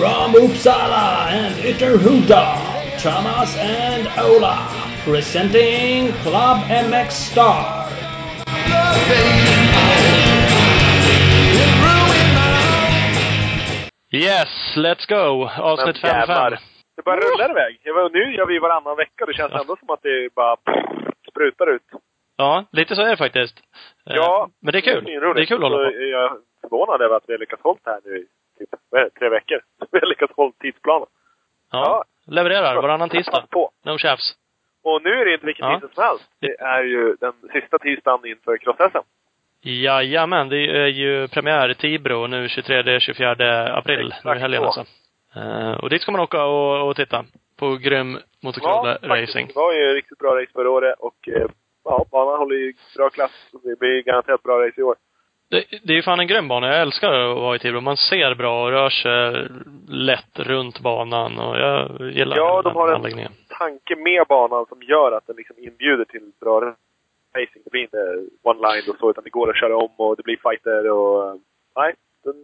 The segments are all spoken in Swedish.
From Uppsala and Ytterhuda, Thomas and Ola, presenting Club MX Star. Yes, let's go! Avsnitt Men jävlar. 55. Det bara rullar iväg. Jag var, nu gör vi varannan vecka och det känns ändå som att det bara sprutar ut. Ja, lite så är det faktiskt. Eh, Ja. Men det är kul. svinroligt. Det är kul att hålla på. är Jag är förvånad över att vi har lyckats hålla det här nu i typ, tre veckor. Vi har lyckats hålla tidsplanen. Ja. Levererar varannan tisdag. på. No tjafs. Och nu är det inte vilken Ja. tisdag som helst. Det är ju den sista tisdagen inför cross-SM. Jajamän, det är ju premiär i Tibro nu 23-24 april. Exakt nu i helgen så. alltså. Eh, och dit ska man åka och, och titta. På grym motocross-racing. Det var ju riktigt bra race förra året och eh, ja, banan håller ju bra klass. Det blir garanterat bra race i år. Det, det är ju fan en grym bana. Jag älskar att vara i Tibro. Man ser bra och rör sig lätt runt banan och jag gillar Ja, de har en tanke med banan som gör att den liksom inbjuder till bra racing. Det blir inte one-line och så, utan det går att köra om och det blir fighter och... Nej, den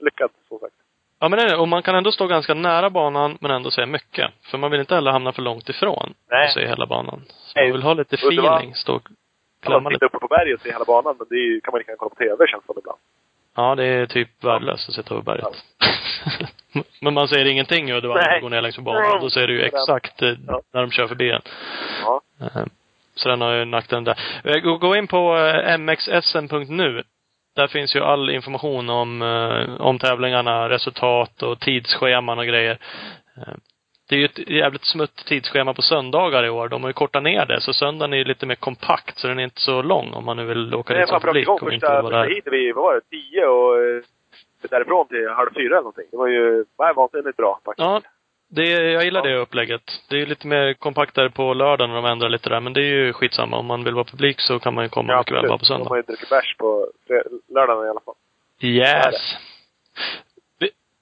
är lyckad, som sagt. Ja men det. Och man kan ändå stå ganska nära banan men ändå se mycket. För man vill inte heller hamna för långt ifrån Nej. och se hela banan. Så Nej. man vill ha lite feeling. Stå klämma lite. uppe på berget och se hela banan, men det är, kan man gärna kolla på TV, känns det ibland. Ja, det är typ värdelöst att sitta över berget. men man ser ingenting i Uddevalla när man går ner längs med banan. Då ser du ju exakt eh, Ja. när de kör förbi en. Ja. Eh, Så den har ju nackdelen där. Eh, Gå in på mxsm.nu. Där finns ju all information om, om tävlingarna, resultat och tidsscheman och grejer. Det är ju ett jävligt smutt tidsschema på söndagar i år. De har ju kortat ner det, så söndagen är ju lite mer kompakt, så den är inte så lång om man nu vill åka Det är dit som publik och inte första, första hit vi, vad var det, tio och eh, därifrån till halv fyra eller någonting. Det var ju, nej, vansinnigt bra faktiskt. Ja, det, jag gillar Ja. det upplägget. Det är ju lite mer kompaktare på lördagen när de ändrar lite där, men det är ju skitsamma. Om man vill vara publik så kan man ju komma mycket väl bara på De har söndag. ju druckit bärs på lördagen i alla fall. Yes!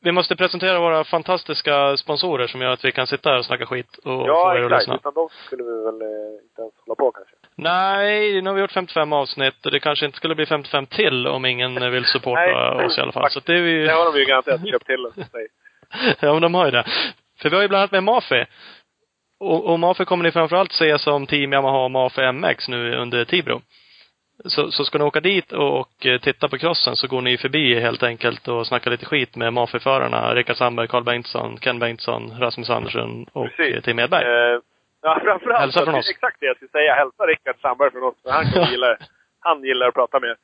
Vi, måste presentera våra fantastiska sponsorer som gör att vi kan sitta här och snacka skit och få Ja, er att lyssna. Utan de skulle vi väl eh, inte ens hålla på kanske. Nej, nu har vi gjort 55 avsnitt och det kanske inte skulle bli 55 till om ingen vill supporta Nej, oss i alla fall. tack. Så det är vi Det har de ju garanterat köpt till sig. ja, men de har ju det. För vi har ju bland annat med Mafi. Och, och Mafi kommer ni framförallt se som Team Yamaha Mafi MX nu under Tibro. Så, så ska ni åka dit och, och eh, titta på crossen så går ni förbi helt enkelt och snackar lite skit med Mafi-förarna. Rickard Sandberg, Carl Bengtsson, Ken Bengtsson, Rasmus Andersson och Precis. eh, Tim Edberg. Eh, ja, framförallt. Hälsa från oss. Exakt det jag skulle säga. Hälsa Rickard Sandberg från oss. För han gilla Han gillar att prata med.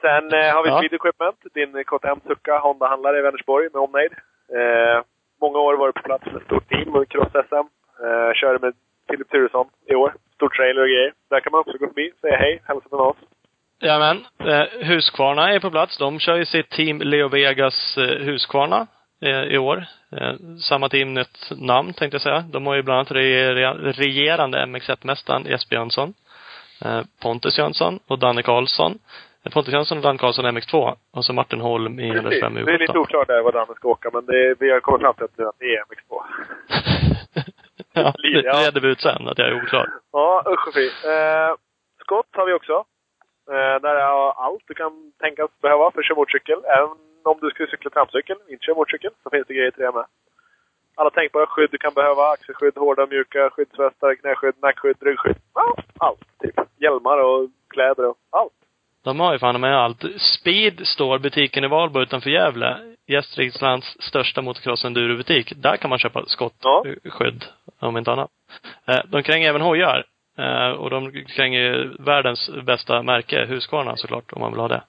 Sen eh, har vi Ja. Speed Equipment, din KTM Succa Honda-handlare i Vänersborg med omnejd. Eh, många år varit på plats med ett stort team och cross-SM. Eh, kör med Filip Turesson i år. Stor trailer och grejer. Där kan man också gå förbi, säga hej, hälsa från oss. Jajamän. Eh, Husqvarna är på plats. De kör ju sitt team Leo Vegas eh, Husqvarna eh, i år. Eh, samma team, nytt namn tänkte jag säga. De har ju bland annat reger- regerande MX1-mästaren Jesper Jönsson, eh, Pontus Jönsson och Danne Karlsson. Eh, Pontus Jönsson och Danne Karlsson Mx2. Och så Martin Holm i 125 Det är lite U17. oklart där vad Danne ska åka, men det, vi har kommit fram till att det är MX2. ja, det, reder vi ut sen, att jag är oklar. Ja, usch och fy. Eh, skott har vi också. Eh, där är allt du kan tänkas behöva för att köra motorcykel. Även om du skulle cykla trampcykel, inte köra motorcykel, så finns det grejer till det med. Alla tänkbara skydd du kan behöva. Axelskydd, hårda och mjuka, skyddsvästar, knäskydd, nackskydd, ryggskydd. Ja, allt. Typ. Hjälmar och kläder och allt. De har ju fan med allt. Speed står butiken i Valbo utanför Gävle. Gästrikeslands största motocross endurobutik. Där kan man köpa Ja. skottskydd, om inte annat. Eh, De kränger även hojar. Eh, Och de kränger världens bästa märke, Husqvarna såklart, om man vill ha det.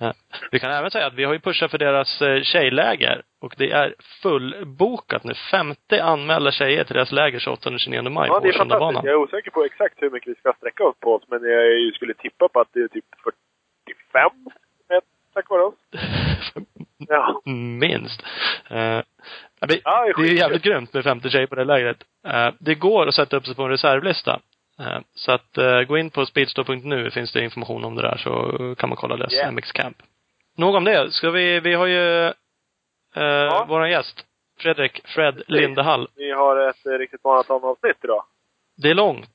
Eh, Vi kan även säga att vi har ju pushat för deras tjejläger. Och det är fullbokat nu. 50 anmälda tjejer till deras läger 28-29 maj Ja, på. Årsundabanan. Jag är osäker på exakt hur mycket vi ska sträcka oss på oss, men jag skulle tippa på att det är typ 45 eh, tack vare oss. Ja. Minst. Eh, ja, det, Ja, det är ju jävligt grymt med 50 tjejer på det lägret. Eh, det går att sätta upp sig på en reservlista. Eh, så att gå in på speedstore.nu finns det information om det där så kan man kolla deras Yeah. MX Camp. Nog om det. Ska vi, vi har ju eh, våran gäst, Fredrik Fred Lindehall. Vi har ett riktigt maratonavsnitt idag. Det är långt.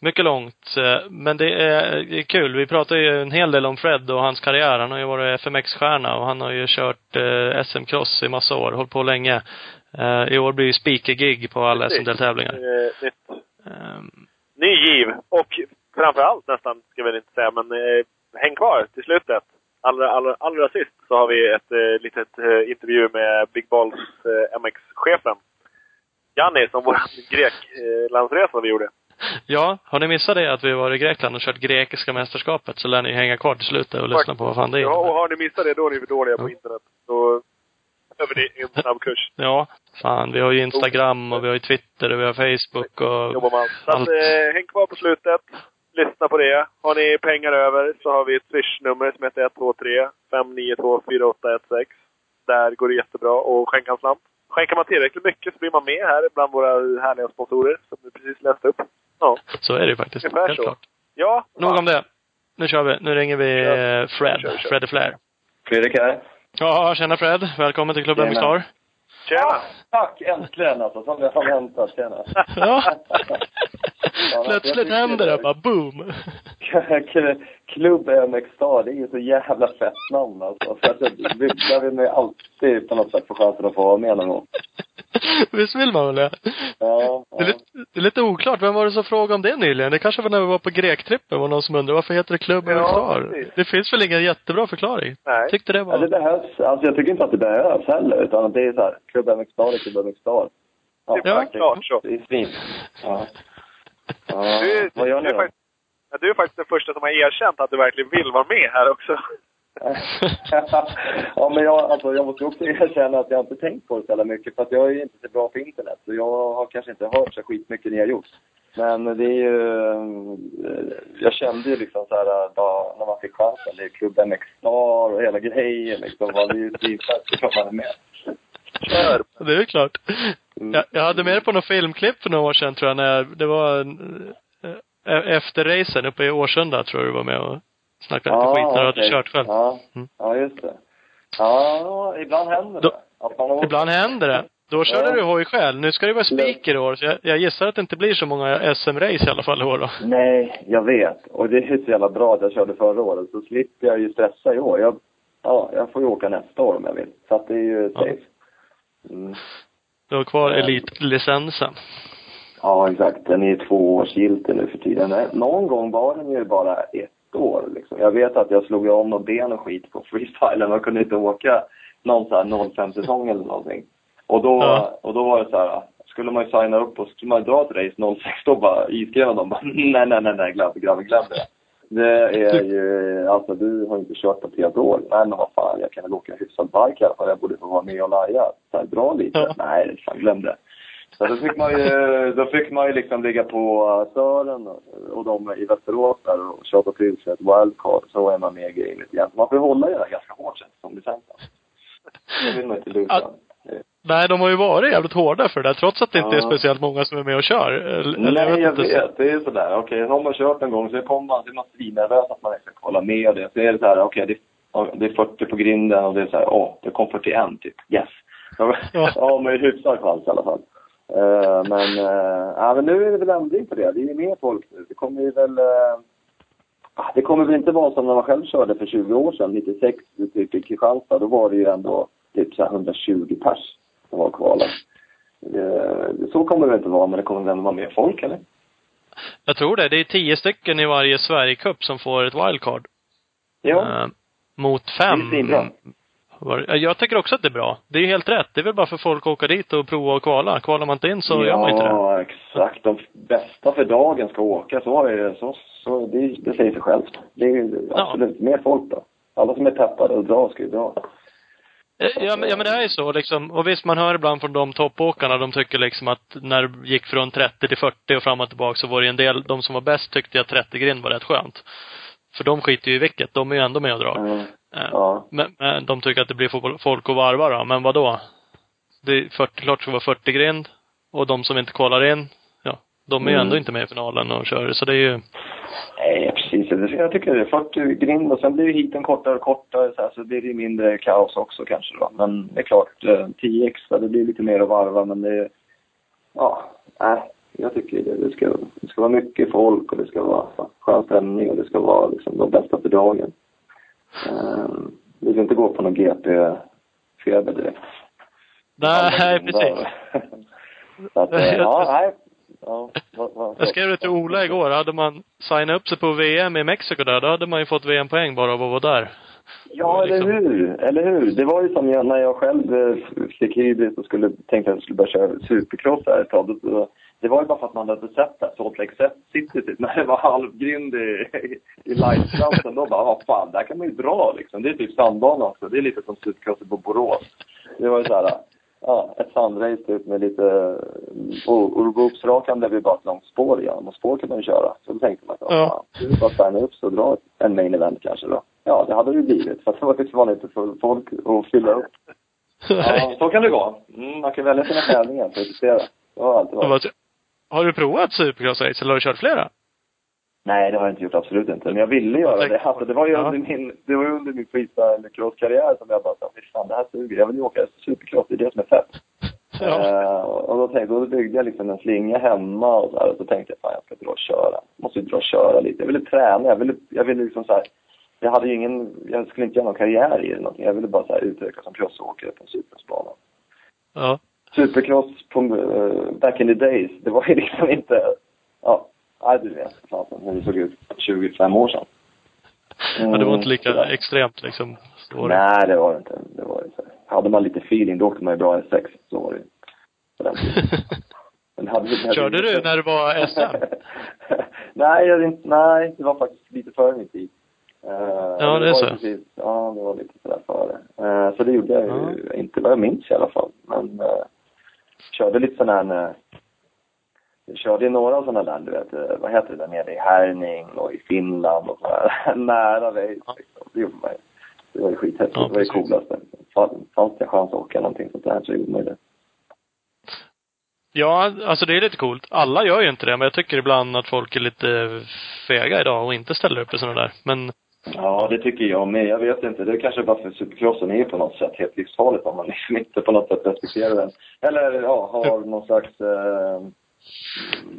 Mycket långt. eh, Men det är, det är kul. Vi pratar ju en hel del om Fred och hans karriär. Han har ju varit FMX-stjärna och han har ju kört eh, SM-cross i massa år. Hållit på länge. Eh, I år blir det speaker-gig på alla. SM-deltävlingar. Eh. Ehm, Ny giv. Och framförallt nästan, ska jag väl inte säga, men häng kvar till slutet. Allra, allra, allra sist så har vi ett eh, litet intervju med Big Balls MX-chefen. Janni, som vår grek-landsresa vi gjorde. Ja, har ni missat det att vi var i Grekland och kört grekiska mästerskapet så lär ni hänga kvar till slutet och lyssna på vad fan det Ja, och är. har ni missat det, då är ni dåliga på Ja. internet. Då över det en snabb kurs. Ja, fan. Vi har ju Instagram och vi har ju Twitter och vi har Facebook och Jobbar allt. Så att, allt. eh, häng kvar på slutet. Lyssna på det. Har ni pengar över så har vi ett swish-nummer som heter 123 592 4816. Där går det jättebra att skänka en slant. Skänker man tillräckligt mycket så blir man med här bland våra härliga sponsorer som du precis läste upp. Ja. Så är det ju faktiskt. Ungefär Helt så. klart. Ja. Nog om det. Nu kör vi. Nu ringer vi eh, Fred. Kör, kör. Freddy Flair. Fredrik här. Ja, tjena Fred. Välkommen till Klubben Tjena. Star. Tjena! Tack, äntligen alltså. Som jag har väntat. Tjena. Ja. Ja, Plötsligt händer det. bara boom. Klubb MX Star, det är ju så jävla fett namn alltså. Så att jag, vill mig alltid på något sätt få chansen att få vara med någon gång. Visst vill man väl det? Ja, Det är, ja. lite, det är lite oklart. Vem var det som frågade om det nyligen? Det kanske var när vi var på Grektrippen var någon som undrade varför heter det Klubb Ja, MX Star? precis. Det finns väl ingen jättebra förklaring? Nej. Tyckte det Ja, var... det behövs. Alltså jag tycker inte att det behövs heller. Utan det är så här, Klubb MX Star är Klubb MX Star. Det är bara klart så. Det är fint. Ja. Ja, Du, vad gör ni då? Ja, du är faktiskt den första som har erkänt att du verkligen vill vara med här också. ja, men jag, alltså, jag måste också erkänna att jag inte tänkt på det så jävla mycket. För att jag är ju inte så bra på internet. Så jag har kanske inte hört så skitmycket ni har gjort. Men det är ju... eh, Jag kände ju liksom så här då, när man fick chansen. Det är Klubb MX Star och hela grejen liksom. Man är ju svinfett såklart man är med. Kör! Det är ju klart. Mm. Jag, jag hade med det på något filmklipp för några år sedan tror jag, när jag, det var en, eh, efter racen uppe i Årsunda tror jag du var med och snackade lite skit när du hade okej. kört själv. Ja, Mm. ja just det. Ja, ibland händer Då- det. Ibland händer det. Då körde Ja. du hoj själv. Nu ska det vara speaker i år, så jag, jag gissar att det inte blir så många SM-race i alla fall i år då. Nej, jag vet. Och det är så jävla bra att jag körde förra året. Så slipper jag ju stressa i år. Jag, ja, jag får ju åka nästa år om jag vill. Så att det är ju Ja. safe. Mm. Du har kvar Ja. elitlicensen. Ja, exakt. Den är ju två års giltig nu för tiden. Någon gång var den ju bara ett år liksom. Jag vet att jag slog om och ben och skit på freestylen. Man kunde inte åka någon så här 05-säsong eller någonting. Och då, Ja. och då var det så här, skulle man ju signa upp och skulle man dra ett race 06 då bara iskrev de bara nej, nej, nej, nej, glöm, glöm, glöm det. Det är ju, alltså du har inte kört på ett helt år. Nej men vad fan, jag kan väl åka hyfsad bike i alla fall. Jag borde få vara med och laja. Så här, dra lite. Ja. Nej, fan glöm det. Så då fick man ju, då fick man ju liksom ligga på Sören och, de i Västerås där och tjata till sig ett wildcard. Så är man med i lite grann. Man får hålla i det där ganska hårt sen som licensen. Det vill man inte. Att- Nej, de har ju varit jävligt hårda för det där, trots att det inte är speciellt många som är med och kör. Eller, Nej, jag inte. vet. Det är sådär. Okej, har man kört en gång så kommer man, så är man svinnervös att man inte ska hålla med och det. Så är det så här, okej, det, ja, det är 40 på grinden och det är så här, åh, det kom 41 typ. Yes. Ja, Ja. ja men hyfsad chans i alla fall. Eh, men, uh, ja, men nu är det väl ändring på det. Det är ju mer folk nu. Det kommer ju väl, uh, det kommer väl inte vara som när man själv körde för 20 år sedan, 96, typ i Kristianstad. Då var det ju ändå typ så här 120 pers som var kvala. Eh, så kommer det inte vara, men det kommer väl ändå vara mer folk, eller? Jag tror det. Det är tio stycken i varje Sverigecup som får ett wildcard. Ja. Mot fem. Ja, Jag tycker också att det är bra. Det är ju helt rätt. Det är väl bara för folk att åka dit och prova och kvala. Kvalar man inte in så gör man inte det. Ja, exakt. De bästa för dagen ska åka. Så är det. Så, så det, det säger sig självt. Det är Ja. absolut mer folk då. Alla som är peppade och dra ska ju dra. Eh, Ja men, ja men det är ju så liksom. Och visst man hör ibland från de toppåkarna, de tycker liksom att när det gick från 30 till 40 och fram och tillbaka så var det en del, de som var bäst tyckte att 30 grind var rätt skönt. För de skiter ju i vilket, de är ju ändå med och drar. Mm. Eh, Ja. Men, men de tycker att det blir fo- folk att varva då. Men vad då? Det är 40, klart ska vara 40 grind. Och de som inte kollar in, ja, de är ju Mm. ändå inte med i finalen och kör. Så det är ju, Nej, precis. Det- Jag tycker det är 40 grind och sen blir heaten kortare och kortare så, här, så blir det ju mindre kaos också kanske då. Men det är klart, eh, 10 extra, det blir lite mer att varva men det Ja, nej. Jag tycker det. Det ska, det ska vara mycket folk och det ska vara skön stämning och det ska vara liksom de bästa för dagen. Vi vill inte gå på någon GP-feber direkt. Nej, precis. Att, eh, ja, nej. Ja, vad, vad, Jag skrev det till Ola igår. Hade man signat upp sig på VM i Mexiko där, då hade man ju fått VM-poäng bara av att vara där. Ja, eller liksom- hur? Eller hur? Det var ju som jag, när jag själv eh, fick hybris och skulle, tänkte att jag skulle börja köra supercross här ett tag. Då- Det var ju bara för att man hade sett det, Salt Lake City, typ, när det var halvgrind i, i lightklassen. Då bara, vad fan, där kan man ju dra liksom. Det är typ sandbana också. Det är lite som supercrosset på Borås. Det var ju så här, ja, ett sandrace typ med lite... Och, och uppsrakan blev ju bara ett långt spår igen. Och spår kan man ju köra. Så då tänkte man, ja. Fan, det är bara att signa upp och dra en main event kanske då. Ja, det hade det ju blivit. För det var liksom inte för folk att fylla upp. Ja, så kan det gå. Mm, man kan välja sina tävlingar för att prestera. Det har alltid varit. Har du provat supercross race eller har du kört flera? Nej, det har jag inte gjort. Absolut inte. Men jag ville göra tänkte det. Alltså, det var ju Ja. under min, det var under min freestyle-cross-karriär som jag bara sa, "Fy fan, det här suger. Jag vill ju åka supercross. Det är det som är fett. Ja. Eh, och då tänkte då byggde jag liksom en slinga hemma och så här, och så tänkte jag fan jag ska dra och köra. Måste ju dra och köra lite. Jag ville träna. Jag ville, jag ville liksom så här, jag hade ju ingen, jag skulle inte göra någon karriär i det någonting. Jag ville bara så här utvecklas som crossåkare på en supercrossbana. Ja. Supercross på, eh, back in the days, det var ju liksom inte, ja, nej du vet, fasen, hur det såg ut 25 år sedan. ja det var inte lika sådär. extremt liksom. Så det. Nej, det var det inte. Det var inte. Hade man lite feeling, då åkte man ju bra S6. Så var det ju. Men hade, hade Körde du när det var SM? nej, jag, inte- nej, det var faktiskt lite före min tid. Eh, Ja, det är så. Precis, ja, det var lite sådär före. Uh, så det gjorde jag ju, inte vad jag minns i alla fall. Men uh, körde lite sån här, jag körde i några sådana där, du vet, eh, vad heter det där nere i Herning och i Finland och sådär. Nära race liksom. Det gjorde man ju. Det var ju skithäftigt. Ja, det var ju precis. coolaste. Fanns det chans att åka någonting sånt där så gjorde man ju det. Ja, alltså det är lite coolt. Alla gör ju inte det, men jag tycker ibland att folk är lite fega idag och inte ställer upp i sådana där. Men Ja, det tycker jag med. Jag vet inte. Det är kanske bara för supercrossen är på något sätt helt livsfarligt om man liksom inte på något sätt respekterar den. Eller ja, har någon slags eh,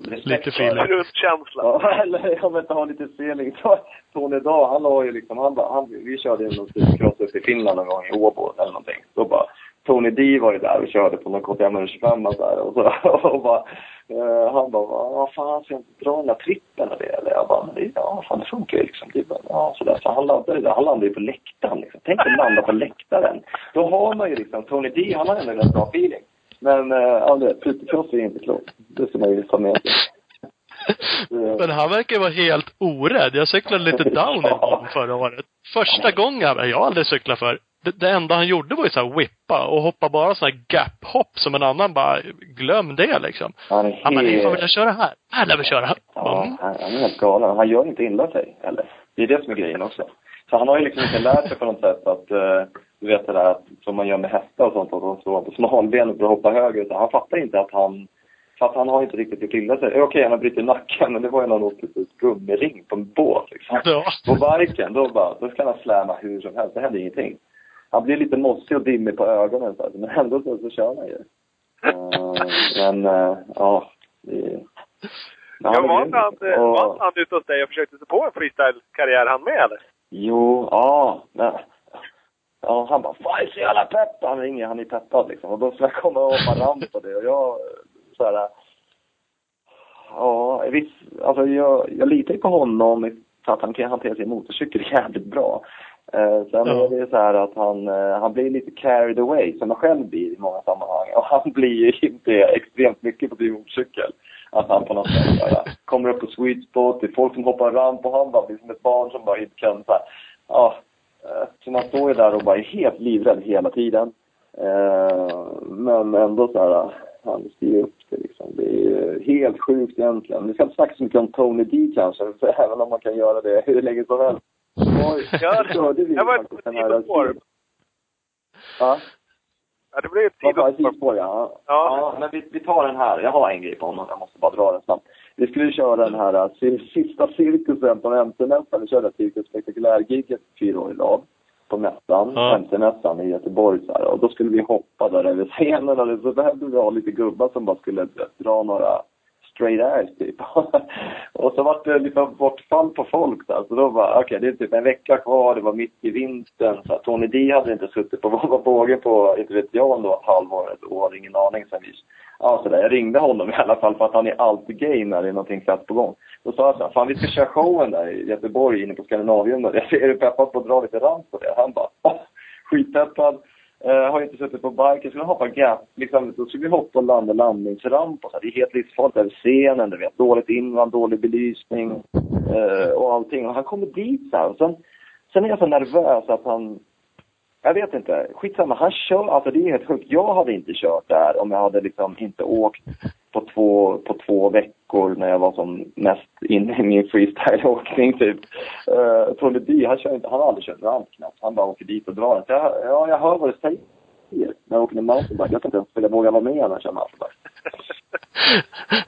respekt Lite för feeling. den. Grundkänsla. Ja, eller jag vet inte, ha lite feeling. Så Tony idag, han har ju liksom, han, bara- han, vi körde någon supercross uppe i Finland någon gång i Åbo eller någonting. Då bara, Tony D var ju där och körde på någon KTM 125 och så här, och, så, och bara, eh, han bara, vad fan ska jag inte dra den där trippen eller det? Eller jag bara, men det, ja fan det funkar ju liksom. Bara, ja sådär. Så han landade där, han landade ju på läktaren liksom. Tänk att landa på läktaren. Då har man ju liksom, Tony D han har ändå en rätt bra feeling. Men, eh, ja du vet, supercross är inte klokt. Det ska man ju ta med sig. Men han verkar vara helt orädd. Jag cyklade lite downhill med honom förra året. Första gången, jag har aldrig cyklat för. Det, det enda han gjorde var ju så whippa och hoppa bara såna här gap-hopp som en annan bara, glöm det liksom. Han är Han bara, nej, helt- fan vill jag köra här? Här lär vi köra. Mm. Ja, han, han är helt galen. Han gör inte illa sig heller. Det är det som är grejen också. Så han har ju liksom inte lärt sig på något sätt att, eh, du vet det där att, som man gör med hästar och sånt, att de står på smalbenet och hoppar höger. Så han fattar inte att han, för att han har inte riktigt gjort illa sig. Okej, han har brutit nacken, men det var ju när han åkte ut gummiring på en båt liksom. Ja. På barken, då bara, då ska han släma hur som helst. Det händer ingenting. Han blir lite mossig och dimmig på ögonen så men ändå så, så kör han ju. Eh, men, eh, ja. Det, Ja, var det- inte han, eh, och- var han ute hos dig och försökte sig på en freestyle-karriär han med eller? Jo, ja. Men, ja, han bara, fan jag är så jävla pepp. Han ringer, han är peppad liksom. Och då ska jag komma och hoppa ramp på det. Och jag, så här, ja, visst, alltså jag, jag litar ju på honom för att han kan hantera sin motorcykel jävligt bra. Eh, sen Ja. är det så här att han, eh, han blir lite carried away, som han själv blir i många sammanhang. Och han blir ju inte extremt mycket på sin motorcykel. Att han på något sätt här, kommer upp på sweet spot, det är folk som hoppar ramp och han bara blir som ett barn som bara inte kan så här, ja. eh, Så man står ju där och bara är helt livrädd hela tiden. Eh, men ändå så här, han styr upp det liksom. Det är ju helt sjukt egentligen. Vi ska inte snacka så mycket om Tony D kanske, för även om man kan göra det hur länge som helst. Oj, Ja, vi jag var här- sidospår. Ja, Ja, det blev ett det? sidospår. Ja. Ja. ja. men vi, vi tar den här. Jag har en grej på honom. Jag måste bara dra den snabbt. Vi skulle köra den här uh, sista cirkusen på MC-mässan. Vi körde Cirkus Spektakulär-giget fyra år i rad. På mässan, Ja. MC-mässan i Göteborg så här. Och då skulle vi hoppa där över scenen och så behövde vi ha lite gubbar som bara skulle dra några straight ass typ. och så var det liksom bortfall på folk där. Så då bara okej, okay, det är typ en vecka kvar, det var mitt i vintern. Så Tony D hade inte suttit på bågen på, inte vet jag om det var ett halvår, ett år, ingen aning sen vi Ja, så där. Jag ringde honom i alla fall för att han är alltid gay när det är någonting fett på gång. Då sa jag så här, fan vi ska köra showen där i Göteborg inne på Skandinavium. Är du peppad på att dra lite rand på det? Han bara, skitpeppad. Uh, har inte suttit på bike. Jag skulle hoppa gap. Liksom, då skulle vi hoppa och landa landningsramp och så. Det är helt livsfarligt över scenen, du vet. Dåligt invand, dålig belysning uh, och allting. Och han kommer dit så här. Och sen, sen är jag så nervös att han jag vet inte. Skitsamma. Han kör, alltså det är helt sjukt. Jag hade inte kört där om jag hade liksom inte åkt på två, på två veckor när jag var som mest inne i min freestyleåkning typ. Uh, Tony D, han, kör inte, han har aldrig kört ramp knappt. Han bara åker dit och drar. Så jag, ja, jag hör vad du säger när jag med mountainbike. Jag vet ens om jag vågar vara med när jag kör mountainbike.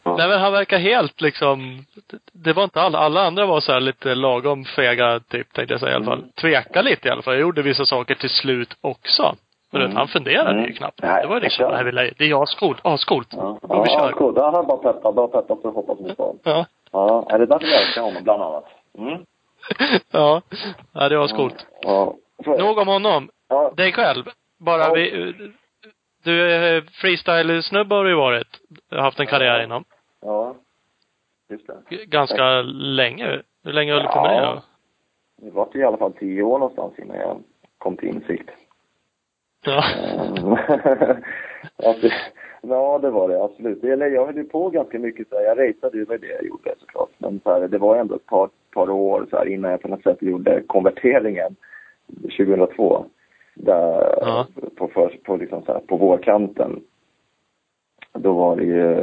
Nej men han verkar helt liksom, det var inte alla, alla andra var så här lite lagom fega typ tänkte jag säga i alla fall. Mm. Tveka lite i alla fall. Jag gjorde vissa saker till slut också. Men mm. han funderade mm. ju knappt. Nej, det var liksom, nej, vill det är ascoolt, ascoolt. Ja, ja, vi kör. Ascoolt. Han har bara peppat, bara peppat för att hoppas på stan. Ja. Ja, är det därför jag älskar honom bland annat? Mm. ja. Ja, det var ascoolt. Ja. ja. Nog om honom. Ja. Dig själv. Bara ja. vi, du, freestyle-snubbe har du ju varit. Haft en karriär inom. Ja. Just det. Ganska länge. Hur länge höll du på med det då? Det var i alla fall tio år någonstans innan jag kom till insikt. Ja. alltså, ja, det var det absolut. Eller jag höll ju på ganska mycket så här. Jag raceade ju, med det jag gjorde såklart. Men så här, det var ändå ett par, par år så här, innan jag på något sätt gjorde konverteringen 2002 där ja. på, för, på, liksom så här, på vårkanten. Då var det ju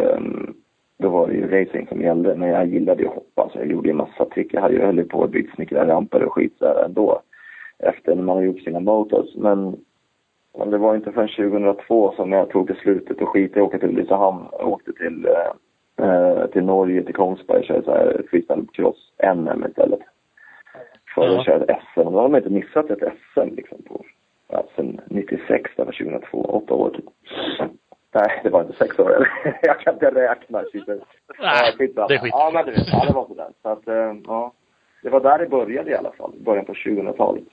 då var det ju racing som gällde. Men jag gillade ju att hoppa så jag gjorde ju massa trick. Jag hade ju höll på att bygga snickra ramper och skit så ändå. Efter när man har gjort sina motors. Men, men det var inte förrän 2002 som jag tog beslutet att skita i att åka till Ulricehamn. Jag åkte till, eh, till Norge, till Kongsberg och körde så här freestyle cross NM istället. För ja. att köra ett SM. Då hade man inte missat ett SM liksom på ja, sen 96, det var 2002, åtta år typ. Nej, det var inte sex år eller? jag kan inte räkna. Nej, ja, det är skit. Ja, men du vet, ja, det var sådär. Så att, eh, ja. Det var där det började i alla fall, början på 2000-talet.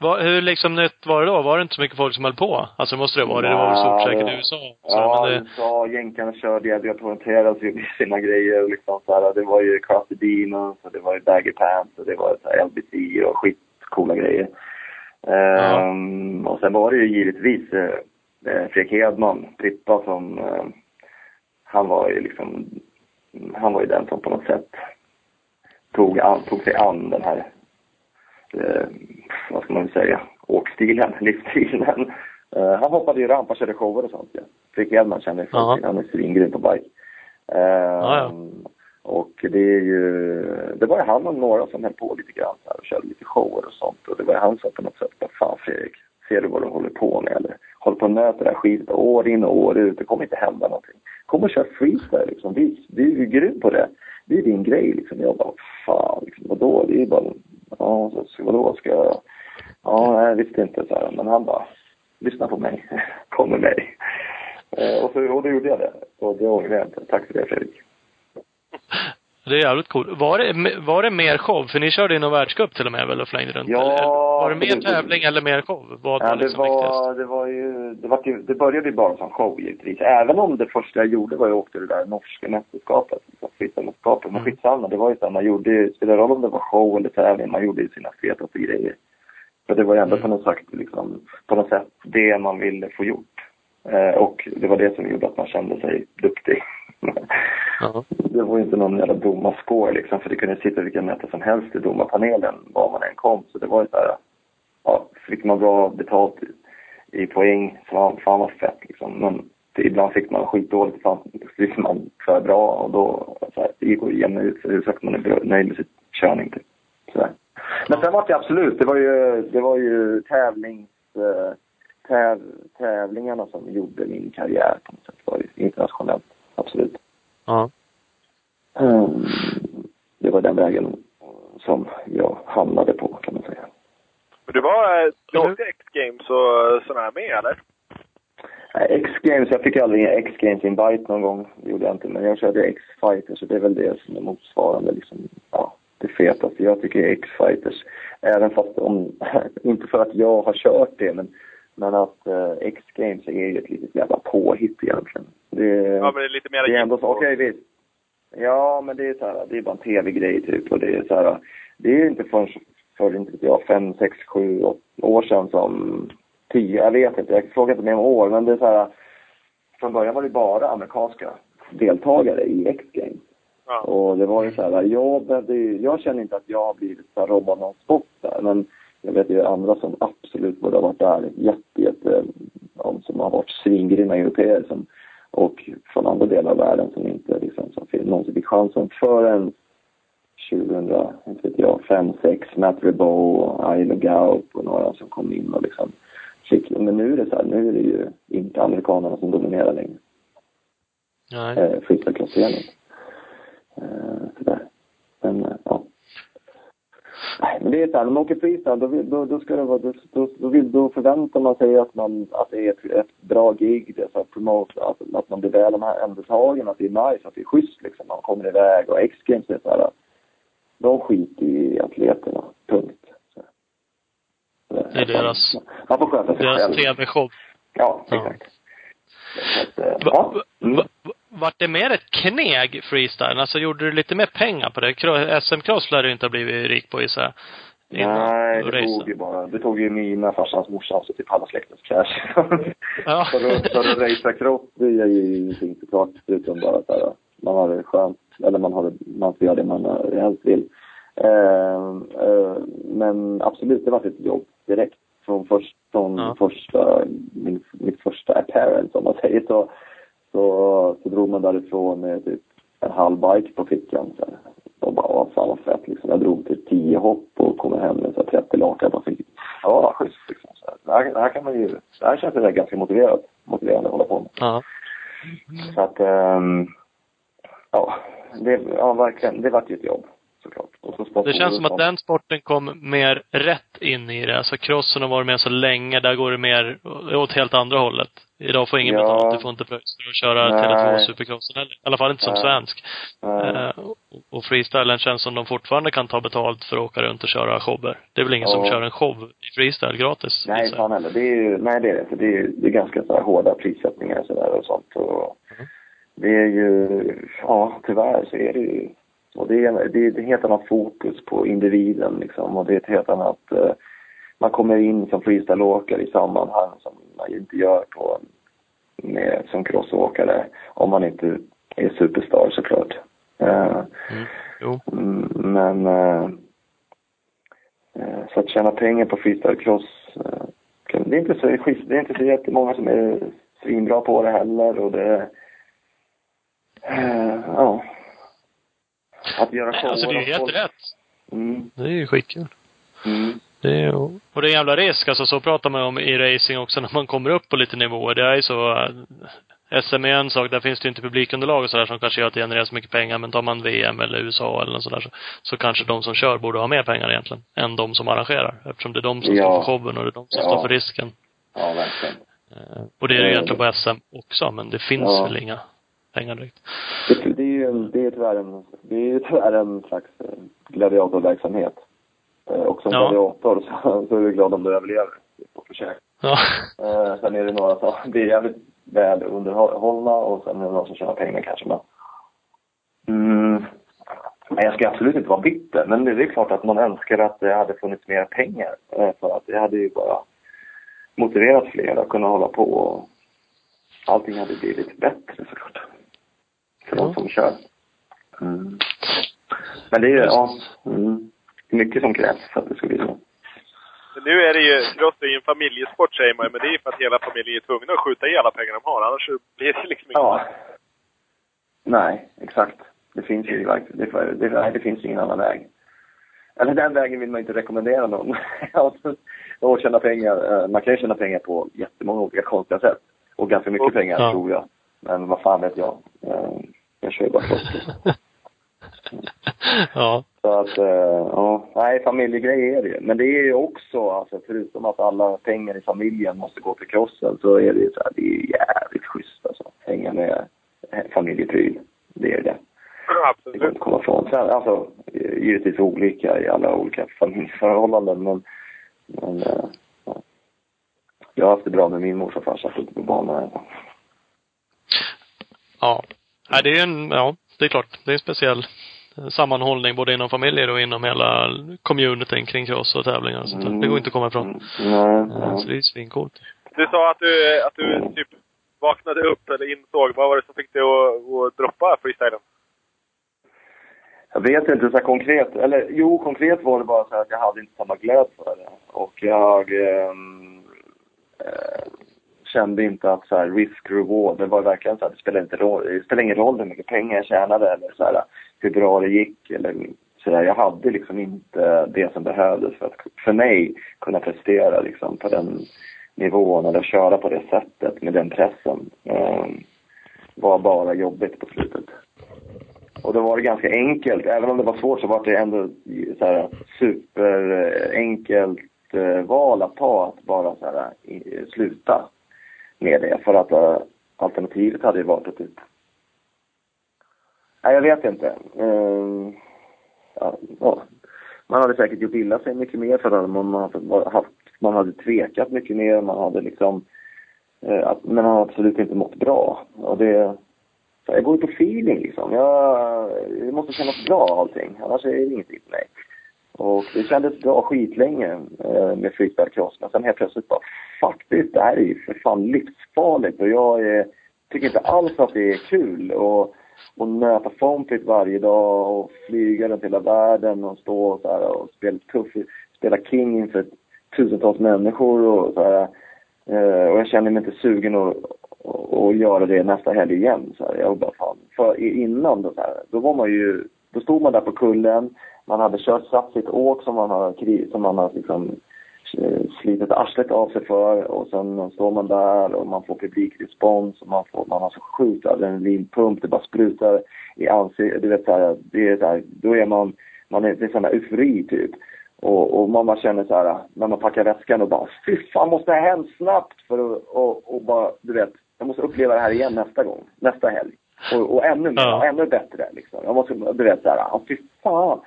Va, hur liksom nytt var det då? Var det inte så mycket folk som höll på? Alltså måste det vara det? Det var väl stort säkert i USA? Så, ja, men det... USA, jänkarna körde, jag poängterade och gjorde sina grejer liksom så här. Det var ju Crafty Demons och det var ju Baggy Pants och det var så här LBC och skit coola grejer. Ja. Um, och sen var det ju givetvis uh, Fredrik Hedman, Prippa, som uh, han var ju liksom, han var ju den som på något sätt tog, an, tog sig an den här, uh, vad ska man säga, åkstilen, livsstilen. Uh, han hoppade ju ramp, och körde shower och sånt ja. Fredrik Hedman känner jag, han är svingrym på bike. Uh, ja, ja. Och det är ju, det var ju han och några som höll på lite grann här och körde lite shower och sånt. Och det var ju han som på något sätt bara, fan Fredrik, ser du vad du håller på med eller? Håller på och nöter det här skiten år in och år ut, det kommer inte hända någonting. Kom och kör freestyle liksom, vi, vi är ju grym på det. Det är din grej liksom. Jag bara, fan liksom, vadå? Det är bara, ja, så, vadå ska jag, ja, nej, jag visste inte så här. Men han bara, lyssna på mig, kom med mig. Eh, och, så, och då gjorde jag det. Och det ångrar jag inte. Tack för det Fredrik. Det är jävligt coolt. Var det, var det mer show? För ni körde ju någon världscup till och med väl och flängde runt? Ja. Eller, var det mer tävling eller mer show? Vad ja, var liksom det var, viktigast? Det var ju, det, var, det började ju bara som show givetvis. Även om det första jag gjorde var jag åkte det där norska mästerskapet, liksom. Men mm. skitsamma, det var ju så man gjorde ju, spelade roll om det var show eller tävling, man gjorde ju sina fetaste grejer. För det var ju ändå mm. på något sätt, liksom, på något sätt det man ville få gjort. Eh, och det var det som gjorde att man kände sig duktig. Ja. Det var inte någon jävla domarscore liksom, för det kunde sitta vilka möten som helst i domarpanelen var man än kom. Så det var ju så här, ja, fick man bra betalt i, poäng, så fan, fan vad fett liksom. Men det, ibland fick man skitdåligt, så fick man för bra och då, så här, det gick att jämna ut sig, hur man är nöjd med sin körning typ. Så. Men sen var det absolut, det var ju, det var ju tävlings, eh, täv, tävlingarna som gjorde min karriär på något sätt, var internationellt absolut. Ja. Um, det var den vägen som jag hamnade på, kan man säga. Du var, du åkte X-games och sådana här med, eller? X-games, jag fick aldrig X-Games invite någon gång. Det gjorde jag inte. Men jag körde X-Fighter så det är väl det som är motsvarande liksom. Ja, det fetaste. Jag tycker X-Fighters. Även fast om, inte för att jag har kört det men, men att uh, X-Games är ju ett litet jävla påhitt egentligen. Det, Ja, men det är lite mer det är ändå så, okej visst. Ja, men det är så här, det är bara en tv-grej typ och det är så här, det är inte förrän för, inte jag, fem, sex, sju år sedan som, tio, jag vet inte, jag frågar inte mer om år, men det är så här, från början var det bara amerikanska deltagare i X-Games. Ja. Och det var ju så här, jag, behövde, jag känner inte att jag har blivit så robbad någon sport där, men jag vet ju andra som absolut borde ha varit där, jätte, jätte, som har varit svingrymma europeer som, och från andra delar av världen som inte liksom, som någonsin fick chansen förrän 2000, inte vet jag, 5, 6, Matt Rebow, Ailo Gaup och några som kom in och liksom fick, men nu är det så här, nu är det ju inte amerikanerna som dominerar längre Nej. eh, freestyle-klasseringen. Eh, sådär. Men, eh, ja. Nej, men det är så här, när man åker freestyle, då, då, då ska det vara, då, då, då, förväntar man sig att man, att det är ett, ett bra gig, det så här promote, att, att man blir väl omhändertagen, att det är nice, att det är schysst liksom, man kommer iväg och X-games är så här, de skiter i atleterna, punkt. Så. Det är deras- Man får sköta sig Deras tv-show. Ja, Ja. exakt. Så att, eh, ja. va, Mm. va, vart det mer ett kneg, freestyle? Alltså gjorde du lite mer pengar på det? SM-cross lär du inte ha blivit rik på gissar jag. Nej, det racade. tog ju bara, det tog ju mina, farsans, morsans och typ halva släktens cash. Ja. för att, att racea cross, det är ju ingenting såklart, förutom bara att här, man har det skönt, eller man har det, man får göra det man helst vill. Eh, eh, men absolut, det var ett jobb direkt. Från, först, från Ja. första, min, mitt första apparent, om man säger så, så, så drog man därifrån med typ en halv bike på fickan. Så här. Och bara, åh, fan vad fett liksom. Jag drog typ 10 hopp och kom hem med så här 30 lakan på fickan. Ja, schysst liksom. Så här. Det, här, det här kan man ju, det här känns det ganska motiverat, motiverande att hålla på med. Ja. Så att, ehm, ja, det, ja verkligen, det vart ju ett jobb såklart. Det känns som att den sporten kom mer rätt in i det. Alltså crossen har varit med så länge, där går det mer åt helt andra hållet. Idag får ingen Ja. betalt, du får inte för att köra Nej. Tele2 Supercrossen heller. I alla fall inte som Nej. svensk. Eh, och- freestylen känns som de fortfarande kan ta betalt för att åka runt och köra shower. Det är väl ingen som Ja. kör en show i freestyle gratis? Nej, fan heller. Det är ju, nej det är det inte. Det är, ju- det är ganska så här hårda prissättningar och sådär och sånt. Och Mm. Det är ju, ja tyvärr så är det ju, och det är, det är ett helt annat fokus på individen liksom. Och det är ett helt annat, eh, man kommer in som freestyleåkare i sammanhang som man inte gör på, med, som crossåkare. Om man inte är superstar såklart. Eh, Mm. Jo. Mm, Men eh, eh, så att tjäna pengar på freestylecross eh, det är inte så. Det är inte så jättemånga som är svinbra på det heller och det eh, ja. Att göra Nej, shower alltså det är av helt folk- rätt. Mm, Det är ju skitkul. mm, Det är, och det är en jävla risk, alltså så pratar man om i racing också när man kommer upp på lite nivåer. Det är ju så, eh, SM är en sak, där finns det ju inte publikunderlag och sådär som kanske gör att det genererar så mycket pengar. Men tar man VM eller USA eller något sådär så, så kanske de som kör borde ha mer pengar egentligen. Än de som arrangerar. Eftersom det är de som Ja. står för showen och det är de som Ja. står för risken. ja, verkligen. Eh, Och det är det ju egentligen på SM också, men det finns Ja. väl inga pengar direkt. Det, det är ju det är tyvärr en, det är ju tyvärr en slags eh, gladiatorverksamhet. Eh, Och som Ja. gladiator så, så är du glad om du överlever på försök. Ja. Eh, sen är det några som blir jävligt väl underhållna och sen är det några som tjänar pengar kanske. Men, mm, men jag ska absolut inte vara bitter. Men det är klart att man önskar att det hade funnits mer pengar. För att det hade ju bara motiverat fler att kunna hålla på och allting hade blivit bättre såklart. För de Ja. som kör. Mm. Men det är ju, ja, mm, mycket som krävs för att det ska bli så. Men nu är det ju, cross är ju en familjesport säger man men det är ju för att hela familjen är tvungna att skjuta i alla pengar de har. Annars så blir det liksom inget. Ja. Nej, exakt. Det finns ju verkligen, det, det, nej, det finns ingen annan väg. Eller den vägen vill man inte rekommendera någon. att tjäna pengar. Eh, Man kan ju tjäna pengar på jättemånga olika konstiga sätt. Och ganska mycket pengar Ja. tror jag. Men vad fan vet jag. Eh, Jag kör ju bara kloster. ja. Så att, eh, ja, nej, familjegrej är det ju. Men det är ju också, alltså förutom att alla pengar i familjen måste gå till crossen, så är det ju så här, det är jävligt schysst alltså. Hänga med eh, familjepryl. Det är det. Ja, Det går absolut. inte att komma ifrån. Sen, alltså, givetvis olika i alla olika familjeförhållanden, men, men. Jag har haft det bra med min mors och farsa på banan. Ja. Nej, det är en, ja, det är klart. Det är en speciell eh, sammanhållning både inom familjer och inom hela communityn kring cross och tävlingar och sånt där. Det går inte att komma ifrån. Nej, Eh, nej. Så det är svincoolt. Du sa att du, att du typ vaknade upp eller insåg. Vad var det som fick dig att, att droppa freestylen? Jag vet inte så här konkret. Eller jo, konkret var det bara så här att jag hade inte samma glöd för det. Och jag ehm, eh, kände inte att så här risk reward, det var verkligen så här, det spelade, inte roll, det spelade ingen roll hur mycket pengar jag tjänade eller så här, hur bra det gick eller så där. Jag hade liksom inte det som behövdes för att för mig kunna prestera liksom på den nivån eller köra på det sättet med den pressen. Eh, var bara jobbigt på slutet. Och då var det ganska enkelt. Även om det var svårt så var det ändå så här superenkelt eh, val att ta att bara så här, i, sluta med det. För att eh, alternativet hade ju varit att typ... Nej, jag vet inte. Eh, ja, ja. Man hade säkert gjort illa sig mycket mer för att man hade, haft, man hade tvekat mycket mer. Man hade liksom... eh, att- men man hade absolut inte mått bra. Och det... Jag går ju på feeling liksom. Jag, det måste kännas bra allting. Annars är det ingenting för mig. Och det kändes bra skitlänge eh, med freestyle cross. Men sen helt plötsligt bara, fuck det här är ju för fan livsfarligt. Och jag är, tycker inte alls att det är kul. Och, och nöta foampit varje dag och flyga runt hela världen och stå och, så här, och spela tuff, spela king inför tusentals människor och så här. Eh, och jag känner mig inte sugen att, Och göra det nästa helg igen. Så här. Jag bara, fan. För innan då, så här, då var man ju, då stod man där på kullen, man hade kört satt sitt åk som man har, som man har liksom eh, slitit arslet av sig för och sen står man där och man får publikrespons och man, får, man har så sjukt adrenalinpump, det bara sprutar i ansiktet. Du vet så här, det är så här, då är man, man är, det är sån här eufori typ. Och, och man bara känner så här, när man packar väskan och bara fy fan måste jag hem snabbt för att, och, och bara, du vet, jag måste uppleva det här igen nästa gång, nästa helg. Och, och ännu mer, Ja. ännu bättre liksom. Jag måste, du vet så här, fy fan.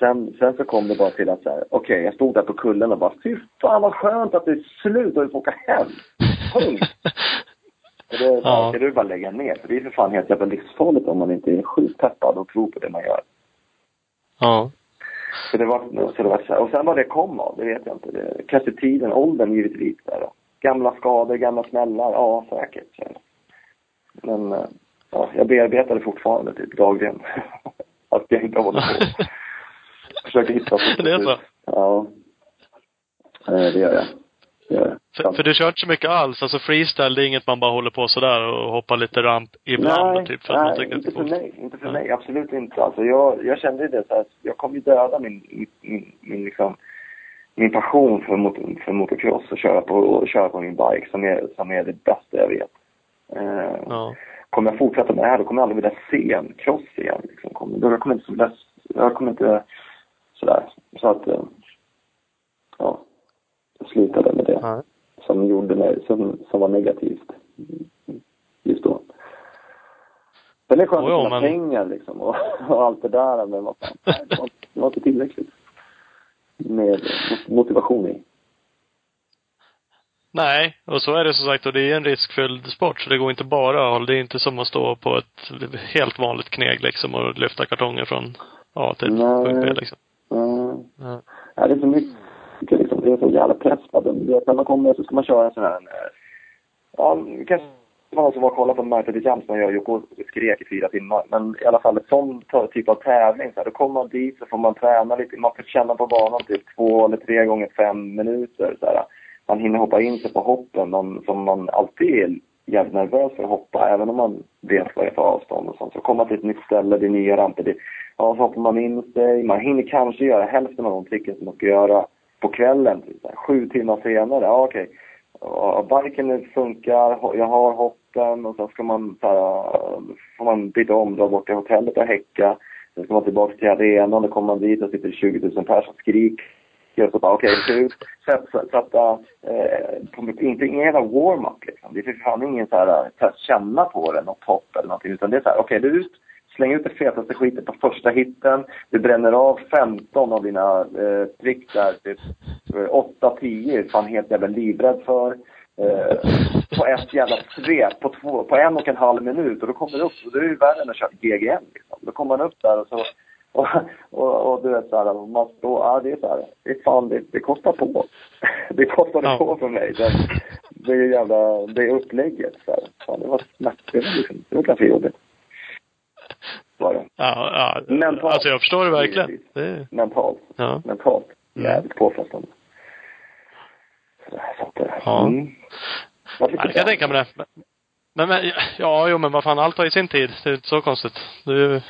Sen, sen så kom det bara till att så här, okej, jag stod där på kullen och bara, fy fan vad skönt att det är slut och vi får åka hem. Punkt. Det Ja. ska du bara lägga ner, för det är för fan helt jävla livsfarligt om man inte är sjukt peppad och tror på det man gör. Ja. Så det var, så det var så här. Och sen vad det kom av, det vet jag inte. Det, kanske tiden, åldern givetvis. Där, då. Gamla skador, gamla smällar, ja säkert. Så. Men eh, ja, jag bearbetar det fortfarande typ dagligen. att jag inte håller på. Försöker hitta Det är så? Ja. Eh, Det gör jag. Det gör jag. För, för du kör inte så mycket alls. Alltså freestyle, det är inget man bara håller på sådär och hoppar lite ramp ibland Nej, typ för att man nej att det inte för mig. Inte för mig. Absolut inte. Alltså, jag, jag kände ju det så här, jag kommer ju döda min, min, min, min, liksom, min passion för, mot, för motocross och köra på, och köra på min bike som är, som är det bästa jag vet. Eh, Ja. Kommer jag fortsätta med det här då kommer jag aldrig vilja se en cross igen. Liksom. Kommer, då jag kommer inte så vilja, jag kommer inte sådär. Så att, eh, ja. Jag slutade med det Ja. som gjorde mig, som, som var negativt just då. Men det är skönt att tjäna men- pengar liksom och, och allt det där men vad fan, det var, det var inte tillräckligt. Med motivation i. Nej, och så är det som sagt och det är en riskfylld sport så det går inte bara att. Det är inte som att stå på ett helt vanligt kneg liksom och lyfta kartonger från A till punkt B liksom. Mm. Ja. Det är så mycket liksom. Det är så jävla press på den. Vet, när man kommer så ska man köra en sån här... eh, Ja, kanske man också var och kollade på Martin de Jams när jag och Jocke skrek i fyra timmar. Men i alla fall en sån typ av tävling. Så här, då kommer man dit så får man träna lite. Man får känna på banan typ två eller tre gånger fem minuter. Så här. Man hinner hoppa in sig på hoppen man, som man alltid jävligt nervös för att hoppa. Även om man vet vad det är för avstånd och sånt. Så kommer man till ett nytt ställe, det är nya ramper. Det, ja, så hoppar man in sig. Man hinner kanske göra hälften av de tricken som man ska göra på kvällen. Typ, här, sju timmar senare. Ja, okej. Ja, biken funkar, jag har hoppen och sen ska man så här, får man byta om, dra bort till hotellet och häcka. Sen ska man tillbaka till arenan, då kommer man dit och sitter 20 000 personer och skriker jag så bara, okej, okay, hur Sätta, eh, eh inte ingen jävla warm-up liksom. Det är för fan ingen så här, eh, för att känna på det, något topp eller någonting. Utan det är så här, okej, okay, du ut, släng ut det fetaste skiten på första hitten. Du bränner av 15 av dina eh, trick där, typ eh, 8-10 är fan helt jävla livrädd för. Eh, på ett jävla svep på, två, på en och en halv minut och då kommer du upp, och då är det ju värre än att köra GGN liksom. Då kommer man upp där och så och, och, och du vet såhär, man står, ja det är såhär, det är fan, det, det kostar på. Det kostade ja. på för mig. Det, det är jävla, det är upplägget såhär. Fan, det var smärtsamt liksom. Det var ganska jobbigt. Var det. Ja, ja. Mentalt. Alltså jag förstår det verkligen. Det... Mentalt. Ja. Mentalt. Mm. Jävligt påfrestande. Så, så att, ja. Mm. Jag kan jag tänka mig det. Men, men, ja, jo men vad fan, allt har ju sin tid. Det är inte så konstigt. Du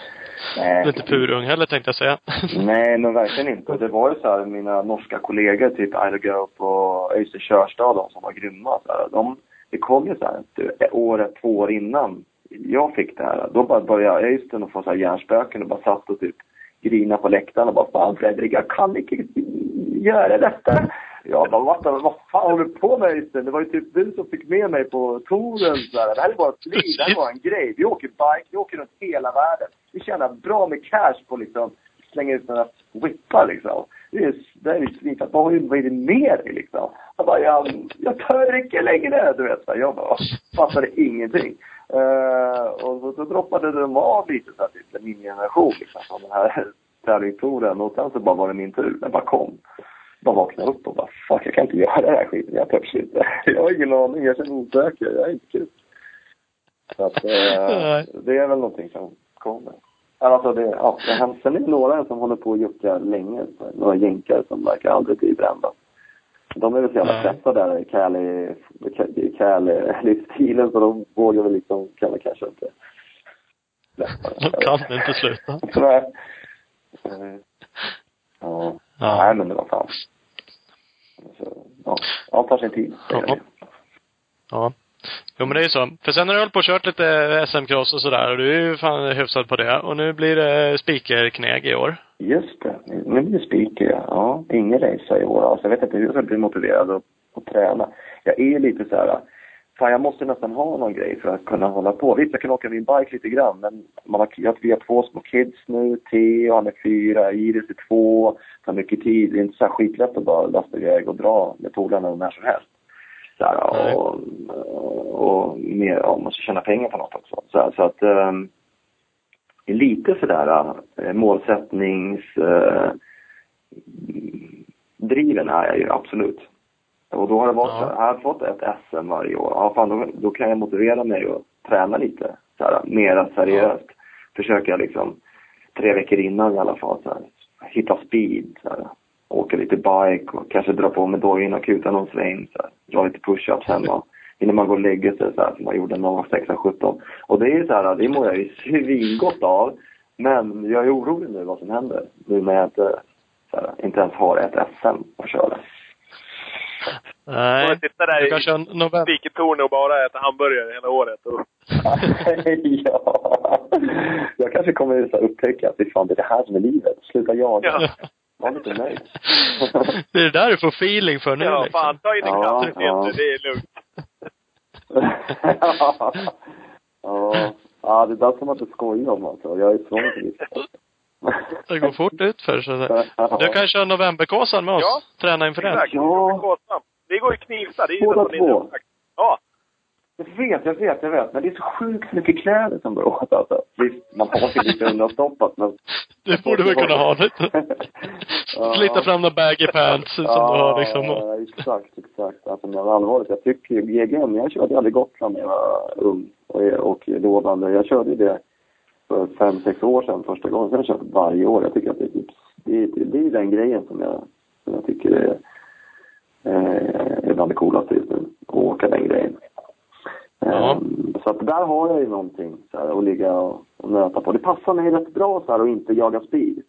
Nej. är inte purung heller tänkte jag säga. Nej, men verkligen inte. Det var ju så här, mina norska kollegor, typ Gaup och Öystein Körstad, de som var grymma. Så här, de, det kom ju så här, året, två år innan jag fick det här. Då bara började Öystein få så här hjärnspöken och bara satt och typ grina på läktaren och bara Fan Fredrik, jag kan inte göra detta. Jag bara, vad, vad fan håller du på med Öystein? Det var ju typ du som fick med mig på touren. Det här är bara ett liv, det här är bara en grej. Vi åker bike, vi åker runt hela världen. Vi tjänar bra med cash på liksom slänga ut några whippar liksom. Det är, det är. Vad, vad är det med dig liksom? Jag bara, jag, jag tör inte längre, du vet. Jag bara, fattade ingenting. Uh, och så, så droppade de av lite så här, typ, min generation liksom, från den här tävlingstouren. Och sen så bara var det min tur. Den bara kom bara vaknade upp och bara fuck, jag kan inte göra det här skiten. Jag törs inte. Jag har ingen aning. Jag känner mig osäker. Jag är inte kul. Så att eh, det är väl någonting som kommer. Alltså det, ja, det hänt, sen är det några som håller på och juckar länge. Några jänkare som verkar aldrig bli brända. De är väl så jävla trötta där i Cali, Cali-livsstilen så de vågar väl liksom, kan väl kanske inte släppa De kan inte sluta. Nej. Ja. ja. Nej men det var fan. Så, ja, allt tar sin tid. Ja. ja. Jo men det är ju så. För sen har du hållit på och kört lite SM-cross och sådär och du är ju fan hyfsad på det. Och nu blir det spikerknäg i år. Just det. Nu blir det spiker ja. Ingen race i år alltså. Jag vet inte hur jag ska bli motiverad att, att träna. Jag är lite så här. Fan jag måste nästan ha någon grej för att kunna hålla på. Visst jag kan åka min bike lite grann men man har, jag, vi har två små kids nu. Theo han är fyra, Iris är två. Tar mycket tid. Det är inte så här skitlätt att bara lasta iväg och dra med polarna när som helst. Så här, och, och mer, ja, man måste tjäna pengar på något också. Så, här, så att um, lite sådär uh, målsättnings uh, driven är jag ju absolut. Och då har det varit ja. så här, jag har fått ett SM varje år. Ja, fan, då, då kan jag motivera mig att träna lite så här, mera seriöst. Ja. Försöka liksom tre veckor innan i alla fall så här, hitta speed. Så här åka lite bike och kanske dra på med dojorna och kuta någon sväng. Så här, dra lite push-ups hemma innan man går och lägger sig så här, som man gjorde när man var 16-17. Och det är ju så här, det mår jag ju svingott av. Men jag är orolig nu vad som händer. Nu när jag inte, så här, inte ens har ett SM att köra. Nej. Du sitta där i Spiketorn och bara äta hamburgare hela året. Och... ja. Jag kanske kommer att upptäcka att det är fan det är det här som är livet. Sluta jaga. Ja. Var lite nöjd. det är det där du får feeling för nu Ja, liksom. fan ta in en ja, ja. det är lugnt. ja. ja, det där får man inte skoja om alltså. Jag är för det. Det går fort utför så att Du kan köra novemberkåsan med oss. Ja. Träna inför den. Exakt. Ja. Vi går i Knivsta. Det är ju Båda två. Ja. Jag vet, jag vet, jag vet. Men det är så sjukt mycket kläder som går åt alltså. Visst, man har sig lite undanstoppat men... Det borde vi kunna ha lite. Slita fram några baggy pants som du har liksom. Ja, exakt, exakt. Alltså men allvarligt, jag tycker ju GGN, jag körde aldrig Gotland när jag var ung och, och lovande. Jag körde ju det för fem, sex år sedan första gången. Sen har jag kört varje år. Jag tycker att det är typ, det, det, det är den grejen som jag, som jag tycker är, eh, är bland det coolaste just nu. Att åka den grejen. Ja. Um, så att där har jag ju någonting så här, att ligga och, och nöta på. Det passar mig rätt bra så här att inte jaga speed.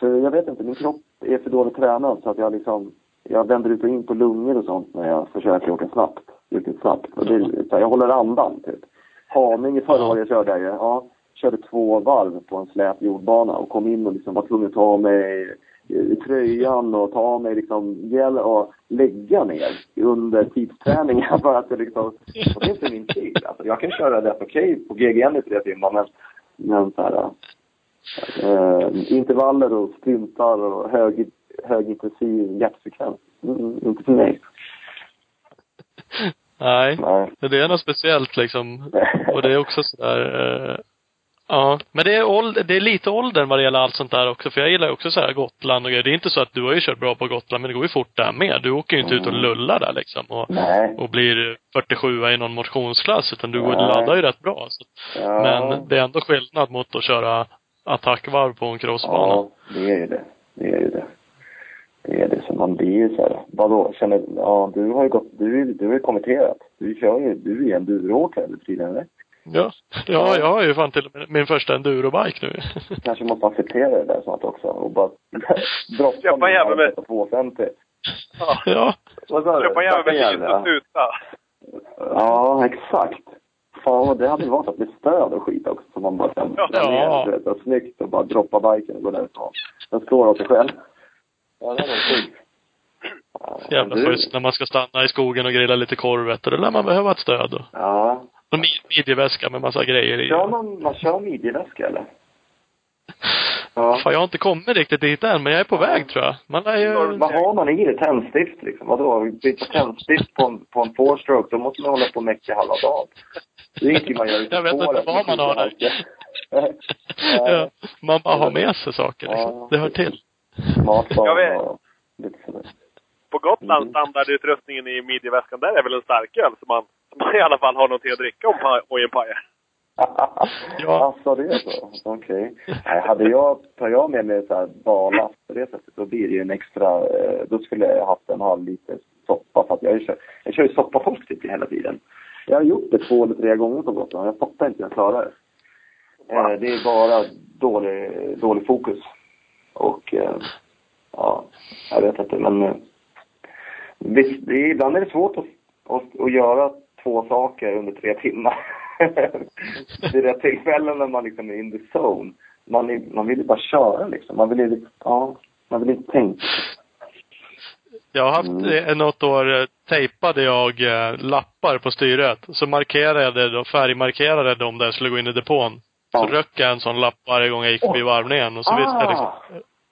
För jag vet inte, min kropp är för dåligt tränad så att jag liksom, jag vänder ut och in på lungor och sånt när jag försöker åka snabbt. Riktigt snabbt. Och det, så här, jag håller andan typ. Haninge förra året körde jag ju. Ja. Körde två varv på en slät jordbana och kom in och liksom var tvungen att ta av mig i tröjan och ta av mig liksom gel och lägga ner under tidsträningen för att det liksom, det är inte min tid. Alltså, jag kan köra rätt okej på GGN i tre timmar men, men så här, eh, intervaller och sprintar och hög, högintensiv hjärtfrekvens, mm, inte för mig. Nej. Nej. Det är något speciellt liksom. Och det är också sådär, eh, ja. Men det är, ålder, det är lite åldern vad det gäller allt sånt där också. För jag gillar ju också så här Gotland och grejer. Det är inte så att du har ju kört bra på Gotland, men det går ju fort där med. Du åker ju inte ut och lullar där liksom. Och, Nej. och blir 47 i någon motionsklass. Utan du går laddar ju rätt bra. Ja. Men det är ändå skillnad mot att köra attackvarv på en crossbana. Ja, det är ju det. Det är ju det. Det är det. Så man blir ju så här, vadå, känner, ja du har ju gått, du, du har ju kommenterat. Du kör ju, du är ju enduroåkare nu för tiden, eller? Ja. Ja, jag har ju fan till och med min första endurobike nu. Kanske måste acceptera det där snart också och bara droppa Köpa en jävel med- på 250. ja. Vad sa du? Köpa en jävel med hit och ja. tuta. Ja, exakt. Fan, det hade varit att bli stöd och skit också. Så man bara kan Ja. ner, vet, och snyggt och bara droppa biken och gå därifrån. Den slår åt sig själv. Ja, det hade varit sjukt. Ja, Jävla du- schysst när man ska stanna i skogen och grilla lite korvet. Och då lär man behöva ett stöd. Och Ja. En mid- midjeväska med massa grejer i. Kör man, man kör midjeväska eller? Ja. Fan, jag har inte kommit riktigt dit än, men jag är på väg tror jag. Man lär ju... Vad har man i det? Tändstift liksom? Vadå? Byta tändstift på en, på en four-stroke, då måste man hålla på och mecka halva dagen. Det är ingenting man gör Jag vet inte vad man har där. ja, man bara har med sig saker liksom. Ja. Det hör till. Smartphone Jag vet. och lite sådär. På Gotland, Mm. standardutrustningen i midjeväskan, där är väl en starköl som man, som man i alla fall har någonting att dricka om pa- ojen pajar. Ja. Alltså det är så? Okej. Nej, hade jag, tar jag med mig så här barlast på det sättet, då blir det ju en extra, eh, då skulle jag haft en halv liter soppa för att jag kör, jag kör ju soppatorsk typ hela tiden. Jag har gjort det två eller tre gånger på Gotland, jag fattar inte hur jag klarar det. Eh, det är bara dålig, dålig fokus. Och, eh, ja, jag vet inte men eh, visst, det är, ibland är det svårt att, att, att göra två saker under tre timmar. det är det tillfällen när man liksom är in the zone. Man, är, man vill ju bara köra liksom. Man vill ju, liksom- ja, man vill inte tänka. Jag har haft Mm. eh, något år eh, tejpade jag eh, lappar på styret. Så markerade jag det då, färgmarkerade dem där jag skulle gå in i depån. Så Ja. röck jag en sån lapp varje gång jag gick förbi varvningen. Och så visste jag liksom, Ah!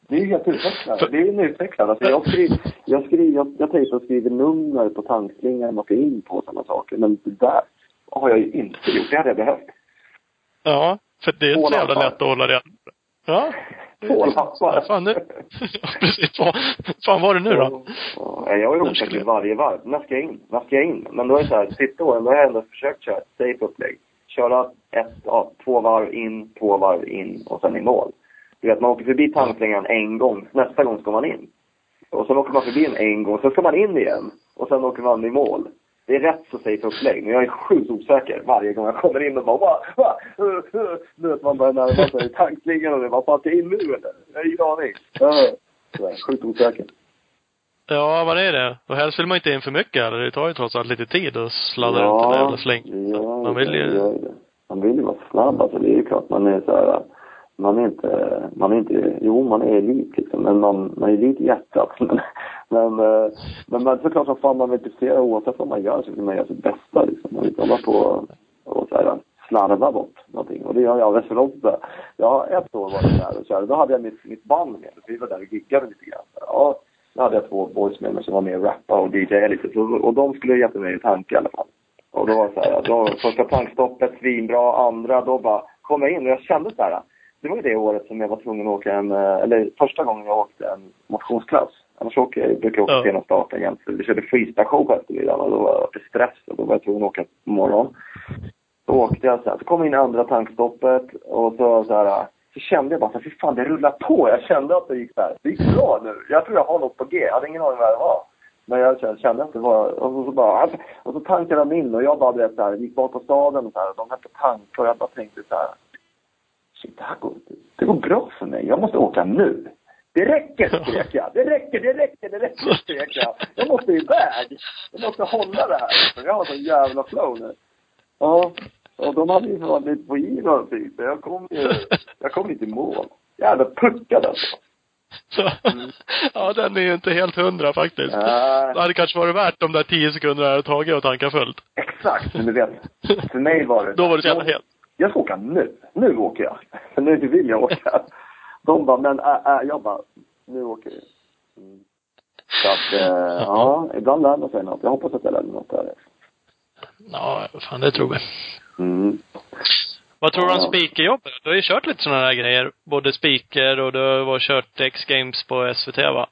Det är helt utvecklande. Det är ju utvecklande. Alltså jag skriver, jag skriver, jag, jag tejpar och skriver nummer på tankslingan man ska in på sådana saker. Men det där har jag ju inte gjort. Det hade jag behövt. ja. För det är inte så jävla lätt att hålla reda Ja. Lappar. Ja, fan nu. Precis. Fan var det nu då? Ja, jag När osäker varje varv. När ska jag in? När ska jag in? Men då är det så här, sista åren, då har jag ändå försökt köra ett safe upplägg. Köra ett, ja, två varv in, två varv in och sen i mål. Du vet, man åker förbi tankslingan en gång, nästa gång ska man in. Och sen åker man förbi den en gång, sen ska man in igen. Och sen åker man i mål. Det är rätt så safe upplägg, men jag är sjukt osäker varje gång jag kommer in och bara va, va, uh, uh. Du vet, man börjar närma sig tankslingan och det bara, fan ska jag in nu eller? Jag har ingen aning. Uh. Sjukt osäker. Ja, vad är det? Och helst vill man inte in för mycket eller? Det tar ju trots allt lite tid att sladda runt den där jävla släng. Ja, Man vill ju- gör det. Man vill ju vara snabb. Alltså, det är ju klart man är så här, man är inte, man är inte, jo man är elit liksom, men man, man är elit i hjärtat. Men, men, eh, men, men såklart som fan man vill prestera oavsett vad man gör så vill man göra sitt bästa liksom. Man vill inte hålla på och så här, slarva bort någonting. Och det gör jag rätt ofta. Jag har ett år varit där och körde. Då hade jag mitt, mitt band med. Så vi var där och giggade lite grann. Ja, då hade jag två boys med mig som var med och rappade och DJade lite. Så, och de skulle hjälpa mig i tanke i alla fall. Och då var det så här, då, första tankstoppet, svinbra, andra, då bara kom jag in och jag kände så här. Det var ju det året som jag var tvungen att åka en, eh, eller första gången jag åkte en motionsklass. Annars åker jag, brukar jag åka Ja. sena starten jämt. Vi körde freestyle-show på eftermiddagen och då var det stress och då var jag tvungen att åka på morgonen. Så åkte jag så här, så kom jag in i andra tankstoppet och så så här, så kände jag bara så här, fy fan det rullar på. Jag kände att det gick så här, det gick bra nu. Jag tror jag har något på G. Jag hade ingen aning vad det var. Men jag kände- att det var, och så bara, och så tankade de in och jag bara vet så här, gick bak på staden och så här, och de att tanka och jag bara tänkte så här, shit det här går, det går bra för mig. Jag måste åka nu. Det räcker skrek jag. Det räcker, det räcker, det räcker skrek jag. Jag måste iväg. Jag måste hålla det här. Jag har sån jävla flow nu. Ja. Och de hade ju varit på Iran typ. Jag kom ju, jag kom inte i mål. Jävla puckad alltså. Så, ja, den är ju inte helt hundra faktiskt. Nej. Det hade kanske varit värt de där tio sekunderna det hade tagit att tanka fullt. Exakt, men du vet. För mig var det... Då var det så jävla helt. Jag ska åka nu. Nu åker jag. Nu vill jag åka. De bara, men äh, äh, jag bara, nu åker vi. Mm. Så att, eh, ja, ibland lär man sig något. Jag hoppas att jag lärde mig något där. Ja, fan det tror vi. Mm. Vad tror du om Ja. speakerjobbet? Du har ju kört lite sådana där grejer. Både speaker och du har kört X-games på SVT va?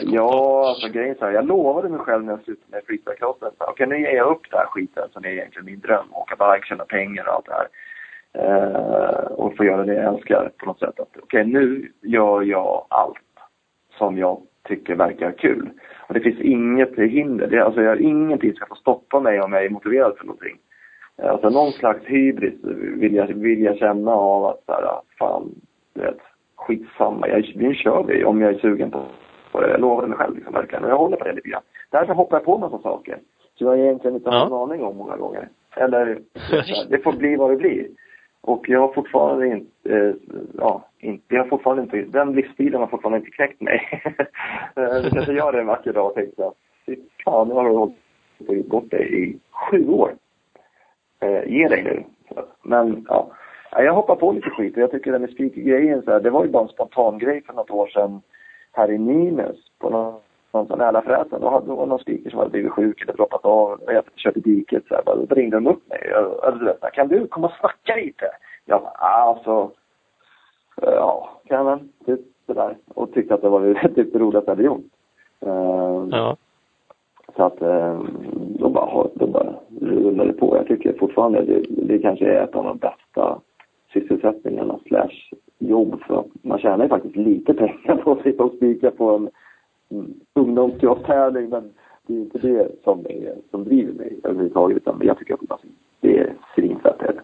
Ja, alltså grejen är så här, jag lovade mig själv när jag slutade med här, Okej, nu ger jag upp det här skiten som är egentligen min dröm. Åka bike, tjäna pengar och allt det här. Eh, och få göra det jag älskar på något sätt. Okej, nu gör jag allt som jag tycker verkar kul. Och det finns inget hinder. Det, alltså, jag, ingenting ska få stoppa mig om jag är motiverad för någonting. Eh, Alltså någon slags hybris vill jag, vill jag känna av att så här, fan, du vet, skitsamma. Jag, nu kör vi om jag är sugen på på det. Jag lovade mig själv liksom verkligen. Och jag håller på det lite grann. Därför hoppar jag på massa saker. Som jag egentligen inte har Ja. en aning om många gånger. Eller, det får bli vad det blir. Och jag har fortfarande inte, eh, ja, inte, jag har fortfarande inte, den livsstilen har fortfarande inte knäckt mig. Eh, det kanske gör det en vacker dag och tänkte jag, fy fan, nu har du hållit på att bort dig i sju år. Eh, ge dig nu. Men ja, Ja, jag hoppar på lite skit och jag tycker den med speaker-grejen så här, det var ju bara en spontan grej för något år sedan här i Nynäs på någon, någon sån här fräsen. Då hade det någon speaker som hade blivit sjuk eller droppat av och jag kört i diket så här. Då ringde de upp mig vet, så här, kan du komma och snacka lite? Jag bara, ah, alltså, ja, kan man, typ sådär. Och tyckte att det var det typ det roligaste jag hade gjort. Eh, Ja. så att eh, då bara, då bara rullade det på. Jag tycker fortfarande det, det kanske är ett av de bästa sysselsättningarna slash jobb för att man tjänar ju faktiskt lite pengar på att sitta och spika på en ungdomsteatertävling men det är inte det som, är, som driver mig överhuvudtaget utan jag tycker att det är svinfett är det.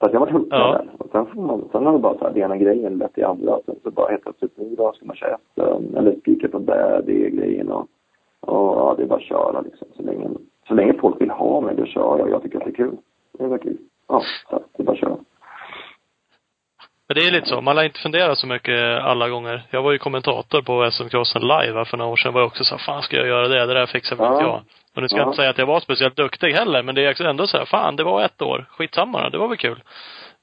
Så att jag var hooked Ja. där. Och sen, får man, sen har det bara så här, det ena grejen lett till andra. Sen så bara helt plötsligt, nu då ska man köra efter, eller spika på det, det grejen och och ja, det är bara att köra liksom. Så länge, så länge folk vill ha mig, då kör jag. Jag tycker att det är kul. Det är kul. Ja, så det är bara att köra. Men det är lite så. Man lär inte fundera så mycket alla gånger. Jag var ju kommentator på SM-crossen live här för några år sedan. var jag också så här, fan ska jag göra det? Det där fixar väl inte Ja. jag. Och nu ska jag Ja. inte säga att jag var speciellt duktig heller, men det är ändå så här, fan det var ett år. Skitsamma då, det var väl kul.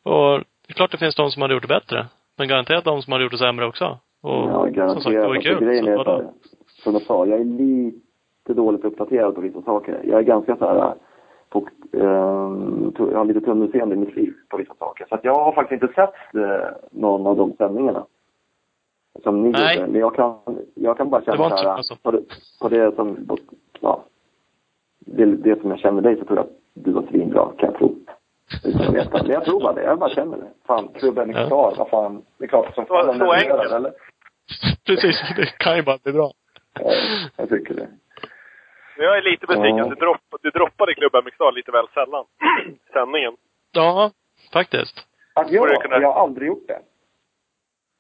Och det är klart det finns de som hade gjort det bättre. Men garanterat de som hade gjort det sämre också. Och ja, som sagt, det var ju Alltså, kul. grejen Så är så, som jag sa, jag är lite dåligt uppdaterad på vissa saker. Jag är ganska så här, på, tu- jag har lite tunnelseende i mitt liv på vissa saker. Så att jag har faktiskt inte sett eh, någon av de sändningarna. Som ni Nej. gjorde. Men jag kan, jag kan bara Det känna var så inte här, alltså. på, det, på det som, ja. Det, det som jag känner dig så tror jag att du var svinbra, kan jag tro. Utan att veta. Men jag tror bara det, jag bara känner det. Fan, klubben är klar, vad fan. Det är klart som fan så den levererad, eller? Precis, det kan ju bara bli bra. Ja, jag tycker det. Jag är lite besviken. Ja. Du, dropp, du droppade klubben Mixdal lite väl sällan. i Sändningen. Ja, faktiskt. Att jag, kunna- jag har aldrig gjort det.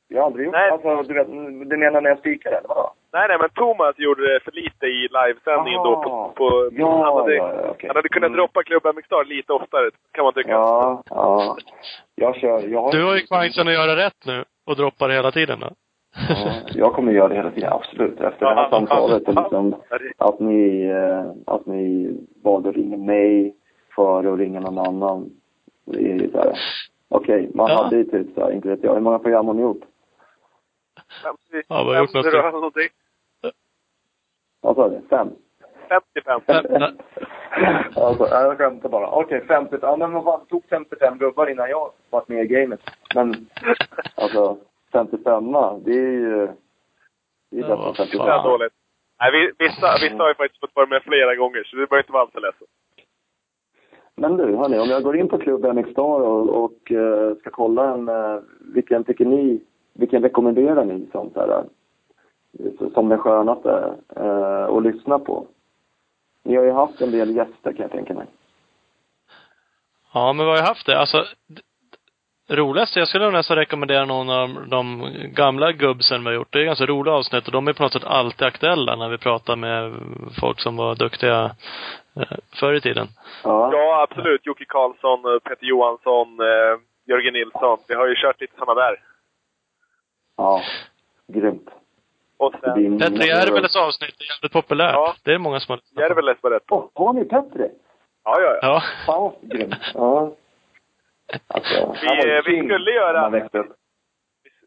Jag har aldrig gjort Nej. Alltså, du vet, du menar när jag spikar eller vadå? Nej, nej, men Thomas gjorde det för lite i livesändningen då på... på Ja, han, hade, ja, ja, okej. han hade kunnat Mm. droppa klubben Mixdal lite oftare, kan man tycka. Ja, ja. Jag kör, jag har Du har ju chansen att göra rätt nu och droppa det hela tiden då. Ja, jag kommer göra det hela tiden, absolut. Efter det här samtalet och liksom att ni, eh, att ni valde att ringa mig före att ringa någon annan. Det är ju så här. Okej, man Ja. hade ju typ så här, inte vet jag, hur många program har ni gjort? 50, Ja, vad har gjort 50 något då, det? någonting. Vad sa du? Fem? 55. Nej. alltså, jag skämtar bara. Okej, 50. Ja, men det tog 55 gubbar innan jag varit med i gamet. Men, alltså, 55 det är ju... Det är vad 55. Det är fan. dåligt. Nej, vi, vissa, vissa har ju faktiskt fått vara med flera gånger, så du behöver inte vara alltför ledsen. Men du, hörni, om jag går in på Klubb MX Star och, och eh, ska kolla en, uh, vilken tycker ni, vilken rekommenderar ni som så här, eh, som den skönaste uh, att lyssna på? Ni har ju haft en del gäster kan jag tänka mig. Ja, men vi har ju haft det. Alltså, roligaste, jag skulle nästan rekommendera någon av de gamla gubbsen vi har gjort. Det är ganska roliga avsnitt och de är på något sätt alltid aktuella när vi pratar med folk som var duktiga eh, förr i tiden. Ja. Ja, absolut. Jocke Karlsson, eh, Peter Johansson, eh, Jörgen Nilsson. Vi har ju kört lite sådana där. Ja. Grymt. Och Det sen Petri Järveles avsnitt är jävligt populärt. Ja. Det är många som har lyssnat på. Järveles var rätt. Åh, har ni Petri? Ja, ja, ja. Ja. Fan vad grymt. Ja. Alltså, Vi, eh, vi skulle göra- upp.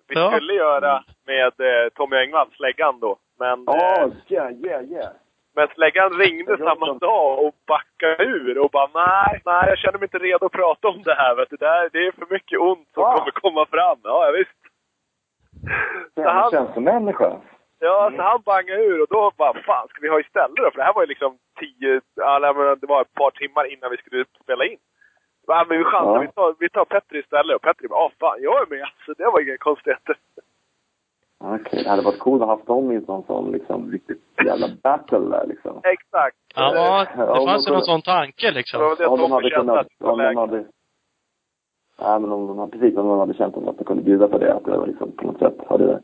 Vi Ja. skulle göra med eh, Tommy Engvall, släggan då. Men, Ja, eh, yeah, yeah, yeah. men släggan ringde samma dag och backade ur och bara nej, nej, jag känner mig inte redo att prata om det här. Vet du. Det, här, det är för mycket ont som Va? kommer komma fram. Ja, ja visst. Så han, känslomänniska. ja, Mm. så han bangade ur och då bara, fan ska vi ha istället då? För det här var ju liksom tio, eller det var ett par timmar innan vi skulle spela in. Ja, men vi chansar, Ja. vi, tar, vi tar Petri istället. Och Petri bara, ja fan, jag är med. Så det var inga konstigheter. Okej, det hade varit coolt att ha haft dem i en sån, sån liksom riktigt jävla battle där liksom. Exakt. Ja, Ja, det fanns ju någon sån tanke liksom. väl det Om de hade kunnat, om de hade... Nej men om de hade, precis, om de hade känt att de kunde bjuda på det, att det var liksom på något sätt hade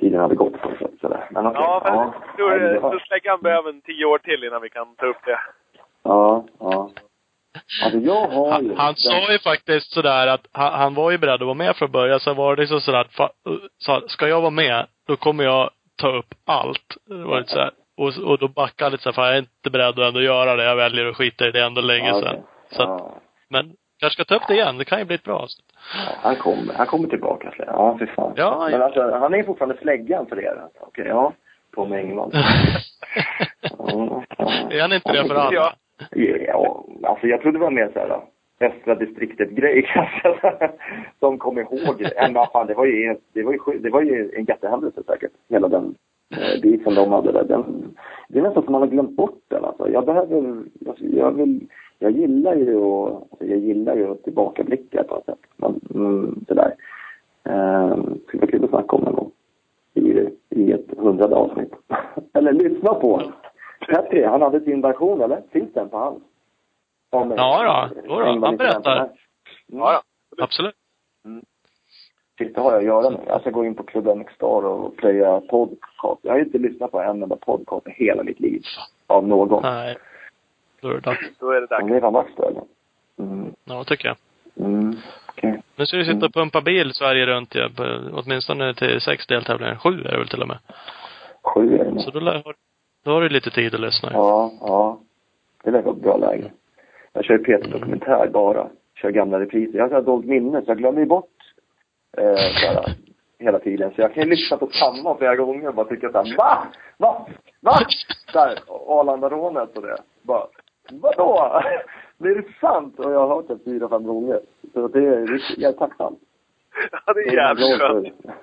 tiden hade gått på något sätt sådär. Men okej. Ja, men jag tror Nej, det var- så släggan behöver en tio år till innan vi kan ta upp det. Ja, ja. Alltså jag har ju... Han, han sa ju faktiskt sådär att han, han var ju beredd att vara med från början. Sen var det liksom sådär att, fa, sa, ska jag vara med, då kommer jag ta upp allt. Det var lite. Och, och då backade han lite såhär, fan jag är inte beredd att ändå göra det. Jag väljer att skita i det ändå länge sedan. okej. Så att, ja. men kanske ska ta upp det igen. Det kan ju bli ett bra. Ja, han kommer, han kommer tillbaka. så. Ja, fy fan. Ja, Men ja. alltså, han är fortfarande släggan för er. Alltså. Okej, ja. Tommy Engvall. Ja. Är han inte det för alla? Ja. Ja, alltså jag trodde det var mer såhär här Västra distriktet-grej kanske. De kom ihåg det. Men fan, det var ju, det var ju, det var ju en jättehändelse säkert. Hela den eh, som de hade där. Den, det är nästan som man har glömt bort den alltså. Jag behöver, alltså, jag vill, jag gillar ju att, alltså, jag gillar ju att tillbakablicka på något sätt. Man, mm, sådär. Eh, det skulle vara kul att snacka om någon gång. I, i ett hundrade avsnitt. eller lyssna på. Petri, han hade sin version eller? Finns den på hans? Ja då, jo då, Engvall han berättar. Mm. Ja, ja. Absolut. Shit, det har jag att göra nu. Jag ska gå in på Club MX Star och playa podcast. Jag har inte lyssnat på en enda podcast i hela mitt liv. Av någon. Nej. Då är det dags. Då är det dags. Det är fan dags då eller? Mm. Ja, tycker jag. Mm. Okej. Nu ska vi sitta och pumpa bil Sverige runt ja, på, åtminstone till sex deltävlingar. Sju är det väl till och med. Sju är det. Så då, lär, då har du lite tid att lyssna. Ja, ja. Det verkar ett bra läge. Jag kör Peter Dokumentär bara. Kör gamla repriser. Jag har så dåligt minne så jag glömmer ju bort eh, så här, hela tiden. Så jag kan ju lyssna på samma flera gånger och bara tycka såhär, va? Va? Va? Där, Arlandarånet och det. Bara, vadå? Det är sant? Och jag har hört det fyra, fem gånger. Så det är, jag är tacksam. Ja, det är jävligt skönt.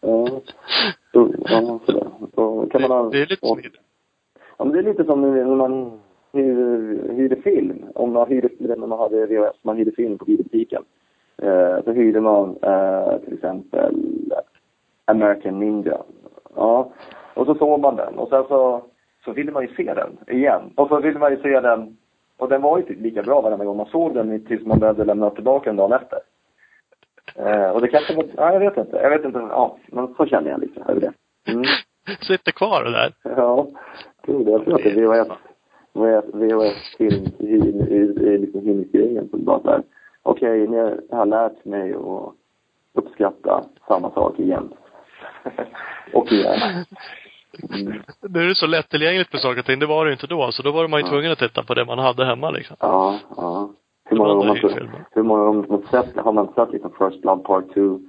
Ja. Så, ja, sådär. Så kan man ha, Det, det är lite och-. Ja, men det är lite som när man hyr, hyrde film. Om man hyrde, när man hade VHS, man hyrde film på videobutiken. Eh, så hyrde man eh, till exempel American Ninja. Ja. Och så såg man den och sen så, så ville man ju se den igen. Och så ville man ju se den och den var ju typ lika bra varenda gång man såg den tills man behövde lämna tillbaka den dagen efter. Eh, och det kanske var, ja jag vet inte, jag vet inte, ja, men så känner jag lite över det. Mm. Sitter kvar det där. Ja, tror det. Jag tror att det är VHS, VHS, VHS film i, i, i liksom hyllningsgrejen. Så bara såhär, okej, har- jag har lärt mig att uppskatta samma sak igen. och igen. Mm. Nu är det så lättillgängligt med saker och ting. Det var det ju inte då. Så då var man ju tvungen att titta på det man hade hemma liksom. Ja, ja. Hur många gånger har man, sett, har man sett liksom First Blood Part 2,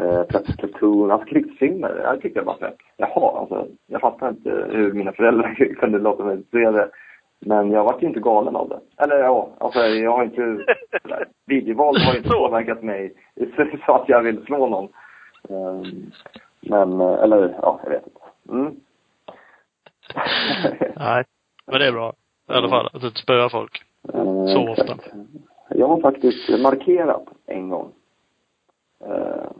eh, Platoon, alltså krigsfilmer? Jag tyckte var fett. Jaha, alltså, jag fattar inte hur mina föräldrar kunde låta mig se det. Men jag var ju inte galen av det. Eller ja, alltså jag har inte, videovåld har inte påverkat mig så att jag vill slå någon. Ehm, men, eh, eller ja, jag vet inte. Mm. Nej. Men det är bra. I alla fall. Att inte spöar folk. Eh, Så exakt. ofta. Jag har faktiskt markerat en gång. Eh,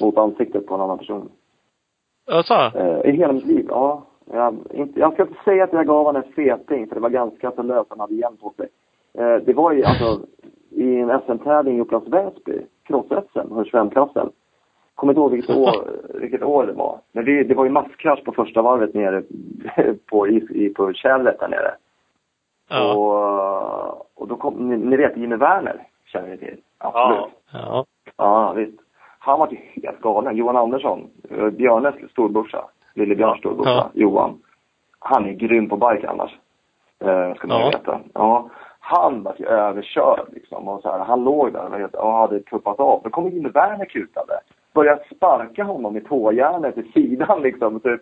mot ansiktet på en annan person. Alltså? Eh, I hela mitt liv, ja. Jag, inte, jag ska inte säga att jag gav honom en feting, för det var ganska så löst han hade igen på sig. Eh, det var ju alltså i en SM-tävling i Upplands Väsby. cross-SM, Hörsvem-klassen. Kommer inte ihåg vilket år, vilket år det var. Men det, det var ju masskrasch på första varvet nere på, i, i, på Kärret där nere. Ja. Och, och då kom, ni, ni vet Jimmy Werner, känner ni till? Absolut. Ja. Ja, visst. Han var ju helt galen. Johan Andersson, eh, Björnes storbrorsa, Lille Björns Ja. storbrorsa, Ja. Johan. Han är grym på bike annars. Eh, ska man Ja. veta. Ja. Han var ju överkörd liksom. Och så här, han låg där och vet, och hade tuppat av. Då kommer Jimmy Werner kutande. Började sparka honom i tåjärnet i sidan liksom. Typ.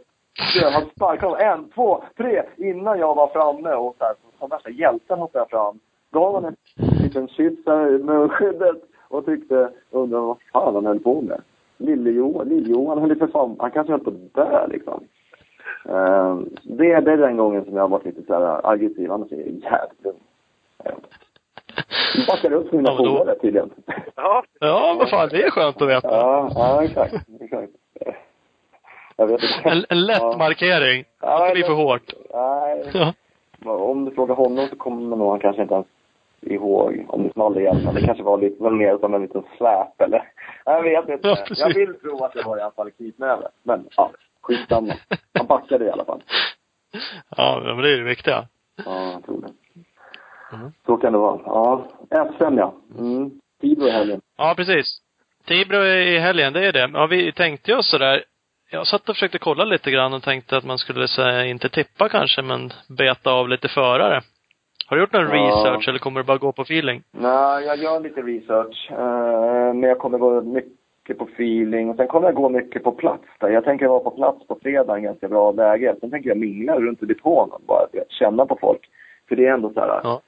Han sparkade en, två, tre innan jag var framme. Och så här, som värsta hjälten hoppade jag fram. Gav honom en liten kyss i munskyddet och tyckte, undrade vad fan han höll på med. Höll ju för fan, han kanske höll på att dö liksom. Eh, det, det är den gången som jag har varit lite så här aggressiv, annars är jag jävligt Jag backar upp mina Ja, polare tydligen. Ja, Ja, vad fan, det är skönt att veta. Ja, ja exakt. exakt. En, en lätt Ja. markering. Ja, Det blir för hårt. Nej. Ja. Om du frågar honom så kommer nog han kanske inte ens ihåg om det small igen. Men det kanske var lite var mer som en liten släp eller? Jag vet inte. Ja, jag vill tro att det var i alla fall knytnäve. Men ja, skitsamma. Han backade i alla fall. Ja, men det är det viktiga. Ja, jag tror det. Mm. Så kan det vara. Ja, SM ja. Mm. Tibro i helgen. Ja, precis. Tibro i helgen, det är det. Ja, vi tänkte ju oss sådär. Jag satt och försökte kolla lite grann och tänkte att man skulle säga, inte tippa kanske, men beta av lite förare. Har du gjort någon Ja. research eller kommer du bara gå på feeling? Nej, jag gör lite research. eh, men jag kommer gå mycket på feeling. Och sen kommer jag gå mycket på plats där. Jag tänker vara på plats på fredag i ganska bra läge. Sen tänker jag mingla runt i depån bara vet, känna på folk. För det är ändå så här. Ja.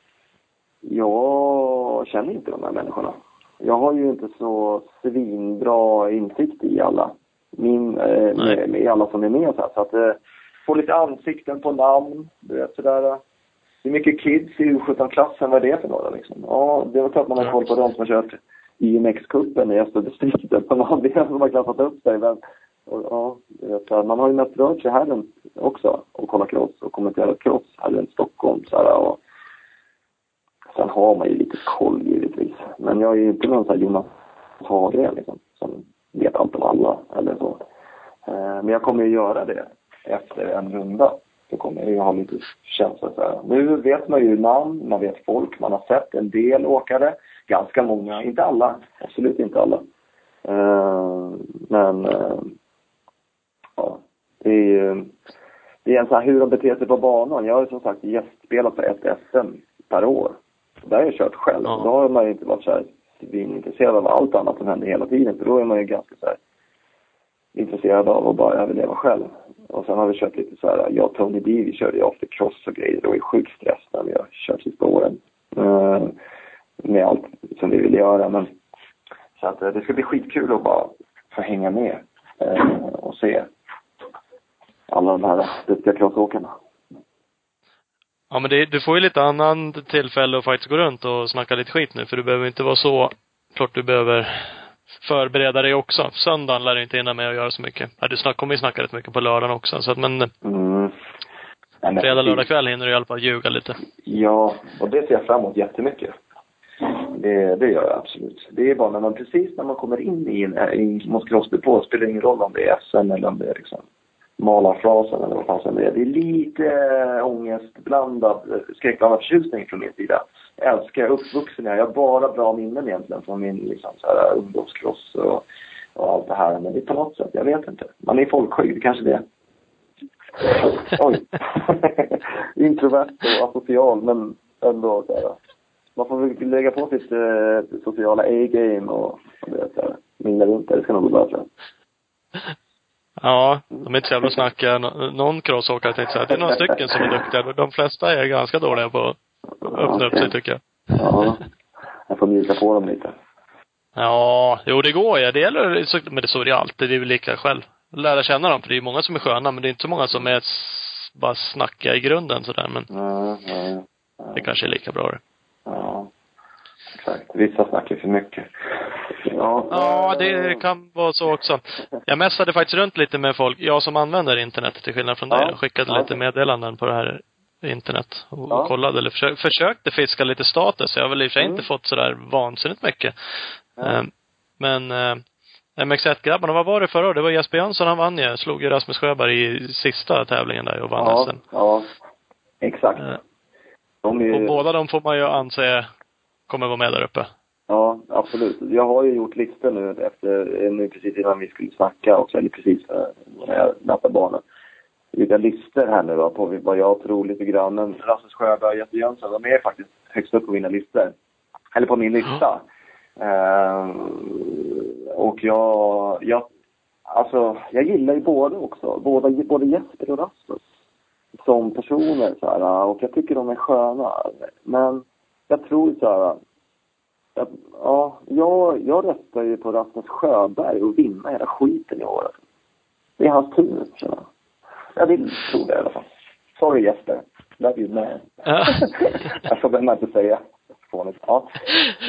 Jag känner inte de här människorna. Jag har ju inte så svinbra insikt i alla. Min, eh, med, med alla som är med så här. Så att eh, få lite ansikten på namn, du vet sådär. Hur mycket kids i U17-klassen, vad är det för några liksom? Ja, det är väl klart man har koll på de som har kört IMX-cupen i Österdistriktet. Man har det som har klassat upp sig. Men, och, ja, så man har ju mest rört sig här runt också och kollat cross och kommenterat cross här runt Stockholm. Så här, och, sen har man ju lite koll givetvis. Men jag är ju inte någon sån här Jonas Hagren liksom, som vet allt om alla eller så. Eh, men jag kommer ju göra det efter en runda. Då kommer jag ju ha lite känsla så här. Nu vet man ju namn, man vet folk, man har sett en del åkare. Ganska många, inte alla, absolut inte alla. Eh, men eh, ja, det är ju det är en så här hur de beter sig på banan. Jag har ju som sagt gästspelat på ett SM per år. Där har jag kört själv. Ja. Då har man ju inte varit så här intresserad av allt annat som händer hela tiden. För då är man ju ganska så här intresserad av att bara överleva själv. Och sen har vi kört lite så här, jag och Tony D, vi körde ju ofta cross och grejer. Det var ju sjuk stress när vi har kört sista åren. Eh, med allt som vi vill göra. Men så att eh, det ska bli skitkul att bara få hänga med eh, och se alla de här duktiga crossåkarna. Ja, men det, du får ju lite annan tillfälle att faktiskt gå runt och snacka lite skit nu, för du behöver inte vara så, klart du behöver förbereda dig också. Söndagen lär du inte hinna med att göra så mycket. Ja, du snack, kommer ju snacka rätt mycket på lördagen också, så att men Mm. Nej, men fredag, lördag kväll hinner du i alla fall ljuga lite. Ja, och det ser jag fram emot jättemycket. Det, det gör jag absolut. Det är bara när man precis när man kommer in i en i mot crossdepå, spelar ingen roll om det är SM eller om det är liksom malarfrasen eller vad fasen det är. Det är lite äh, ångestblandad, eh, skräckblandad förtjusning från min sida. Jag älskar, jag uppvuxen här. Jag har bara bra minnen egentligen från min liksom, så här, ungdomscross och, och allt det här. Men det är på något sätt, jag vet inte. Man är folkskygg, kanske det. Oj. Introvert och asocial, men ändå så här. Man får väl lägga på sitt eh, sociala A-game och, och så här, mingla runt där. Det ska nog gå bra tror jag. Ja, de är inte så jävla snacka. Nå- Någon crossåkare tänkte säga det är några stycken som är duktiga. De flesta är ganska dåliga på att öppna upp sig, tycker jag. Ja. Jag får mjuka på dem lite. Ja, jo det går ju. Det gäller, men det så är det alltid. Det är väl lika själv. Lära känna dem, för det är många som är sköna, men det är inte så många som är bara snacka i grunden sådär. Men Ja, ja, det kanske är lika bra det. ja. Exakt. Vissa snackar för mycket. Ja, Ja, det kan vara så också. Jag messade faktiskt runt lite med folk, jag som använder internet till skillnad från dig. Ja. Jag skickade Ja. lite meddelanden på det här internet och Ja. kollade, eller försökte, försökte fiska lite status. Jag har väl i och för sig Mm. inte fått sådär vansinnigt mycket. Ja. Ehm, Men eh, MX1-grabbarna, vad var det förra året? Det var Jesper Jönsson, han vann ju. Slog ju Rasmus Sjöberg i sista tävlingen där och vann Ja, SM. ja. Exakt. Eh, De är och ju, båda de får man ju anse kommer vara med där uppe. ja, absolut. Jag har ju gjort listor nu efter, nu precis innan vi skulle snacka också, eller precis när jag nappade barnen. Lite listor här nu då på vad jag tror lite grann. Men Rasmus Sjöberg och Jesper Jönsson, de är faktiskt högst upp på mina listor. Eller på min lista. Eh, och jag, jag, alltså, jag gillar ju båda också. Båda, både Jesper och Rasmus. Som personer så här, och jag tycker de är sköna. Men jag tror så här, jag, ja, jag, jag röstar ju på Rasmus Sjöberg och vinna hela skiten i år. alltså. Det är hans tur, känner jag. Jag vill tro det i alla fall. Sorry Jesper. Love you man. Ja. får behöver inte säga. Fånigt. Ja.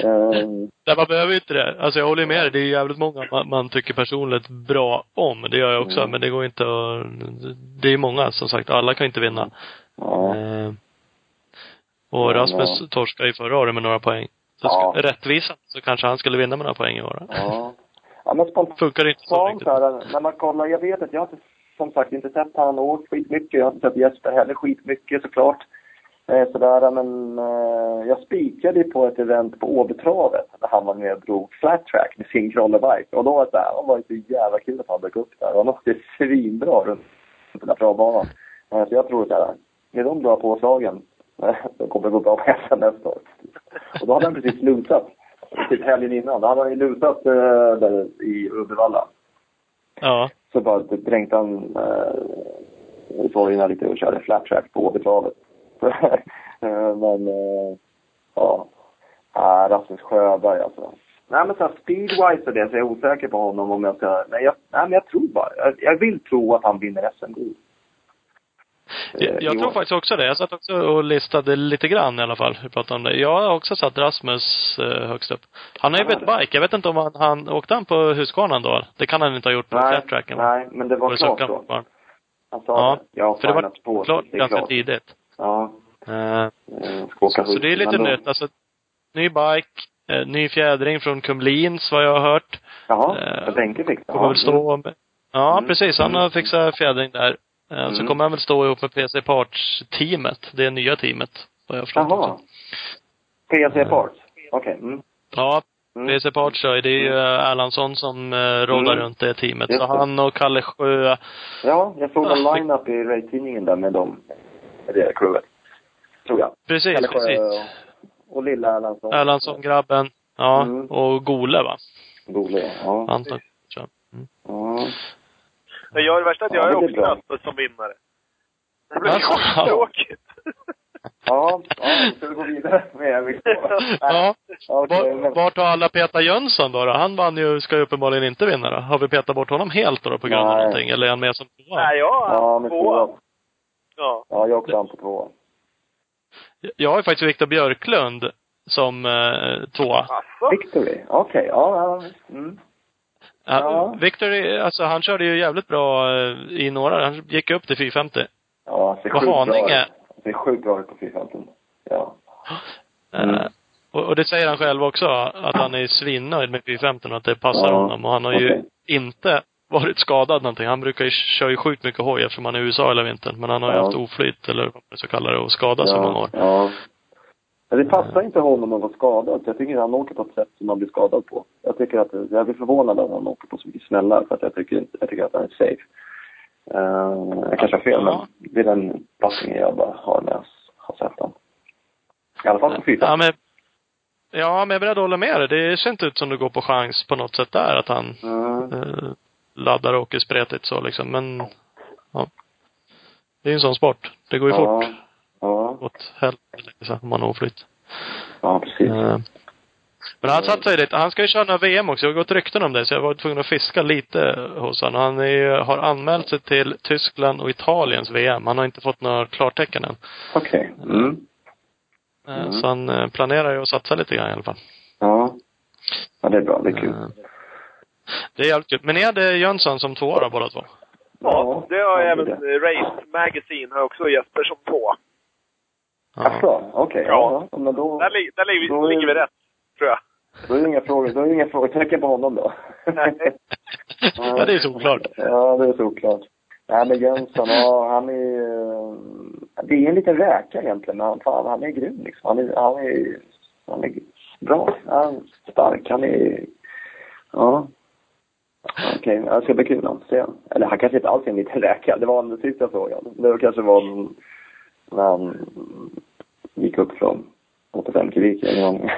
Ehm, Nej, man behöver inte det. Alltså jag håller med dig. Det är jävligt många man, man tycker personligt bra om. Det gör jag också. Mm. Men det går inte att... Det är många som sagt. Alla kan inte vinna. ja. Eh, och Men, Rasmus ja. torskade ju förra året med några poäng. Så Ja. ska, rättvisa så kanske han skulle vinna med några poäng i år. ja. Ja, men spontant Funkar inte så riktigt. här, när man kollar, jag vet att jag har inte, som sagt inte sett han åkt skitmycket. Jag har inte sett Jesper heller skitmycket såklart. Eh, sådär, men eh, jag spikade på ett event på Åbytravet när han var med och drog flat track med sin krollebike. Och då var det såhär, det var ju så jävla kul att han dök upp där. Han åkte svinbra runt den där travbanan. Eh, så jag tror såhär, är de bra påslagen, då kommer gå bra på SM nästa år. Och då hade han precis lutat. Typ helgen innan. Då hade han ju lutat eh, där i Uddevalla. Ja. Så bara dränkte han eh, sorgerna lite och körde flat track på Åbytravet. Eh, men, eh, ja. Ah, Rasmus Sjöberg alltså. Nej men så här, speedwise och det så är jag osäker på honom om jag ska, nej, jag, nej men jag tror bara, jag, jag vill tro att han vinner SM-guld. Eh, Jag, jag tror faktiskt också det. Jag satt också och listade lite grann i alla fall. Vi pratade om det. Jag har också satt Rasmus eh, högst upp. Han har ju bytt det. bike. Jag vet inte om han, han åkte han på Husqvarnan då? Det kan han inte ha gjort på Nej, tracken. nej, men det var På klart då. Han sa Ja, det. Jag har För det var på, klart det ganska klart. tidigt. Ja. Eh, eh, så, så det är lite nytt. Alltså, ny bike, eh, ny fjädring från Kumlins vad jag har hört. Jaha, Eh. Kommer väl stå med, Ja, Mm. precis. Han har fixat fjädring där. Eh, Så Mm. kommer han väl stå ihop med PC Parts-teamet. Det nya teamet. Vad jag förstått Jaha. PC Parts? Okej. Mm. Ja, Mm. PC Parts kör ju. Det är ju eh, Erlandsson som eh, råddar Mm. runt det teamet. Just Så det. han och Kalle Sjö. Ja, jag såg Ah, en line-up i racetidningen där med dem. Det crewet. Tror jag. Precis, Sjö precis. och, och lilla Erlandsson. Erlandsson-grabben. Ja, Mm. och Gole va? Gole, ja. Anton. Mm. ja. Men jag, det värsta är att Ja, jag är det blir också. Rasmus som vinnare. Det blir Alltså. skittråkigt. Ja, ja, då ska vi gå vidare med MX2. Ja. Men- vart har alla petat Jönsson då, då? Han vann ju, ska ju uppenbarligen inte vinna då. Har vi petat bort honom helt då, på grund av någonting? Eller är han med som tvåa? Nej, jag Ja, är tvåa. Ja. Ja, jag åkte an på tvåa. Jag har ju faktiskt Viktor Björklund som eh, tvåa. Victory? Okej, ja, ja. Mm. Ja. Ja. Viktor, är- alltså han körde ju jävligt bra eh, i några. Han gick upp till 450. Ja, det ser sjukt bra ut. Det ser sjukt bra ut på 450. Ja. Mm. Eh, och, och det säger han själv också, att han är svinnöjd med 450 och att det passar Ja. honom. Och han har ju Okej. inte varit skadad någonting. Han brukar ju köra ju sjukt mycket hoj eftersom han är i USA hela vintern. Men han har ju Ja. haft oflyt, eller vad man ska kalla det, och skadats i många år. Ja. Men det passar inte honom att vara skadad. Jag tycker att han åker på ett sätt som man blir skadad på. Jag tycker att, jag blir förvånad att han åker på så mycket smällar för att jag tycker, jag tycker att han är safe. Uh, jag kanske har fel, Ja. men det är den passningen jag bara har när jag har sett den. I alla fall på fyra. Ja, men, ja, men jag är beredd att hålla med dig. Det ser inte ut som det går på chans på något sätt där, att han Mm. eh, laddar och åker spretigt så liksom. Men, ja. Det är ju en sån sport. Det går ju ja. fort Ja, åt helvete liksom, om man har oflyt. ja precis. Eh, Men han satsar ju lite. Han ska ju köra några VM också. Jag har gått rykten om det, så jag var tvungen att fiska lite hos honom. Han är, har anmält sig till Tyskland och Italiens VM. Han har inte fått några klartecken än. Okej. Mm. Eh, Mm. Så han eh, planerar ju att satsa lite grann i alla fall. Ja. Ja, det är bra. Det är kul. Eh, Det är jävligt kul. Men är det Jönsson som tvåa då, båda två? Ja, det har ja, även det är det. Race Magazine har också Jesper som tvåa. Ja. Jaså? Okej. Ja. Ja. ja. Men då... Där, li- där ligger, Då är- ligger vi rätt, tror jag. Då är det inga frågor, då är det inga frågetecken på honom då. Nej. ja, det är såklart. Ja, det är såklart. Nej, men Jönsson, ja, han är Det är en liten räka egentligen, men han, fan, han är grym liksom. Han är, han är, han är bra. Han är stark. Han är, ja. Okej, okay. det ska bli kul att se. Eller han kanske inte alls är en liten räka. Det var den sista frågan. Det kanske var när han gick upp från 85 kubik en gång.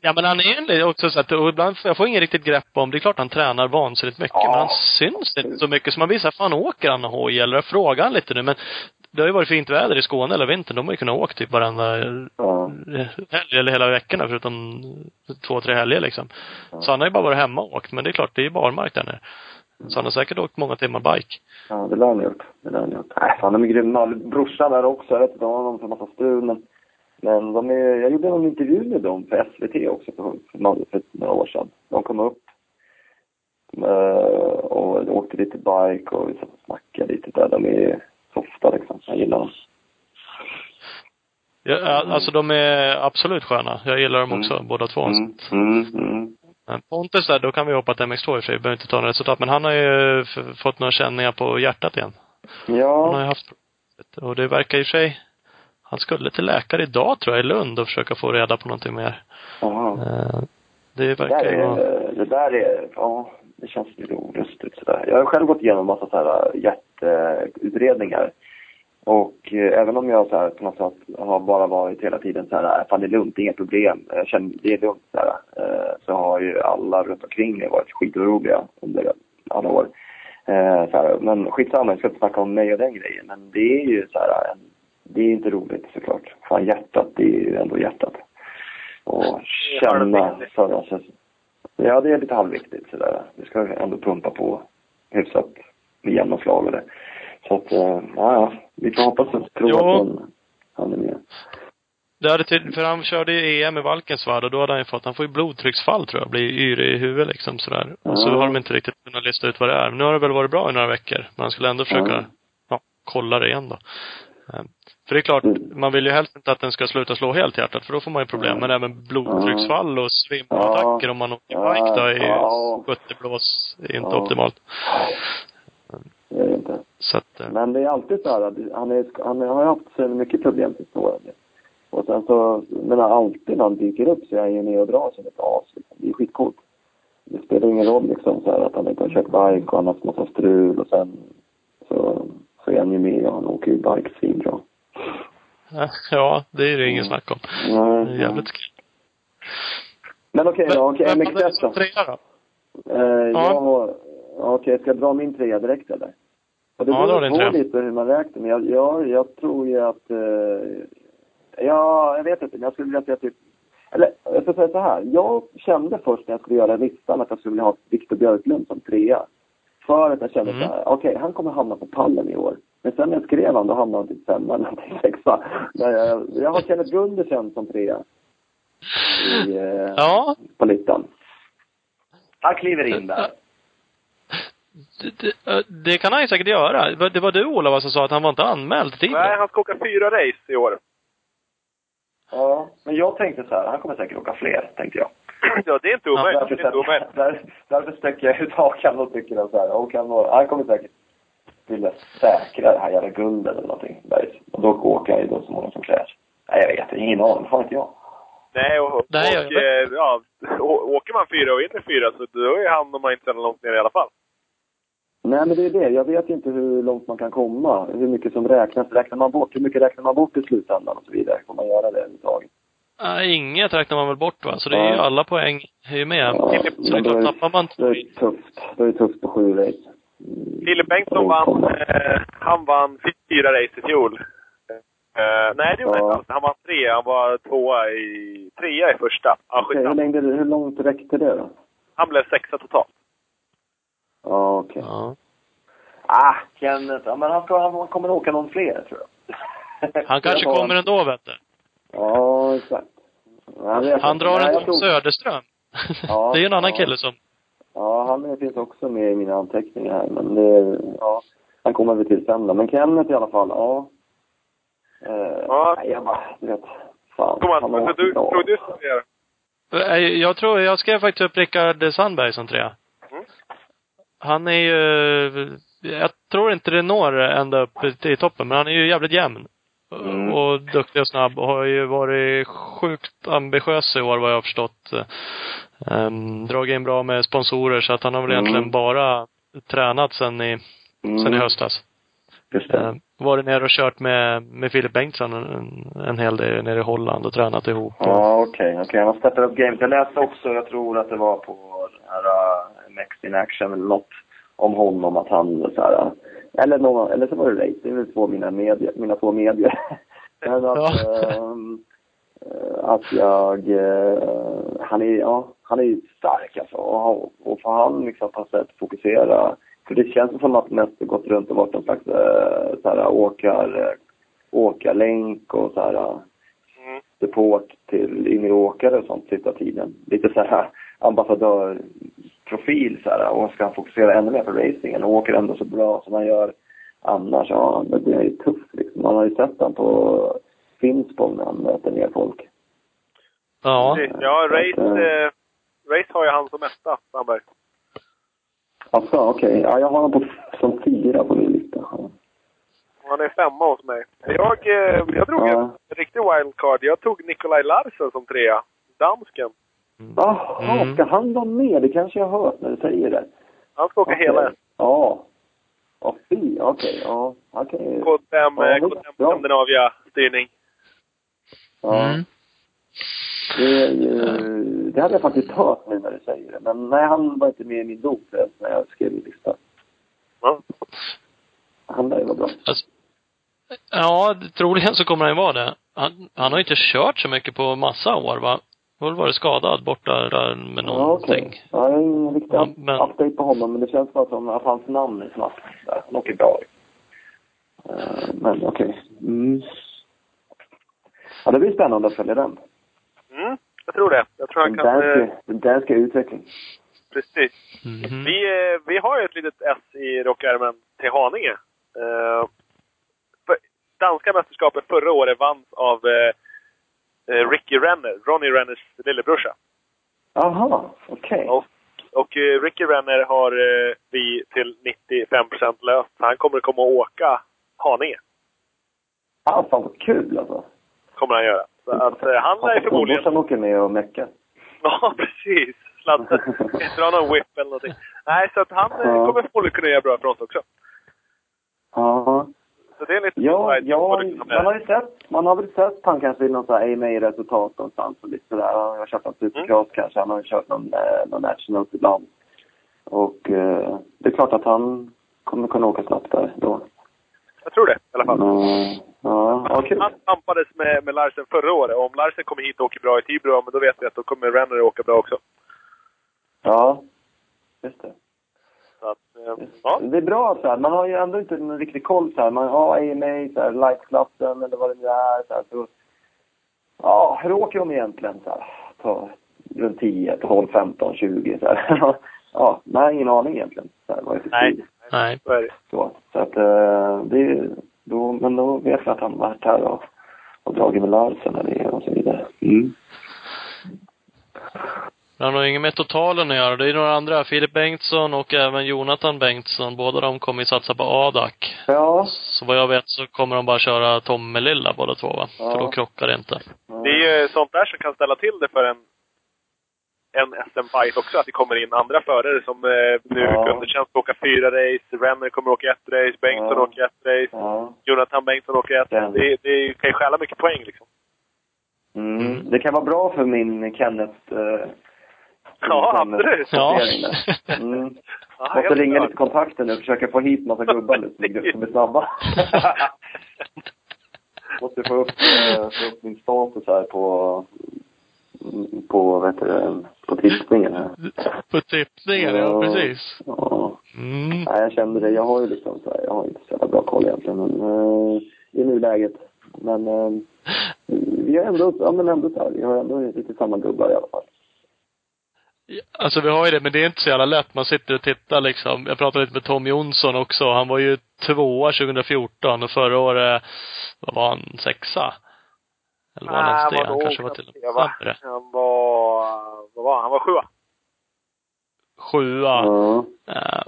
Ja men han är ju också så att, och ibland, jag får ingen riktigt grepp om, det är klart han tränar vansinnigt mycket, Ja. men han syns inte så mycket så man blir såhär, fan åker han hoj eller frågar han lite nu men det har ju varit fint väder i Skåne hela vintern. De har ju kunnat åka typ varenda Ja. helg eller hela veckorna förutom två, tre helger liksom. Så han har ju bara varit hemma och åkt. Men det är klart, det är ju barmark där nere. Så han har säkert åkt många timmar bike. Ja, det lär han ha gjort. Det lär han ha gjort. Nej, fan de är grymma. Brorsan där också. Jag vet inte, de har någon för massa strul men men de är, jag gjorde en intervju med dem för SVT också för, för, några- för några år sedan. De kom upp eh, och åkte lite bike och vi satt och snackade lite där. De är softa liksom. Jag gillar dem. Ja, ja, alltså de är absolut sköna. Jag gillar dem också, båda två. Mm, mm, mm. Pontus där, då kan vi hoppa till MX2 i och för sig. Behöver inte ta några resultat. Men han har ju fått några känningar på hjärtat igen. Han har Ja, ju haft Och det verkar i och för sig han skulle till läkare idag tror jag i Lund och försöka få reda på någonting mer. aha. Eh, Det verkar ju vara... det där är, ja, det känns lite olustigt sådär. Jag har själv gått igenom massa så här hjärtutredningar. Och eh, även om jag så här, på något sätt har bara varit hela tiden så här, "Äh, fan det är lugnt, det är inga problem, jag känner, det är lugnt så här. Har ju alla runt omkring mig varit skitoroliga under alla år. Eh, så här, men skitsamma, jag ska inte snacka om mig och den grejen. Men det är ju så här, en, det är inte roligt såklart. Fan hjärtat, det är ju ändå hjärtat. Och känna förra säsongen. Ja, det är lite halvviktigt sådär. Det ska ändå pumpa på hyfsat med jämna slag och det. Så att, eh, ja, ja. Vi får hoppas och tro att han, han är med. Det hade för han körde ju EM i Valkensvärd och då hade han ju fått, han får ju blodtrycksfall tror jag, blir yrig i huvudet liksom sådär. Och så har de inte riktigt kunnat lista ut vad det är. Men nu har det väl varit bra i några veckor. Men han skulle ändå försöka, Ja. kolla det igen då. Eh, För det är klart, man vill ju helst inte att den ska sluta slå helt hjärtat, för då får man ju problem. Men även blodtrycksfall och svimattacker om man åker bike då är Ja. 70 blås är inte optimalt. Det är det inte. Så att, eh, Men det är alltid så här, att han, är, han har haft så mycket problem sista åren. Och sen så, men alltid när han dyker upp så är han ju med och drar som ett as. Liksom. Det är skitcoolt. Det spelar ingen roll liksom så här, att han inte har kört bike och han har haft massa strul och sen så, så är han ju med och han åker ju bike svinbra. ja, det är det ingen snack om. Nej, Det är jävligt kul. Men okej då, okej, Vem hade MX1 du som då. trea då? Eh, Ja. okej, ska jag dra min trea direkt eller? Och det Ja, beror på lite hur man räknar, men jag, jag, jag tror ju att, eh, ja, jag vet inte, men jag skulle vilja säga typ, eller jag ska säga så här, jag kände först när jag skulle göra listan att jag skulle vilja ha Viktor Björklund som trea. För att jag kände Mm. så här, okej, han kommer hamna på pallen i år. Men sen när jag skrev han, då hamnade han typ femma eller sexa. Men jag, jag har Kenneth Gundersen som trea. I, eh, Ja. På listan. Han kliver in där. Det, det, eh, det kan han ju säkert göra. Det var du Ola som sa att han var inte anmäld till Nej, han ska åka fyra race i år. Ja, men jag tänkte så här, han kommer säkert åka fler, tänkte jag. Ja, det är inte omöjligt. Därför, Det är inte omöjligt. där, därför sträcker jag ut hakan och tycker att så här, och han, var- han kommer säkert vilja säkra det här jävla guldet eller någonting. Och då åker han ju då så många som krävs. Nej, jag vet ingen aning. Fan inte jag. Nej, och, och Nej, vet. eh, ja, åker man fyra och vinner fyra så då är han, om man inte är långt ner i alla fall. Nej, men det är det. Jag vet inte hur långt man kan komma. Hur mycket som räknas. Räknar man bort? Hur mycket räknar man bort i slutändan och så vidare? Får man göra det överhuvudtaget? Nej, inget räknar man väl bort va? Så det är ju alla poäng är ju med. Ja, så det är klart, tappar man Då är det tufft. Då är det tufft på sju race. Filip Bengtsson vann, eh, han vann fyra race i fjol. Eh, nej, det gjorde han Ja. inte alls. Han vann tre. Han var tvåa i, trea i första. Ja, Okej, hur, länge, hur långt räckte det då? Han blev sexa totalt. Ja, okej. Ja. Ah, Kenneth. Ja, men han, ska, han kommer åka någon fler, tror jag. Han kanske Jag kommer ändå vet du. Ja, exakt. Är- Han drar Nej, en Tom tror- Söderström. Ja, det är ju en annan ja. kille som... Ja, han finns också med i mina anteckningar här, men det, ja, han kommer vi till sen då. Men Kenneth i alla fall, ja. Eh, Ja. Nej, jag bara, du vet, fan. Thomas, han du, du skulle göra? Eh, Jag tror, jag skrev faktiskt upp Rickard Sandberg som trea. Mm. Han är ju, jag tror inte det når ända upp till toppen, men han är ju jävligt jämn. Mm. Och duktig och snabb och har ju varit sjukt ambitiös i år vad jag har förstått. Um, dragit in bra med sponsorer så att han har väl Mm. egentligen bara tränat sen i, Mm. sen i höstas. Just det. Uh, varit nere och kört med, med Filip Bengtsson en, en hel del nere i Holland och tränat ihop. Ja, okej. okej. Han har steppat upp gamet. Jag läste också, jag tror att det var på den här Next in Action eller något om honom att han så här, eller, någon, eller så var det Race, det är väl två mina, medier, mina två medier. Men att, Ja. eh, att jag, eh, han är, ja, han är ju stark alltså. Och, och får han liksom på sätt fokusera, för det känns som att mest gått runt och varit någon slags eh, så här, åkar, åkarlänk och så här, Mm. support till yngre åkare och sånt sista tiden. Lite så här ambassadörprofil så här och ska han fokusera ännu mer på racingen och åker ändå så bra som han gör annars. Ja, det blir ju tufft liksom. Man har ju sett han på Finspång när han möter ner folk. Ja. Ja, race, eh, race har ju han som etta, Sandberg. Alltså, okej. Ja, jag har honom på, som fyra på min lista. Ja. Han är femma hos mig. Jag, eh, jag drog Ja. en riktig wildcard. Jag tog Nikolaj Larsen som trea. Dansken. Jaha, Mm. ska han vara med? Det kanske jag har hört när du säger det. Han ska åka Okej. hela Ja. Ja, fy. Okej, ja. Okej. K5, Ja, eh, K5 bra. Skandinavia-styrning. Ja. Mm. Det, ju- det hade jag faktiskt hört nu när du säger det. Men nej, han var inte med i min dop förresten när jag skrev min lista. Ja. Han där var bra. Alltså, ja, troligen så kommer han ju vara det. Han, han har ju inte kört så mycket på massa år va? Har väl varit skadad borta där med Ja, någonting. okej. Ja, jag har ingen riktig Ja, men- update på honom, men det känns bara som att hans namn är snabbt. Där. Han åker bra. Eh, Men okej. Mm. Ja, det blir spännande att följa den. Mm, jag tror det. Jag tror han Den kan... Eh, den danska utvecklingen. precis. Mhm. Vi, eh, vi har ju ett litet S i rockärmen till Haninge. Eh, för danska mästerskapet förra året vanns av eh, eh, Ricky Renner, Ronnie Renners lillebrorsa. Jaha, okej. Och, och eh, Ricky Renner har eh, vi till 95% löst. Han kommer komma och åka Haninge. Ah, fan vad kul alltså. Kommer han göra. Så att eh, han är förmodligen... Morsan åker med och meckar. Ja, precis. Sladden. Inte dra någon whip eller någonting. Nej, så att han eh, kommer förmodligen kunna göra bra ifrån sig också. Ja. Så det är lite Ja, ja, man har ju sett, man har väl sett han kanske i någon sån här AMA-resultat någonstans och lite sådär. Han har kört någon supercross kanske, han har kört någon, eh, någon nationals ibland. Och eh, det är klart att han kommer kunna åka snabbt där då. Jag tror det i alla fall. Mm, ja, ja, kul. Han tampades med, med Larsen förra året. Om Larsen kommer hit och åker bra i Tibro, men då vet vi att då kommer Renner åka bra också. Ja, just det. Så att, eh, ja. det. Är bra så här. Man har ju ändå inte en riktig koll så här. Man har AMA, så här, light-klassen eller vad det nu är. Så här, så, ja, hur åker de egentligen? Så här, på runt 10, 12, 15, 20 så här. ja, man har ingen aning egentligen. Så här, vad är för Nej. Nej. Så är det. Så, så att eh, det är då, men då vet vi att han varit här och, och dragit med Larsen det och så vidare. Mm. Det har nog inget med totalen att göra. Det är några andra. Filip Bengtsson och även Jonathan Bengtsson. Båda de kommer ju satsa på ADAC. Ja. Så vad jag vet så kommer de bara köra Tommelilla båda två va? Ja. För då krockar det inte. Det är ju sånt där som kan ställa till det för en, en SM-fight också. Att det kommer in andra förare som eh, nu Ja. underkänns på att åka fyra race. Renner kommer åka ett race. Bengtsson Ja. åker ett race. Ja. Jonathan Bengtsson åker ett. Den. Det, det kan ju stjäla mycket poäng liksom. Mm. Det kan vara bra för min Kenneth eh, Ja, absolut. Ja. Mm. Måste ringa lite kontakter nu och försöka få hit massa gubbar nu som är- snabba. Måste få upp, eh, få upp min status här på, på, vad heter det, på tippningen här. På tippningen, ja precis. Ja. Mm. Nej, jag kände det. Jag har ju liksom så här, jag har inte så jävla bra koll egentligen, men eh, i nuläget. Men eh, vi har ändå, ja men ändå så här, vi har ändå lite samma gubbar i alla fall. Alltså vi har ju det, men det är inte så jävla lätt. Man sitter och tittar liksom. Jag pratade lite med Tom Jonsson också. Han var ju tvåa 2014 och förra året, vad var han, sexa? Eller var han ens det? Han kanske var till och med sämre. Han var, vad var han? Han var sjua. Sjua. Ja. Eh,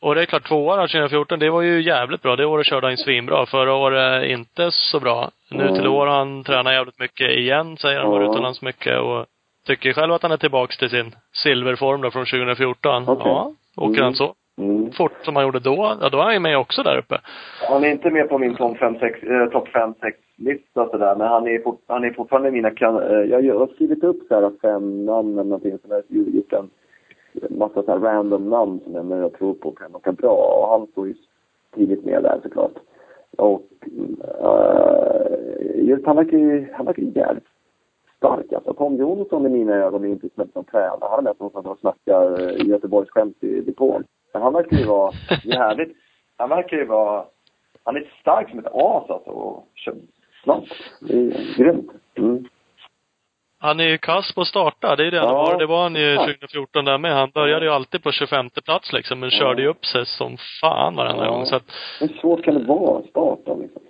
och det är klart, tvåan 2014, det var ju jävligt bra. Det året körde han svinbra. Förra året inte så bra. Nu Mm. till år har han tränat jävligt mycket igen, säger han. Var utomlands mycket och tycker själv att han är tillbaks till sin silverform då från 2014. Okej. Ja. Åker Mm. han så Mm. fort som han gjorde då, ja då är han ju med också där uppe. Han är inte med på min topp 5-6 äh, top 5-6-lista sådär, men han är, fort, han är fortfarande mina kan... eh, jag, har skrivit upp så här fem namn eller någonting, har gjort en massa så här random namn som jag, men jag tror på kan åka bra. Och han står ju tidigt med där såklart. Och uh, just han verkar ju, han verkar ju jävligt stark alltså. Tom Jonsson i mina ögon är inte som som tränare. Han är mest någon som snackar eh, Göteborgsskämt i depån. Men han verkar ju vara jävligt, han verkar ju vara, han är stark som ett as alltså och snabbt. Det är grymt. Mm. Han är ju kass på att starta, det är det han Ja. var. Det var han ju Ja. 2014 där med. Han började ju alltid på 25 plats liksom, men körde ju upp sig som fan varenda Ja. gång. Så att, Hur svårt kan det vara att starta liksom?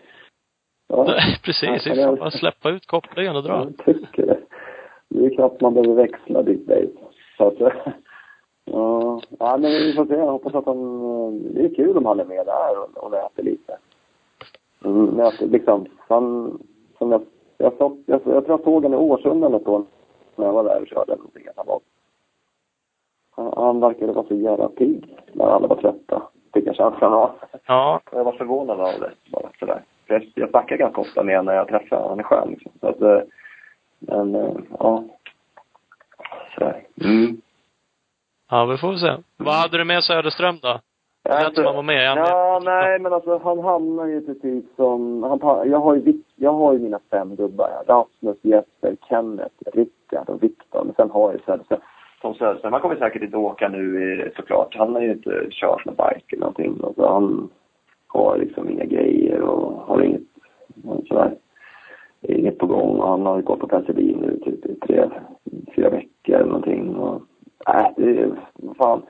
Ja. precis. Ja, Det är bara släppa ut kopplingen och dra. Tycker det. Är knappt man behöver växla dit dig. Så att, ja. men vi får se. Jag hoppas att han... Det är kul om han är med där och, och nöter lite. Mm, nöter, liksom. Han, som jag, jag, såg, jag, jag tror jag såg honom i Årsunda något år när jag var där och körde någonting. Att han, var, han, han verkade vara så jävla pigg när alla var trötta. Fick jag känslan av. Ja. Jag var förvånad av det. Bara sådär. Jag, jag snackar ganska ofta med honom när jag träffar honom. Han är skön liksom. Så att, eh, men, eh, ja. Sådär. Mm. Ja, vi får se. Vad hade du med Söderström då? Lät som han var med. Ja, nej men alltså han hamnar ju precis som... Han jag, har ju, jag har ju mina fem gubbar här. Rasmus, Jesper, Kenneth, Rickard och Viktor. Men sen har jag Söderström. Tom Söderström, han kommer säkert inte åka nu såklart. Han har ju inte kört någon bike eller någonting. Alltså, han har liksom inga grejer och har inget sådär. Inget på gång. Han har ju gått på penicillin nu typ i tre, fyra veckor eller någonting. Och, nej, det är vad fan.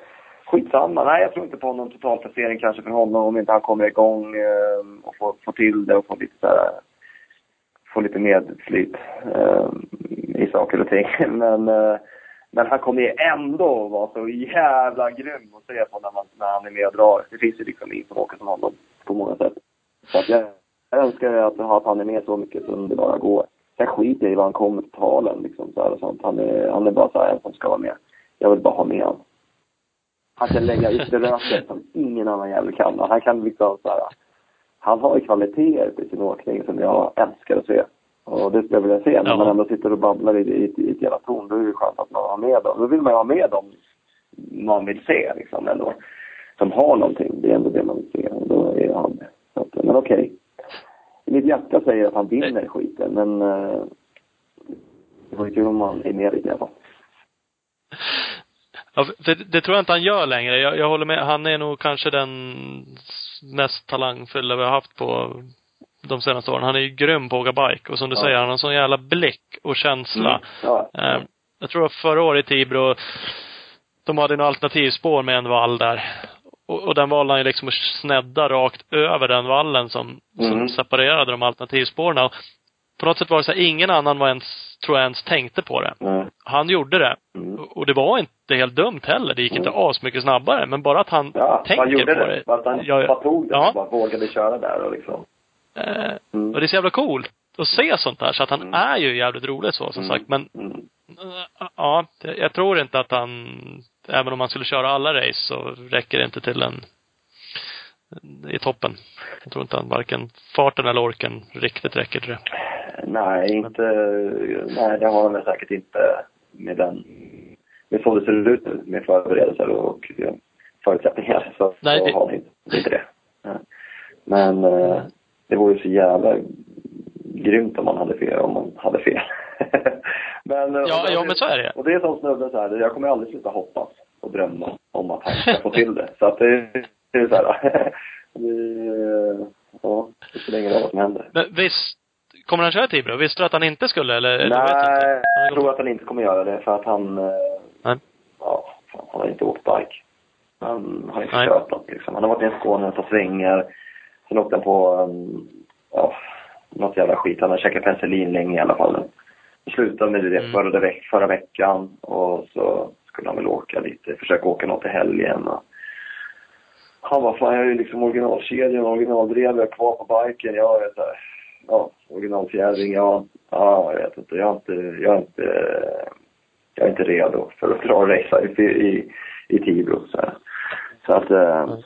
Skitsamma. Nej, jag tror inte på någon totalplacering kanske för honom om inte han kommer igång eh, och får, får till det och får lite så här, får lite medflyt eh, i saker och ting. Men, eh, men han kommer ju ändå vara så jävla grym att se på när, man, när han är med och drar. Det finns ju liksom ingen som åker som honom på många sätt. Så att jag, jag önskar att, att han är med så mycket som det bara går. Sen skiter jag i vad han kommer till talen liksom så här och sånt. Han är, han är bara så här en som ska vara med. Jag vill bara ha med honom. Han kan lägga ut röket som ingen annan jävel kan. Han kan liksom så här, han har ju kvaliteter i sin åkning som jag älskar att se. Och det skulle jag vilja se. När Ja. man ändå sitter och babblar i, i, i ett jävla torn, då är det ju skönt att man har med dem. Då vill man ju ha med dem man vill se liksom ändå. Som har någonting. Det är ändå det man vill se. Och då är han med. Så att, men okej. Mitt hjärta säger att han vinner skiten, men eh, det vore kul om han är med i alla fall. Ja, det, det tror jag inte han gör längre. Jag, jag håller med. Han är nog kanske den mest talangfulla vi har haft på de senaste åren. Han är ju grym på att åka bike. Och som du Ja. säger, han har en sån jävla blick och känsla. Ja. Eh, jag tror att förra året i Tibro, de hade en alternativspår med en vall där. Och, och den valde han ju liksom att snedda rakt över den vallen som, Mm. som separerade de alternativspåren. På något sätt var det så här, ingen annan var ens, tror jag ens tänkte på det. Nej. Han gjorde det. Mm. Och det var inte helt dumt heller. Det gick inte Mm. as mycket snabbare. Men bara att han Ja, tänker han gjorde på det. det. Att han Ja, bara tog det ja. och bara vågade köra där och liksom. Eh, Mm. och det är så jävla coolt att se sånt där. Så att han Mm. är ju jävligt rolig så, som Mm. sagt. Men Mm. eh, ja, jag tror inte att han, även om han skulle köra alla race så räcker det inte till en i toppen. Jag tror inte han varken farten eller orken riktigt räcker till det. Nej, inte... Nej, det har han väl säkert inte med den... Med så det ser ut med förberedelser och förutsättningar. Så, Nej, det- har han inte, inte det. Men eh, det vore så jävla grymt om man hade fel, om man hade fel. men, eh, Ja, ja men så är det. Och det är som snubben så här, jag kommer aldrig sluta hoppas och drömma om att han ska få till det. Så att det, det är så här, ja, det spelar ingen roll vad som händer. Men visst, kommer han köra Tibro? Visste du att han inte skulle eller? Nej, har jag tror att han inte kommer göra det för att han... eh, Nej. Ja, han har inte åkt bike. Han har inte Nej. kört något liksom. Han har varit i Skåne och tagit svängar. Sen åkte han på, um, ja, något jävla skit. Han har käkat penicillin länge i alla fall. Slutade med det Mm. förra, veck, förra veckan och så han väl åka lite, försöka åka något i helgen. Och han var fan, jag är ju liksom originalkedjan, originaldrev, jag är kvar på biken. Jag är så här, ja, originalfjädring, ja, ja, jag vet inte, jag är inte, jag är inte, jag är inte redo för att dra och racea i, i, i Tibro. Så, här. så att, eh,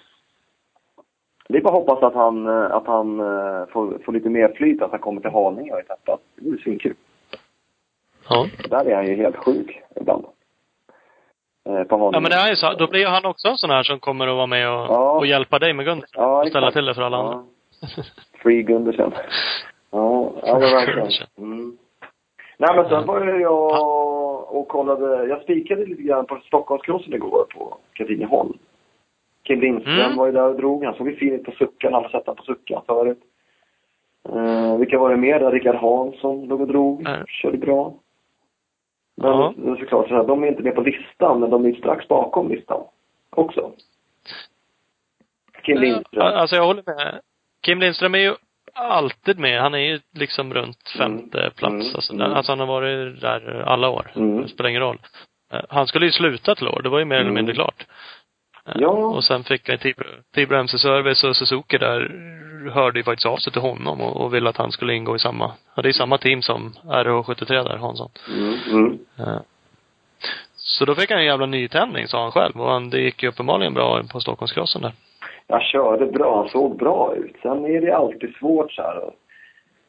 det är bara att hoppas att han, eh, att han eh, får, får lite mer flyt, att han kommer till Haninge och är tappat. Det vore svinkul. Ja. Där är han ju helt sjuk ibland. Eh, på Haninge. Ja men det är ju så. Då blir ju han också en sån här som kommer att vara med och, Ja. och hjälpa dig med Gunde. Ja, och ställa till det för alla andra. Ja. Free Gundersen. Ja, ja men verkligen. Mm. Nej men sen började jag och kollade, jag spikade lite grann på Stockholmskrossen igår på Katrineholm. Kim Lindström Mm. var ju där och drog. Han såg ju fin ut på suckan. Han har sett honom på suckan förut. Uh, vilka var det mer där? Rickard Hansson låg och drog. Nej. Körde bra. Men Ja. såklart så här, de är inte med på listan, men de är strax bakom listan också. Kim Lindström. Alltså jag håller med. Kim Lindström är ju alltid med. Han är ju liksom runt femte Mm. plats. Mm. Alltså, Mm. alltså han har varit där alla år. Mm. Det spelar ingen roll. Eh, Han skulle ju sluta till år. Det var ju mer eller Mm. mindre klart. Eh, Ja. Och sen fick han Tibro, Tibro MC Service och Suzuki där hörde ju faktiskt av sig till honom och, och ville att han skulle ingå i samma, ja det är samma team som RH73 där, Hansson. Mm. Mm. Eh, Så då fick han en jävla nytändning sa han själv och han, det gick ju uppenbarligen bra på Stockholmskrossen där. Jag körde bra, han såg bra ut. Sen är det alltid svårt så här.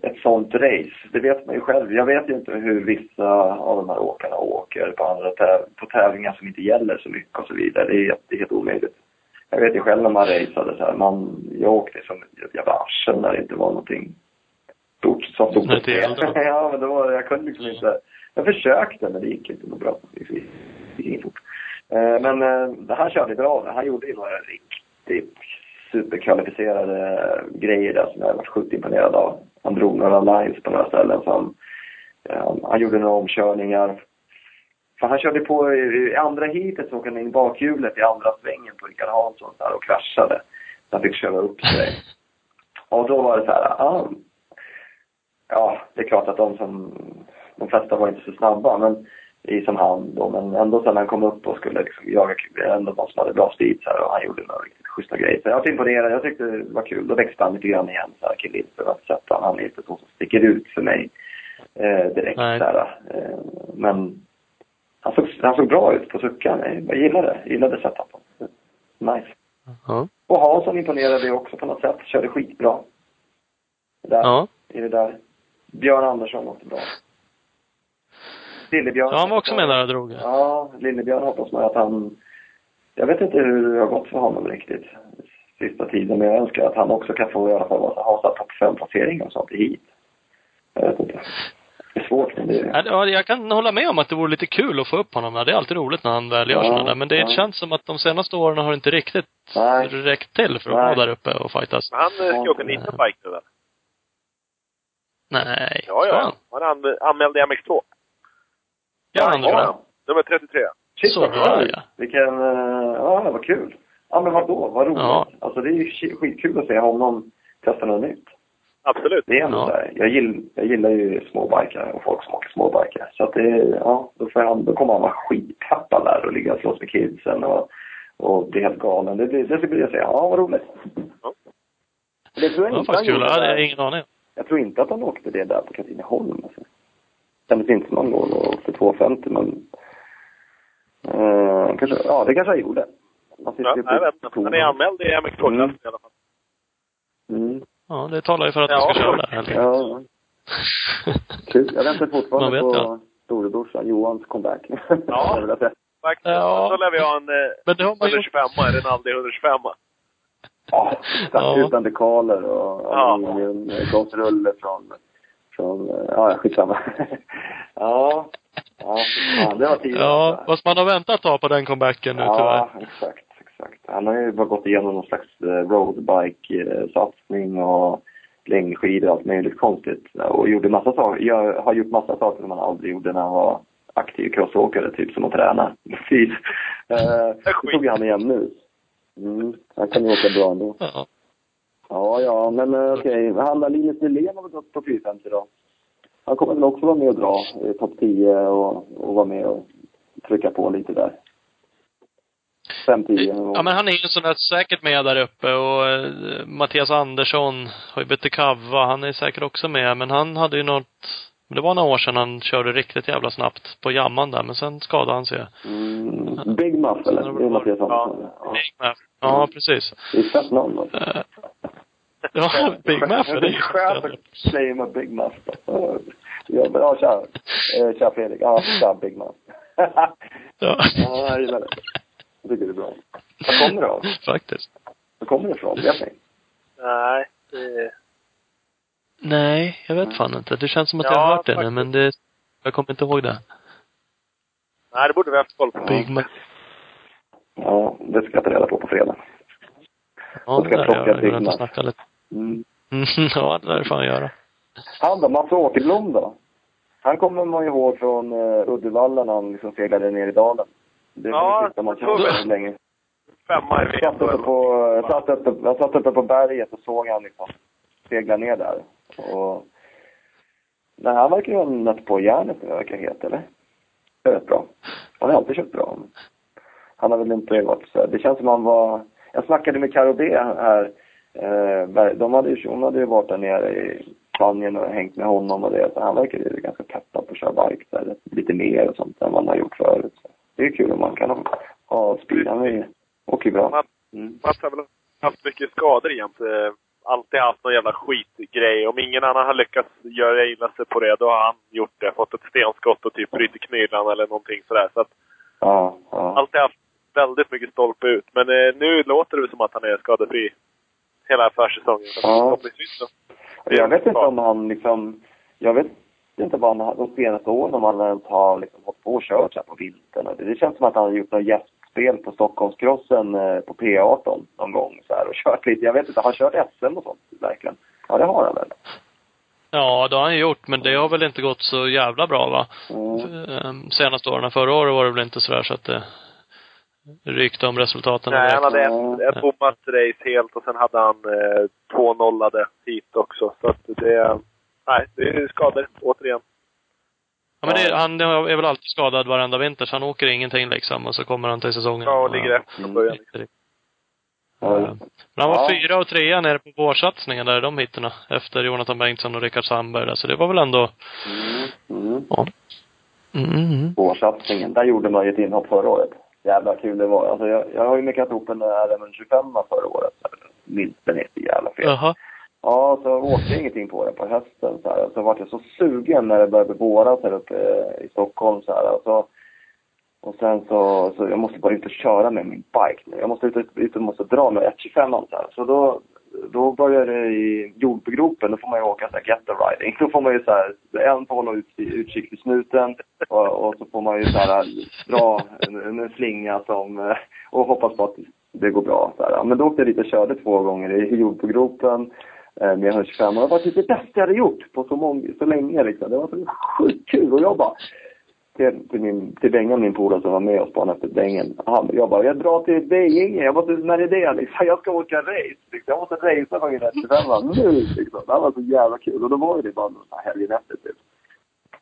Ett sånt race, det vet man ju själv. Jag vet ju inte hur vissa av de här åkarna åker på andra täv- på tävlingar som inte gäller så mycket och så vidare. Det är, helt- det är helt omöjligt. Jag vet ju själv när man raceade så här, man, jag åkte som ett jävla arsel när det inte var någonting stort som stod på det. Ja, men då var det, jag kunde liksom inte. Jag försökte, men det gick inte så bra. Det gick det inte fort. Eh, Men eh, han körde bra. Han gjorde ju några riktigt superkvalificerade grejer där som jag varit sjukt imponerad av. Han drog några lines på några ställen. Så han, eh, han gjorde några omkörningar. För han körde på i, andra heatet så åkte han in bakhjulet i andra svängen på Rickard Hansson här, och kraschade. Så han fick köra upp sig. Och då var det så här, ah, ja, det är klart att de som, de flesta var inte så snabba, men i som han då, men ändå sen han kom upp och skulle liksom jaga ändå de som hade bra speed så här, och han gjorde några riktigt schyssta grejer. Så jag var imponerad, jag tyckte det var kul. Då växte han lite grann igen så här, Kim Lindström, att sett han, är inte så som sticker ut för mig eh, direkt Nej. så här, eh, Men han såg, han såg bra ut på suckan. Jag gillade, gillade setupen. Nice. Ja. Och Hansson imponerade också på något sätt. Körde skitbra. Där, Ja. i det där. Björn Andersson åkte bra. Lillebjörn. Ja, han var också med där och drog. Ja, Lillebjörn hoppas man att han... Jag vet inte hur det har gått för honom riktigt sista tiden, men jag önskar att han också kan få i alla fall ha topp fem placeringar och sånt i hit. Jag vet inte. Det är svårt, men det är... Ja, jag kan hålla med om att det vore lite kul att få upp honom. Det är alltid roligt när han väl gör Ja, sådana där. Men det ja. känns som att de senaste åren har inte riktigt Nej. räckt till för att Nej. vara där uppe och fightas. Men han eh, ska åka Ninjabike nu väl? Nej. Ja, Ska ja. han? Han är anm- anmäld i MX2. Ja, jag. ja. Nummer 33. Shit Så vad kul! ja. Vilken, eh, ja vad kul. Ja men vadå, vad roligt. Ja. Alltså det är ju sk- skitkul att se honom testa något nytt. Absolut. Det är ändå Ja. här, jag, gill, jag gillar ju småbikar och folk som åker småbikar. Så att det, ja, då, får han, då kommer han vara skitpeppad där och ligga och slåss med kidsen och, och bli helt galen. Det, det, det bli att säga, ja vad roligt. Ja. Det tror jag Det var inte faktiskt kul. Jag hade där. ingen aning. Jag tror inte att han åkte det där på Katrineholm. Alltså. Som han låg och åkte 250 men... Eh, kanske, ja, det kanske han gjorde. Han sitter Ja, på jag vet inte. Han är anmäld i MX2-klassen Mm. i alla fall. Mm. Ja, det talar ju för att han Ja. ska köra där. helt. Ja, kul. Jag väntar Man fortfarande vet på ja. storebrorsan Johans comeback. Ja. Faktiskt. Ja. Då lär vi ha en eh, Men det har man ju 125 en Rinaldi 125 Ja, Ja. utan dekaler och Ja. aluminium, gasrulle från, från, eh, ja skitsamma. ja, ja, fan, det var tidigt. Ja, fast man har väntat ett tag på den comebacken nu tyvärr. Ja, exakt, exakt. Han har ju bara gått igenom någon slags eh, roadbike-satsning och längdskidor och allt möjligt konstigt. Och gjorde massa saker, jag har gjort massa saker som han aldrig gjorde när han var aktiv crossåkare, typ som att träna. Precis. Eh, det tog han igen nu. Mm, han kan ju åka bra ändå. Ja. Ja, ja, men eh, okej. Han där Linus Nylén har väl gått på 450 då? Han kommer väl också vara med och dra i topp 10 och, och vara med och trycka på lite där. 5-10. Ja, men han är ju sån där säkert med där uppe och eh, Mattias Andersson har ju bytt Kava. Han är säkert också med, men han hade ju något det var några år sedan han körde riktigt jävla snabbt på jamman där, men sen skadade han sig. Mm, Big Muff eller? Det är Mattias Andersson. Ja. Ja, ja precis. Det är namn alltså. Eh, Ja, Big Muff är det ju. Att claima Big Muff. Ja, bra, tja. Eh, Tja Fredrik. Ja, tja Big Muff. Ja. Ja, jag gillar det. Jag tycker det är bra. Var kommer det av? Faktiskt. Var kommer det ifrån? Vet ni? Nej, det... Nej, jag vet fan inte. Det känns som att jag Ja, har hört det nu, men det, jag kommer inte ihåg det. Nej, det borde vi haft koll på. Big Muff. Ja, det ska jag ta reda på på fredag. Ja, det ska där jag plocka jag. Big Jag Muff. Mm. Mm, ja, det där får han göra. Han då, Mats Åkerblom då? Han kommer man ju ihåg från uh, Uddevalla när han liksom seglade ner i dalen. Det var Ja, det sista man det. så länge. Femma i Jag satt uppe på, jag satt uppe, jag satt uppe på berget och såg han liksom segla ner där. Och... Nej, han verkar ju ha nött på järnet nu, verkar het, eller? Det är rätt bra. Han har alltid kört bra. Han har väl inte varit så Det känns som han var... Jag snackade med Karo B här. Eh, de hade ju, hon hade ju varit där nere i Spanien och hängt med honom och det. Så han verkar ju ganska peppad på att köra bike där. Lite mer och sånt än vad han har gjort förut. Så det är kul om man kan ha, ha speed. Han åker ju bra. Mm. Mats har väl haft mycket skador jämt. Eh, Alltid haft någon jävla skitgrej. Om ingen annan har lyckats göra illa sig på det, då har han gjort det. Fått ett stenskott och typ brutit knyllan eller någonting sådär. Så att Ja, ja. alltid haft väldigt mycket stolpe ut. Men eh, nu låter det som att han är skadefri hela försäsongen. Så Ja. Jag vet inte om han liksom... Jag vet inte vad han de senaste åren om han ens har liksom hållit på och kört här på vintern. Det, känns som att han har gjort något gästspel på Stockholmskrossen eh, på P18 någon gång så här och kört lite. Jag vet inte, har han kört SM och sånt verkligen? Ja, det har han väl? Ja, det har han gjort, men det har väl inte gått så jävla bra va? Mm. Ehm, Senaste åren. Förra året var det väl inte sådär så att det rykte om resultaten. Nej, han hade Ja. ett, ett bommat race helt och sen hade han eh, två nollade hit också. Så att det... Nej, det är skador återigen. Ja, men det, han är väl alltid skadad varenda vinter, så han åker ingenting liksom. Och så kommer han till säsongen. Ja, och ligger efter från Mm. början. Ja. Men han var Ja. fyra och trea nere på vårsatsningen där de hittorna. Efter Jonathan Bengtsson och Rickard Sandberg där. Så det var väl ändå, Mm. Mm. ja. Mm. Vårsatsningen, där gjorde man ju ett inhopp förra året. Jävla kul det var. Alltså jag, jag har ju meckat ihop en RM25 förra året. Minsten är så jävla fel. Jaha. Ja, så åkte jag ingenting på det på hösten. Så, här. så vart jag så sugen när det började bli våras här uppe eh, i Stockholm. Så här. Och, så, och sen så, så jag måste bara ut och köra med min bike nu. Jag måste ut, ut, ut och måste dra med 125 så här. Så då, då börjar det i jordbegropen. Då får man ju åka så här getter riding. Då får man ju så här, en får hålla ut, utkik vid snuten och, och så får man ju så här dra en, en slinga som, eh, och hoppas på att det går bra. Så här. Men då åkte jag dit och körde två gånger i jordbegropen eh, med 125 och det var typ det bästa jag hade gjort på så, många, så länge liksom. Det var så sjukt kul och jag bara till, till, min, till Bengan, min polare som var med och spanade efter Bengen. Han, jag bara, jag drar till Beinge. Jag måste, när är det liksom? Jag ska åka race. Liksom. Jag måste racea på min 125 nu liksom. Det här var så jävla kul. Och då var ju det bara någon här helgen efter typ.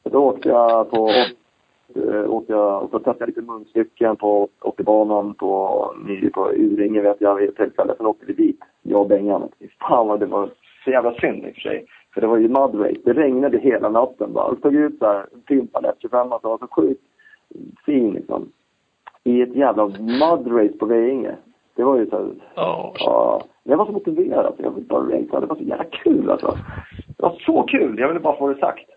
Så då åkte jag på, åkte, eh, åkte jag, och så testade jag lite munstycken på 80-banan på, på Uringe vet jag vid ett tillfälle. Sen åkte vi dit, jag och Bengan. Fy Fan vad det var så jävla synd i och för sig. För det var ju mud race. Det regnade hela natten bara. Det tog ut så här en pimpad 125 som var så sjukt fin liksom. I ett jävla mud race på Veinge. Det var ju så här, Ja. ja. Jag var så motiverad. Jag ville bara racea. Det var så jävla kul alltså. Det var så kul. Jag ville bara få det sagt.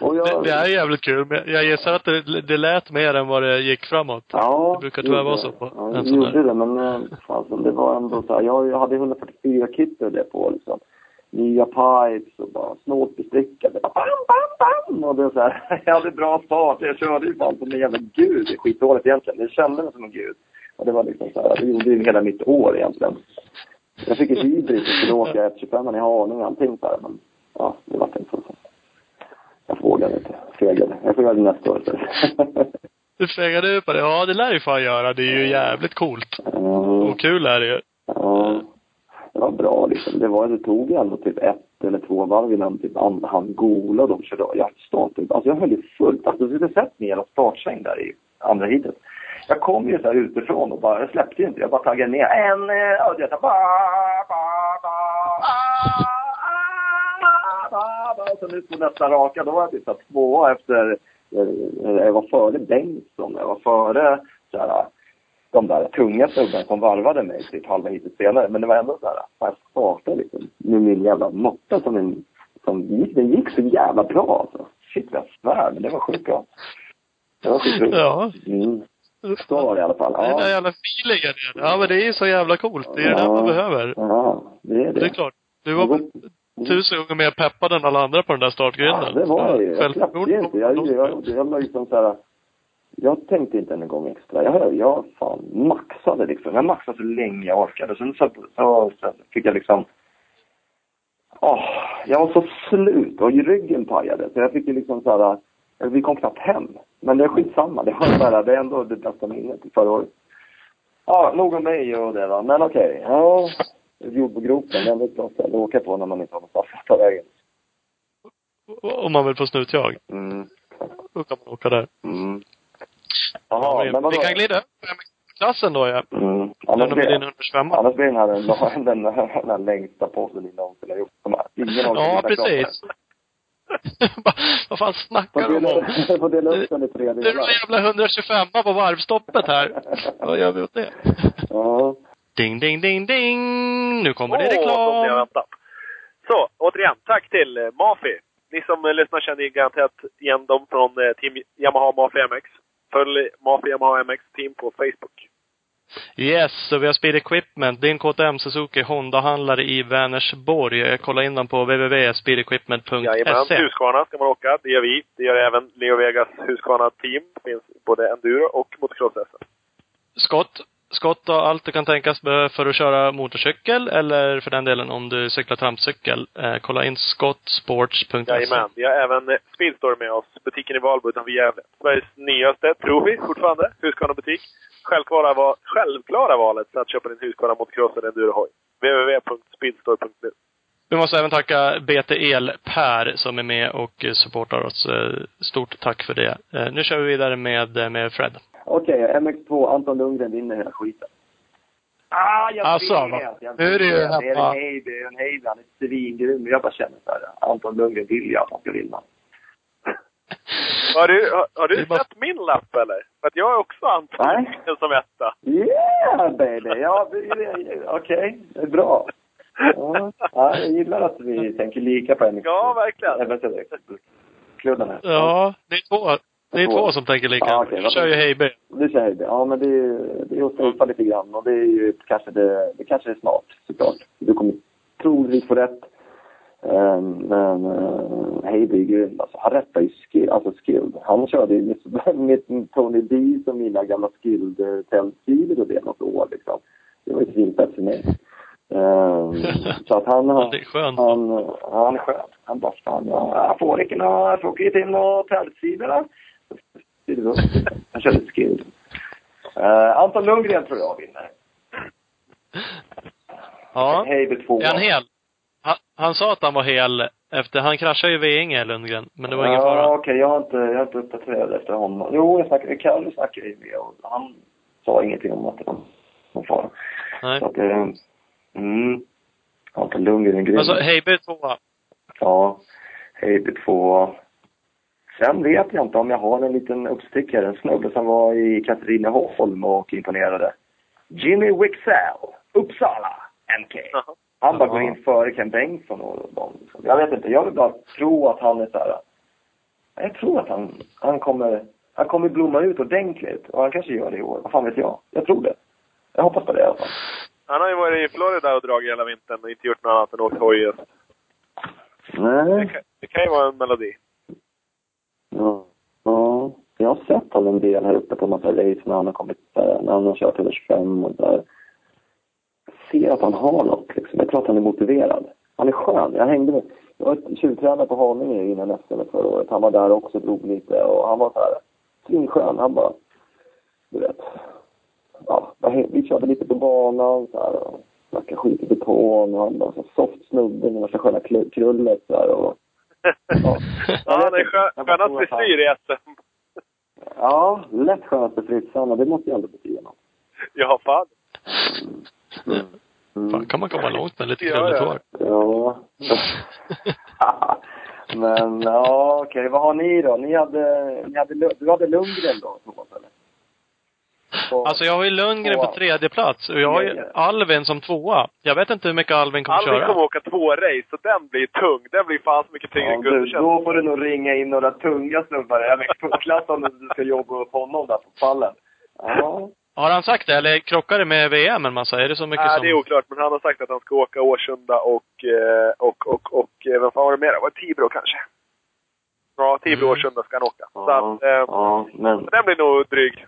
Jag- Det, det är jävligt kul, men jag gissar att det, det lät mer än vad det gick framåt. Ja. Det brukar tyvärr vara så på ja, en jag sån där. gjorde det, men eh, fasen, det var ändå så här. Jag, jag hade 144 kit och det på liksom. Nya pipes och bara snålt bestyckade. Bam, bam, bam! Och det var så här, jag hade bra start. Jag körde ju fan som en jävla gud. Det är skitdåligt egentligen. Det kände mig som en gud. Och det var liksom så här, det gjorde ju hela mitt år egentligen. Jag fick ett hybrid och skulle åka 125 i Haninge och allting så här, men ja, det var inte så. Jag vågade inte. Fegade. Jag får göra det nästa år. Du fegade ur på det? Ja, det lär ju fan göra. Det är ju jävligt coolt. Mm. Och kul är det ju. Ja. det var bra liksom. Det, var, det tog ändå typ ett eller två varv innan typ an- han Gola och de körde. Jag typ, alltså jag höll ju fullt. Alltså du skulle sett min jävla startsväng där i andra heatet. Jag kom ju så här utifrån och bara, jag släppte ju inte. Jag bara taggade ner. En, eh, och det så här, ba, ba, ba. Och så nu på nästa raka, då var jag typ tvåa efter, eh, jag var före Bengtsson. Jag var före så här, de där tunga snubbarna som varvade mig typ halva hitet senare. Men det var ändå så här, jag startade liksom med min jävla motta som en, som gick, den gick så jävla bra alltså. Shit jag svär, men det var sjukt bra. Det var skitroligt. Ja. Mm. Så var det i alla fall. Den där Ja, jävla feelingen. Ja, men det är så jävla coolt. Det är ju det man behöver. ja det är det. Det är klart. Du var tusen gånger mer peppad än alla andra på den där startgrinden. Ja, det var jag ju. Jag släppte inte. Jag, jag, jag, jag liksom så här, jag tänkte inte en gång extra. Jag, jag fan maxade liksom. Jag maxade så länge jag orkade. Sen så, så, så fick jag liksom Åh, jag var så slut och ryggen pajade. Så jag fick ju liksom så här, vi kom knappt hem. Men det är skitsamma. Det, var så här, det är ändå det bästa minnet förra året. Ja, nog om mig och det va. Men okej. Ja, jordbgropen, det är ett bra ställe att åka på när man inte har någonstans att ta vägen. Om man vill få snutjag. Mm. Då kan man åka där. Mm. Ja, Jaha, vi, men vadå? vi kan glida över klassen då ja. Mm. Den Annars blir, din 125 annars blir den här den, den, den, den längsta podden ni någonsin har gjort. Ingen av Ja, precis. Vad fan snackar de om? dela, får dela upp den i tre är delar. en jävla 125 på varvstoppet här. Vad gör vi åt det? Ja. Ding, ding, ding, ding! Nu kommer det ni har reklam. väntat. Så, återigen, tack till eh, Mafi. Ni som eh, lyssnar känner garanterat igen dem från eh, Team Yamaha Mafi MX. Följ Mafi Yamaha MX Team på Facebook. Yes, så vi har Speed Equipment. Din KTM Suzuki Honda-handlare i Vänersborg. Kolla in dem på Jajamän, www.speedequipment.se. Husqvarna ska man åka. Det gör vi. Det gör även Leo Vegas Husqvarna Team. Det finns både enduro och motocross SM. Skott. Och allt du kan tänkas behöva för att köra motorcykel eller för den delen om du cyklar trampcykel. Eh, kolla in skottsports.se. Jajamän. Vi har även eh, Speedstore med oss. Butiken i Valbo utanför Gävle. Sveriges nyaste, tror vi fortfarande, Husqvarna-butik. Självklara, va- självklara valet för att köpa din Husqvarna motocross eller endurohoj. www.speedstore.nu Vi måste även tacka BT El Per som är med och eh, supportar oss. Eh, Stort tack för det. Eh, Nu kör vi vidare med, eh, med Fred. Okej, MX2, Anton Lundgren vinner hela skiten. Ah, jag Alltså, vet! Jag Nu är det ju. Det är en Heiby, en Heiby. Han är svingrym. Jag bara känner så här, Anton Lundgren vill ju att han ska vinna. Har du, har, har du är bara- sett min lapp eller? För att jag är också Anton. Lundgren som etta. Yeah baby! Ja, okej. Det är bra. Ja, ja, jag gillar att vi tänker lika på MX2. Ja, verkligen. Här. Ja, det är två. Det är Två. som tänker lika. Ja, Jag vad kör ju. Heiby. Det säger vi. Ja, men det är, det är att safea lite grann och det är ju kanske det, det kanske är smart såklart. Du kommer troligtvis få rätt. Ehm, men uh, Heiby är grym alltså. Han rättar ju skill, alltså skilled. Han körde ju med Tony D som mina gamla skilled tältstilar och det något år liksom. Det var ju svinfett för mig. Ehm, så att han har... Ja, det är skönt. Han, han är skön. Han bara, fan, ja, jag får inte några, jag får inte till några tältsidor. Han körde skill. Uh, Anton Lundgren tror jag vinner. Ja. Två. Är han hel? Han, han sa att han var hel efter, han kraschade ju Veinge, Lundgren. Men det var ingen Ja, fara. okej. Jag har inte, jag har inte uppdaterat efter honom. Jo, jag snackade, Kalle snackade ju med och han sa ingenting om att det var någon fara. Nej. Så att det, mm. Anton Lundgren är grym. Alltså, Heiby tvåa. Ja, Heiby två. Sen vet jag inte om jag har en liten uppstickare. En snubbe som var i Katrineholm och imponerade. Jimmy Wixell, Uppsala, MK. Jaha. Han bara går in före Ken Bengtsson och dem. Jag vet inte, jag vill bara tro att han är så här. Jag tror att han, han kommer, han kommer blomma ut ordentligt. Och han kanske gör det i år. Vad fan vet jag? Jag tror det. Jag hoppas på det i alla fall. Han har ju varit i Florida och dragit hela vintern och inte gjort något annat än åkt hoj just. Det Nej. kan, det kan ju vara en melodi. Ja. ja. Jag har sett honom en del här uppe på en massa race när han har kommit, där, när han har kört 125 och där. Jag ser att han har något liksom. Jag tror att han är motiverad. Han är skön. Jag hängde med, jag var tjuvtränare på Haninge innan SM förra året. Han var där också och drog lite och han var så här svinskön. Han bara, du vet. Ja, vi körde lite på banan så här. Och snackade skit i betong. Han var så soft snubbe med värsta sköna krullet krullet där och... Ja, han är skön, Jag bara skönast tror att han- frisyr i SM. Ja, lätt skönaste fritsan och det måste ju ändå betyda något. Ja, fan. Mm. Mm. Fan, kan man komma långt med lite Ja, krulligt ja. hår. Ja. Men ja, okej. Vad har ni då? Ni hade, ni hade, du hade Lundgren då? På- Alltså jag har ju Lundgren på Tvåa. tredje plats och jag har ju Alvin som tvåa. Jag vet inte hur mycket Alvin kommer Alvin köra. kommer åka två race, så den blir tung. Den blir fan så mycket tyngre Ja, än du, Gundersen. då får du nog ringa in några tunga snubbar i MX2-klassen om du ska jobba upp honom där på pallen. Ja. Har han sagt det? Eller krockar det med VM en massa? Är det så mycket Nej, som... det är oklart, men han har sagt att han ska åka Årsunda och, eh, och, och, och, eh, vem fan var det mer? Var det Tibro kanske? Ja, Tibro Mm. Årsunda ska han åka. Så att, eh, ja, men... den blir nog dryg.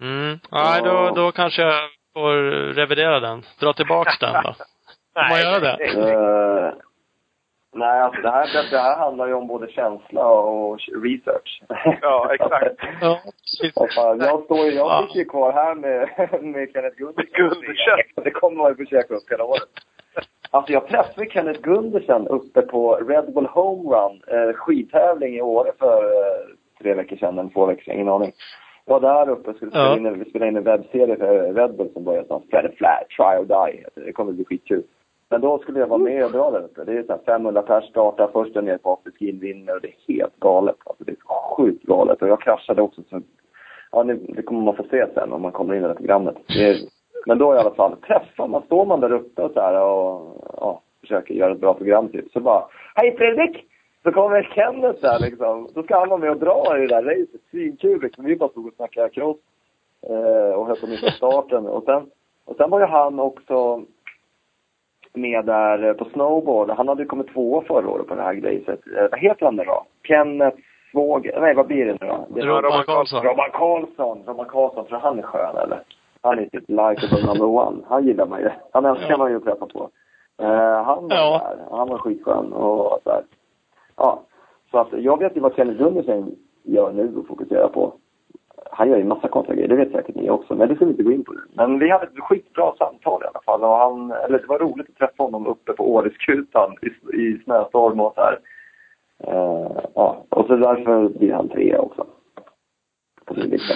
Mm. Nej, då, Ja. då kanske jag får revidera den. Dra tillbaks den då. Får man göra det? eh, nej, alltså det här, det, här handlar ju om både känsla och research. Ja, exakt. Ja, fan, jag står ju, jag sitter ju kvar här med, med Kenneth Gundersen. Gundersen. Det kommer man ju försöka upp hela året. Alltså jag träffade Kenneth Gundersen uppe på Red Bull Home Run, eh, skidtävling i Åre för eh, tre veckor sedan, eller två veckor sedan, ingen aning. Jag var där uppe och skulle spela, Ja. in, vi spelade in en webbserie för Red Bull som börjar snart. Flat Flat, Try or Die heter det. Det kommer bli skitkul. Men då skulle jag vara med och dra där uppe. Det är så här 500 pers startar först där nere på afterskin vinner och det är helt galet. Alltså det är sjukt galet. Och jag kraschade också så Ja, det kommer man få se sen om man kommer in i det här programmet. Det är, men då i alla fall, träffar man, står man där uppe och så här och ja, försöker göra ett bra program typ. Så bara, hej Fredrik! Så kommer Kenneth där liksom. Då ska han vara med och dra i det där racet. Svinkul liksom. Vi bara stod och snackade cross. Eh, och höll på att missa starten. Och sen, och sen var ju han också med där eh, på snowboard. Han hade ju kommit tvåa förra året på det här racet. Eh, vad heter han nu då? Kenneth svåger, nej vad blir det nu då? Det är Robban Karlsson. Robban Karlsson. Robban Karlsson, tror han är skön eller? Han är typ likeable number one. Han gillar man ju. Han älskar Ja. man ju att träffa på. Eh, han var Ja. där. Han var skitskön och så här. Ja. Så att jag vet ju vad Kenneth Gundersen gör nu och fokuserar på. Han gör ju massa konstiga grejer, det vet säkert ni också. Men det ska vi inte gå in på nu. Men vi hade ett skitbra samtal i alla fall. Och han, eller det var roligt att träffa honom uppe på Åreskutan i, i snöstorm och så här. Eh, ja, och så därför blir han trea också. På min lista.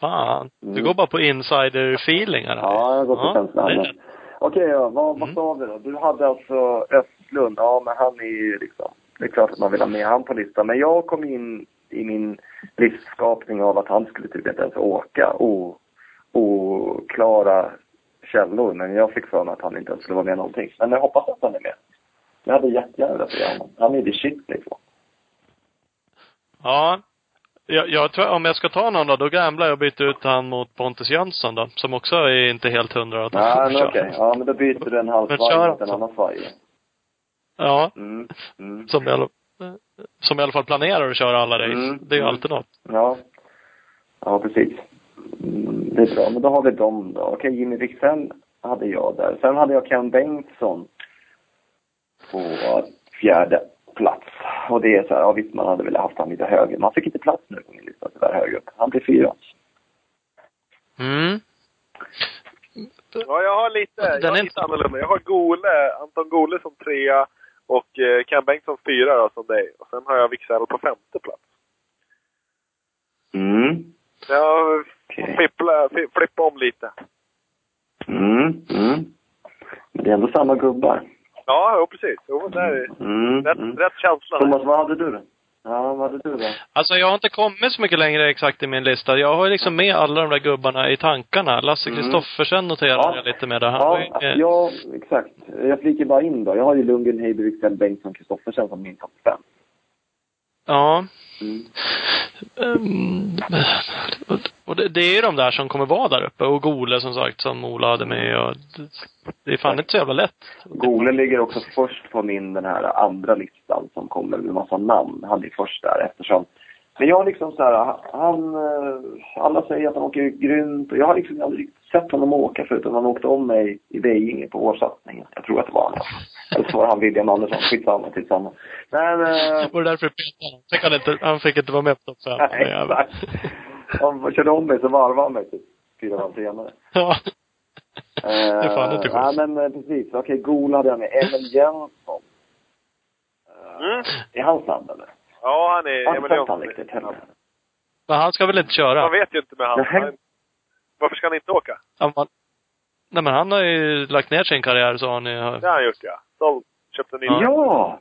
Fan. Du Mm. går bara på insider-feelingar. Ja, jag gått på Ja, känslan. Okej, ja, vad, vad Mm. sa vi då? Du hade alltså Östlund. Ja, men han är ju liksom... Det är klart att man vill ha med han på listan. Men jag kom in i min livsskapning av att han skulle typ inte ens åka. O, oklara källor. Men jag fick för mig att han inte ens skulle vara med någonting. Men jag hoppas att han är med. Jag hade jättegärna velat se honom. Han är the shit liksom. Ja. Jag, jag tror, om jag ska ta någon då, då gamblar jag och byter ut han mot Pontus Jönsson då. Som också är inte helt hundra att han Nej, men okej. Ja, men då byter du en halv svaj mot en annan svaj. Ja. Mm, mm. Som i alla, som i alla fall planerar att köra alla race. Mm, Det är ju alltid något. Ja. Ja, precis. Mm, det är bra. Men då har vi dem då. Okej, Jimmy Wicksell hade jag där. Sen hade jag Ken Bengtsson på fjärde plats. Och det är så här, ja visst man hade velat haft han lite högre. Man fick inte plats nu på min lista tyvärr högre upp. Han blir fyra. Mm. Ja, jag har lite, jag Den har är lite inte- annorlunda. Jag har Gole, Anton Gole som trea och eh, Ken Bengtsson fyra då, som dig. Och sen har jag Wicksell på femte plats. Mm. Jag fi- flippa om lite. Mm. Mm. Men det är ändå samma gubbar. Ja, jo, precis. Jo, där är Mm. rätt, mm. rätt känsla. Thomas, vad hade du då? Ja, vad hade du då? Alltså jag har inte kommit så mycket längre exakt i min lista. Jag har ju liksom med alla de där gubbarna i tankarna. Lasse Mm. Kristoffersen noterar Ja. jag lite med det. Han Ja, ju, ja, exakt. Jag flikar bara in då. Jag har ju Lundgren, Wicksell, Bengtsson, Kristoffersen som min topp fem. ja. Mm. Um, och det, det är ju de där som kommer vara där uppe. Och Gole som sagt, som Ola hade med. Och det, det är fan inte så jävla lätt. Gole ligger också först på min den här andra listan som kommer med massa namn. Han är först där eftersom men jag har liksom så här, han, eh, alla säger att han åker grymt och jag har liksom aldrig sett honom åka förutom han åkte om mig i Vejinge på årssatsningen. Jag tror att det var han. Eller så var det han William Andersson, skitsamma, tillsamma. Men, eh, Var det därför du petade? Fick han, inte, han fick inte vara med på topp fem. nej, exakt. Han körde om mig så varvade han mig typ fyra varv senare. Ja. är fan inte Ja, schysst. men eh, precis. Okej, Gola hade jag med. Emil Jönsson. Eh, Mm. Är han snabb eller? Ja, han är... Inte sett han riktigt heller. Men han ska väl inte köra? Man vet ju inte med han. Han. Varför ska han inte åka? Han, var- nej men han har ju lagt ner sin karriär sa han ju. Det har han gjort ja. Såld. Köpte en ny. Ja. Ja!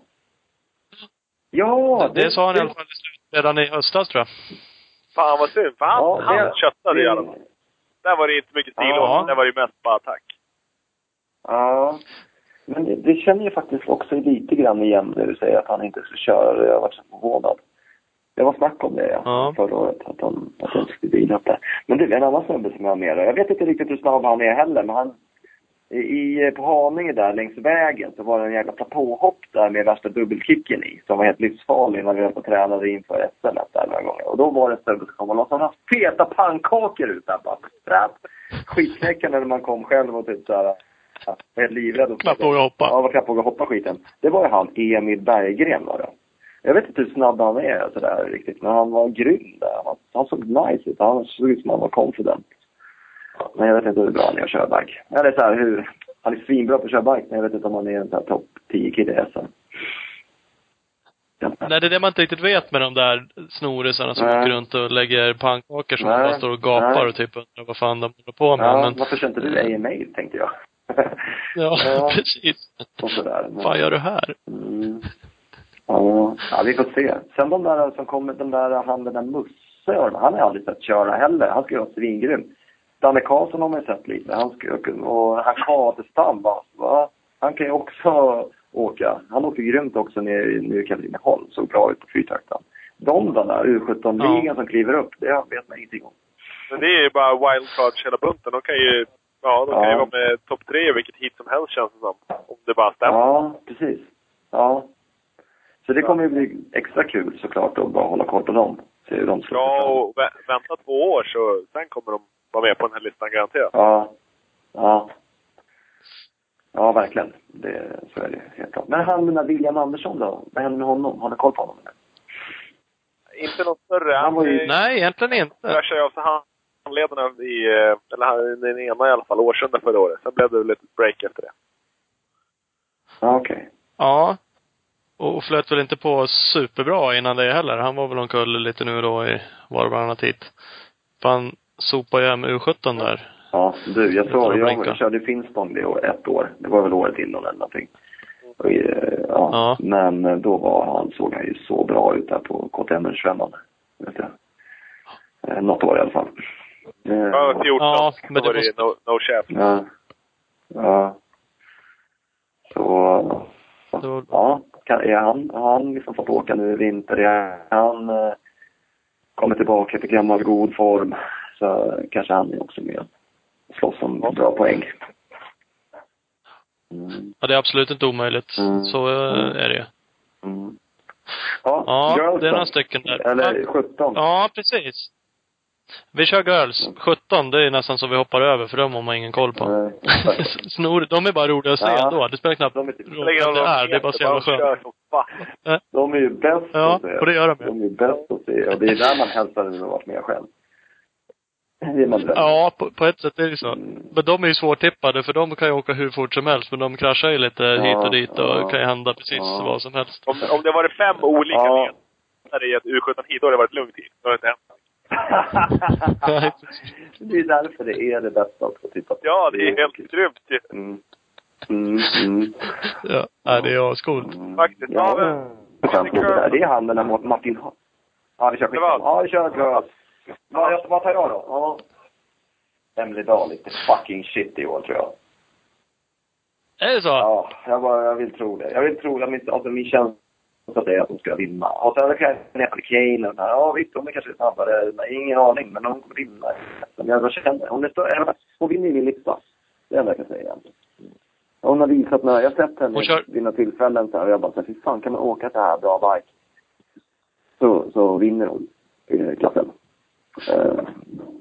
Ja! Det, sa han i alla fall redan i höstas tror jag. Fan vad synd. För han, Ja, det- han köttade i alla fall. Där var det inte mycket stil Ja. ja. Där var det mest bara attack. Ja. Men det, det känner jag faktiskt också lite grann igen det du säger att han inte skulle köra. Jag har varit så förvånad. Det var snack om det ja, Ja. förra året, att han, att han skulle upp där. Men det är en annan snubbe som jag har med Jag vet inte riktigt hur snabb han är heller, men han... I, på Haninge där längs vägen så var det en jävla platåhopp där med värsta dubbelkicken i som var helt livsfarlig när vi höll på och tränade inför SM där några gånger. Och då var det en snubbe som kom och la sådana feta pannkakor ut där bara. Frätt. Skitknäckande när man kom själv och typ såhär... Ja, var helt livrädd. och- Knappt vågar hoppa. Ja, var knappt våga hoppa skiten. Det var ju han, Emil Berggren var det. Jag vet inte hur snabb han är sådär riktigt, men han var grym där. Han, han såg nice ut. Han såg ut som han var confident. Men jag vet inte hur bra han är att köra bike. Eller så här, hur... Han är svinbra på att köra bike, men jag vet inte om han är en sån här topp 10-kille i SM. Nej, det är det man inte riktigt vet med de där snorisarna som Nej. åker runt och lägger pannkakor som bara står och gapar Nej. och typ undrar vad fan de håller på med. Ja, Men, varför kör inte du AMA, tänkte jag. Ja, Ja. precis. Och sådär. Men- Vad gör du här? Mm. Ja, ja, vi får se. Sen de där som kommer, den där, han den där Musse, han har jag aldrig sett köra heller. Han ska ju vara svingrym. Danne Karlsson har man ju sett lite. Han ska, och han Kadestam, va? va? Han kan ju också åka. Han åker grymt också ner i nu i Katrineholm. Såg bra ut på fyrtakten. De där, U17-ligan Ja. som kliver upp, det vet man ingenting om. Men det är ju bara wildcards hela bunten. De kan ju... Ja, de kan Ja. ju vara med topp tre vilket hit som helst känns det som. Om det bara stämmer. Ja, precis. Ja. Så det kommer ju bli extra kul såklart att bara hålla koll på dem. Se hur de sig Ja, och vä vänta två år så sen kommer de vara med på den här listan garanterat. Ja. Ja. Ja, verkligen. Det, så är det helt klart. Men han den där William Andersson då? Vad händer med honom? Har du koll på honom? eller? Inte något större. Han var ju- Nej, egentligen inte. av sig handlederna i, eh, eller han- den ena i alla fall, Årsunda förra året. Sen blev det ett break efter det. Ja, okej. Ja. Och flöt väl inte på superbra innan det heller. Han var väl omkull lite nu då i var och varannat hit. För han sopade ju hem U17 där. Ja, du, jag att jag, jag körde Finspång det ett år. Det var väl året innan eller någonting. Och, eh, ja. Ja. Men eh, då var han, såg han ju så bra ut där på KTM 25 vet jag. Något år i alla fall. Eh, Ja, 14. Ja, men Då det var det måste- no, no chef. Ja. Ja. Så, Då- ja. Kan, är han, har han liksom fått åka nu i vinter? Är han eh, kommer tillbaka till gammal god form så kanske han är också med och slåss om bra poäng. Mm, Ja, det är absolut inte omöjligt. Mm. Så eh, är det mm. Ja, Ja, det är några stycken där. Eller 17. Ja, precis. Vi kör girls. 17, det är nästan så vi hoppar över för dem har man ingen koll på. Snor, de är bara roliga att se Ja. ändå. Det spelar knappt De är typ- roll vem det är. Det är bara så jävla skönt. De är ju bäst Ja, att se. och det gör de ju. De är ju bäst att se. Och det är där man helst hade velat varit med själv. Ja, på, på ett sätt är det så. Mm. Men de är ju svårtippade för de kan ju åka hur fort som helst men de kraschar ju lite hit och dit och ja. kan ju hända precis Ja. vad som helst. Om, om det varit fem olika Ja. ledare i ett U17-hit, då hade det varit lugnt hit. Då hade det inte hänt. Det är därför det är det bästa att få titta på. Ja, det är helt grymt ju. Mm. Mm, mm, Ja, nej, det är ascoolt. mm. Faktiskt. Ja, Ja, men- det. Det är han den där Martin Ja, vi kör Det skitsamma. Ja, vi kör girls. Vad, jag- vad tar jag då? Ja. Emily Dahl, lite fucking shit i år tror jag. Är det så? Ja, jag, bara, jag vill tro det. Jag vill tro att min, alltså min känsla är att de ska vinna. Och sen kan jag Kane och. Ja visst, de är kanske snabbare. Nej, Ingen aning, men de kommer vinna. Men jag känner, hon är större. Hon vinner min lista. Det är det jag kan säga. Hon har visat när jag har sett henne Hon kör- vid några tillfällen så här, och jag bara så här, fy fan kan man åka så här bra bike? Så, så vinner hon eh, klassen. Uh,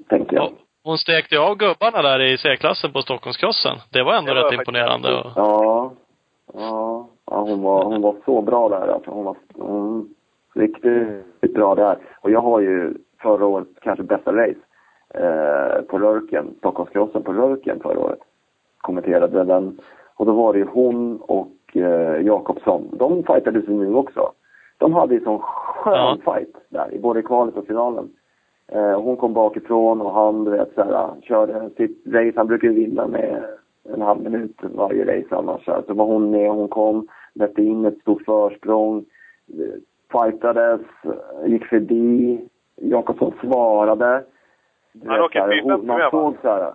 tänkte jag. Ja, Hon stekte ju av gubbarna där i C-klassen på Stockholmscrossen. Det var ändå Det var rätt imponerande. Och, Ja. Ja, ja hon, var, hon var så bra där. Alltså. Hon var mm, riktigt bra där. Och jag har ju förra året kanske bästa race eh, på Rörken, Stockholmscrossen på Rörken förra året. kommenterade den. Och då var det ju hon och eh, Jakobsson. De fightades ju nu också. De hade ju sån skön Ja. fight där, i både kvalet och finalen. Eh, hon kom bakifrån och han, du vet, så här, körde sitt race. Han brukar ju vinna med en halv minut varje race annars. Så var hon med, hon kom, löpte in ett stort försprång, eh, fightades, eh, gick förbi. Jakobsson svarade. Han fyra hon- man såg så här,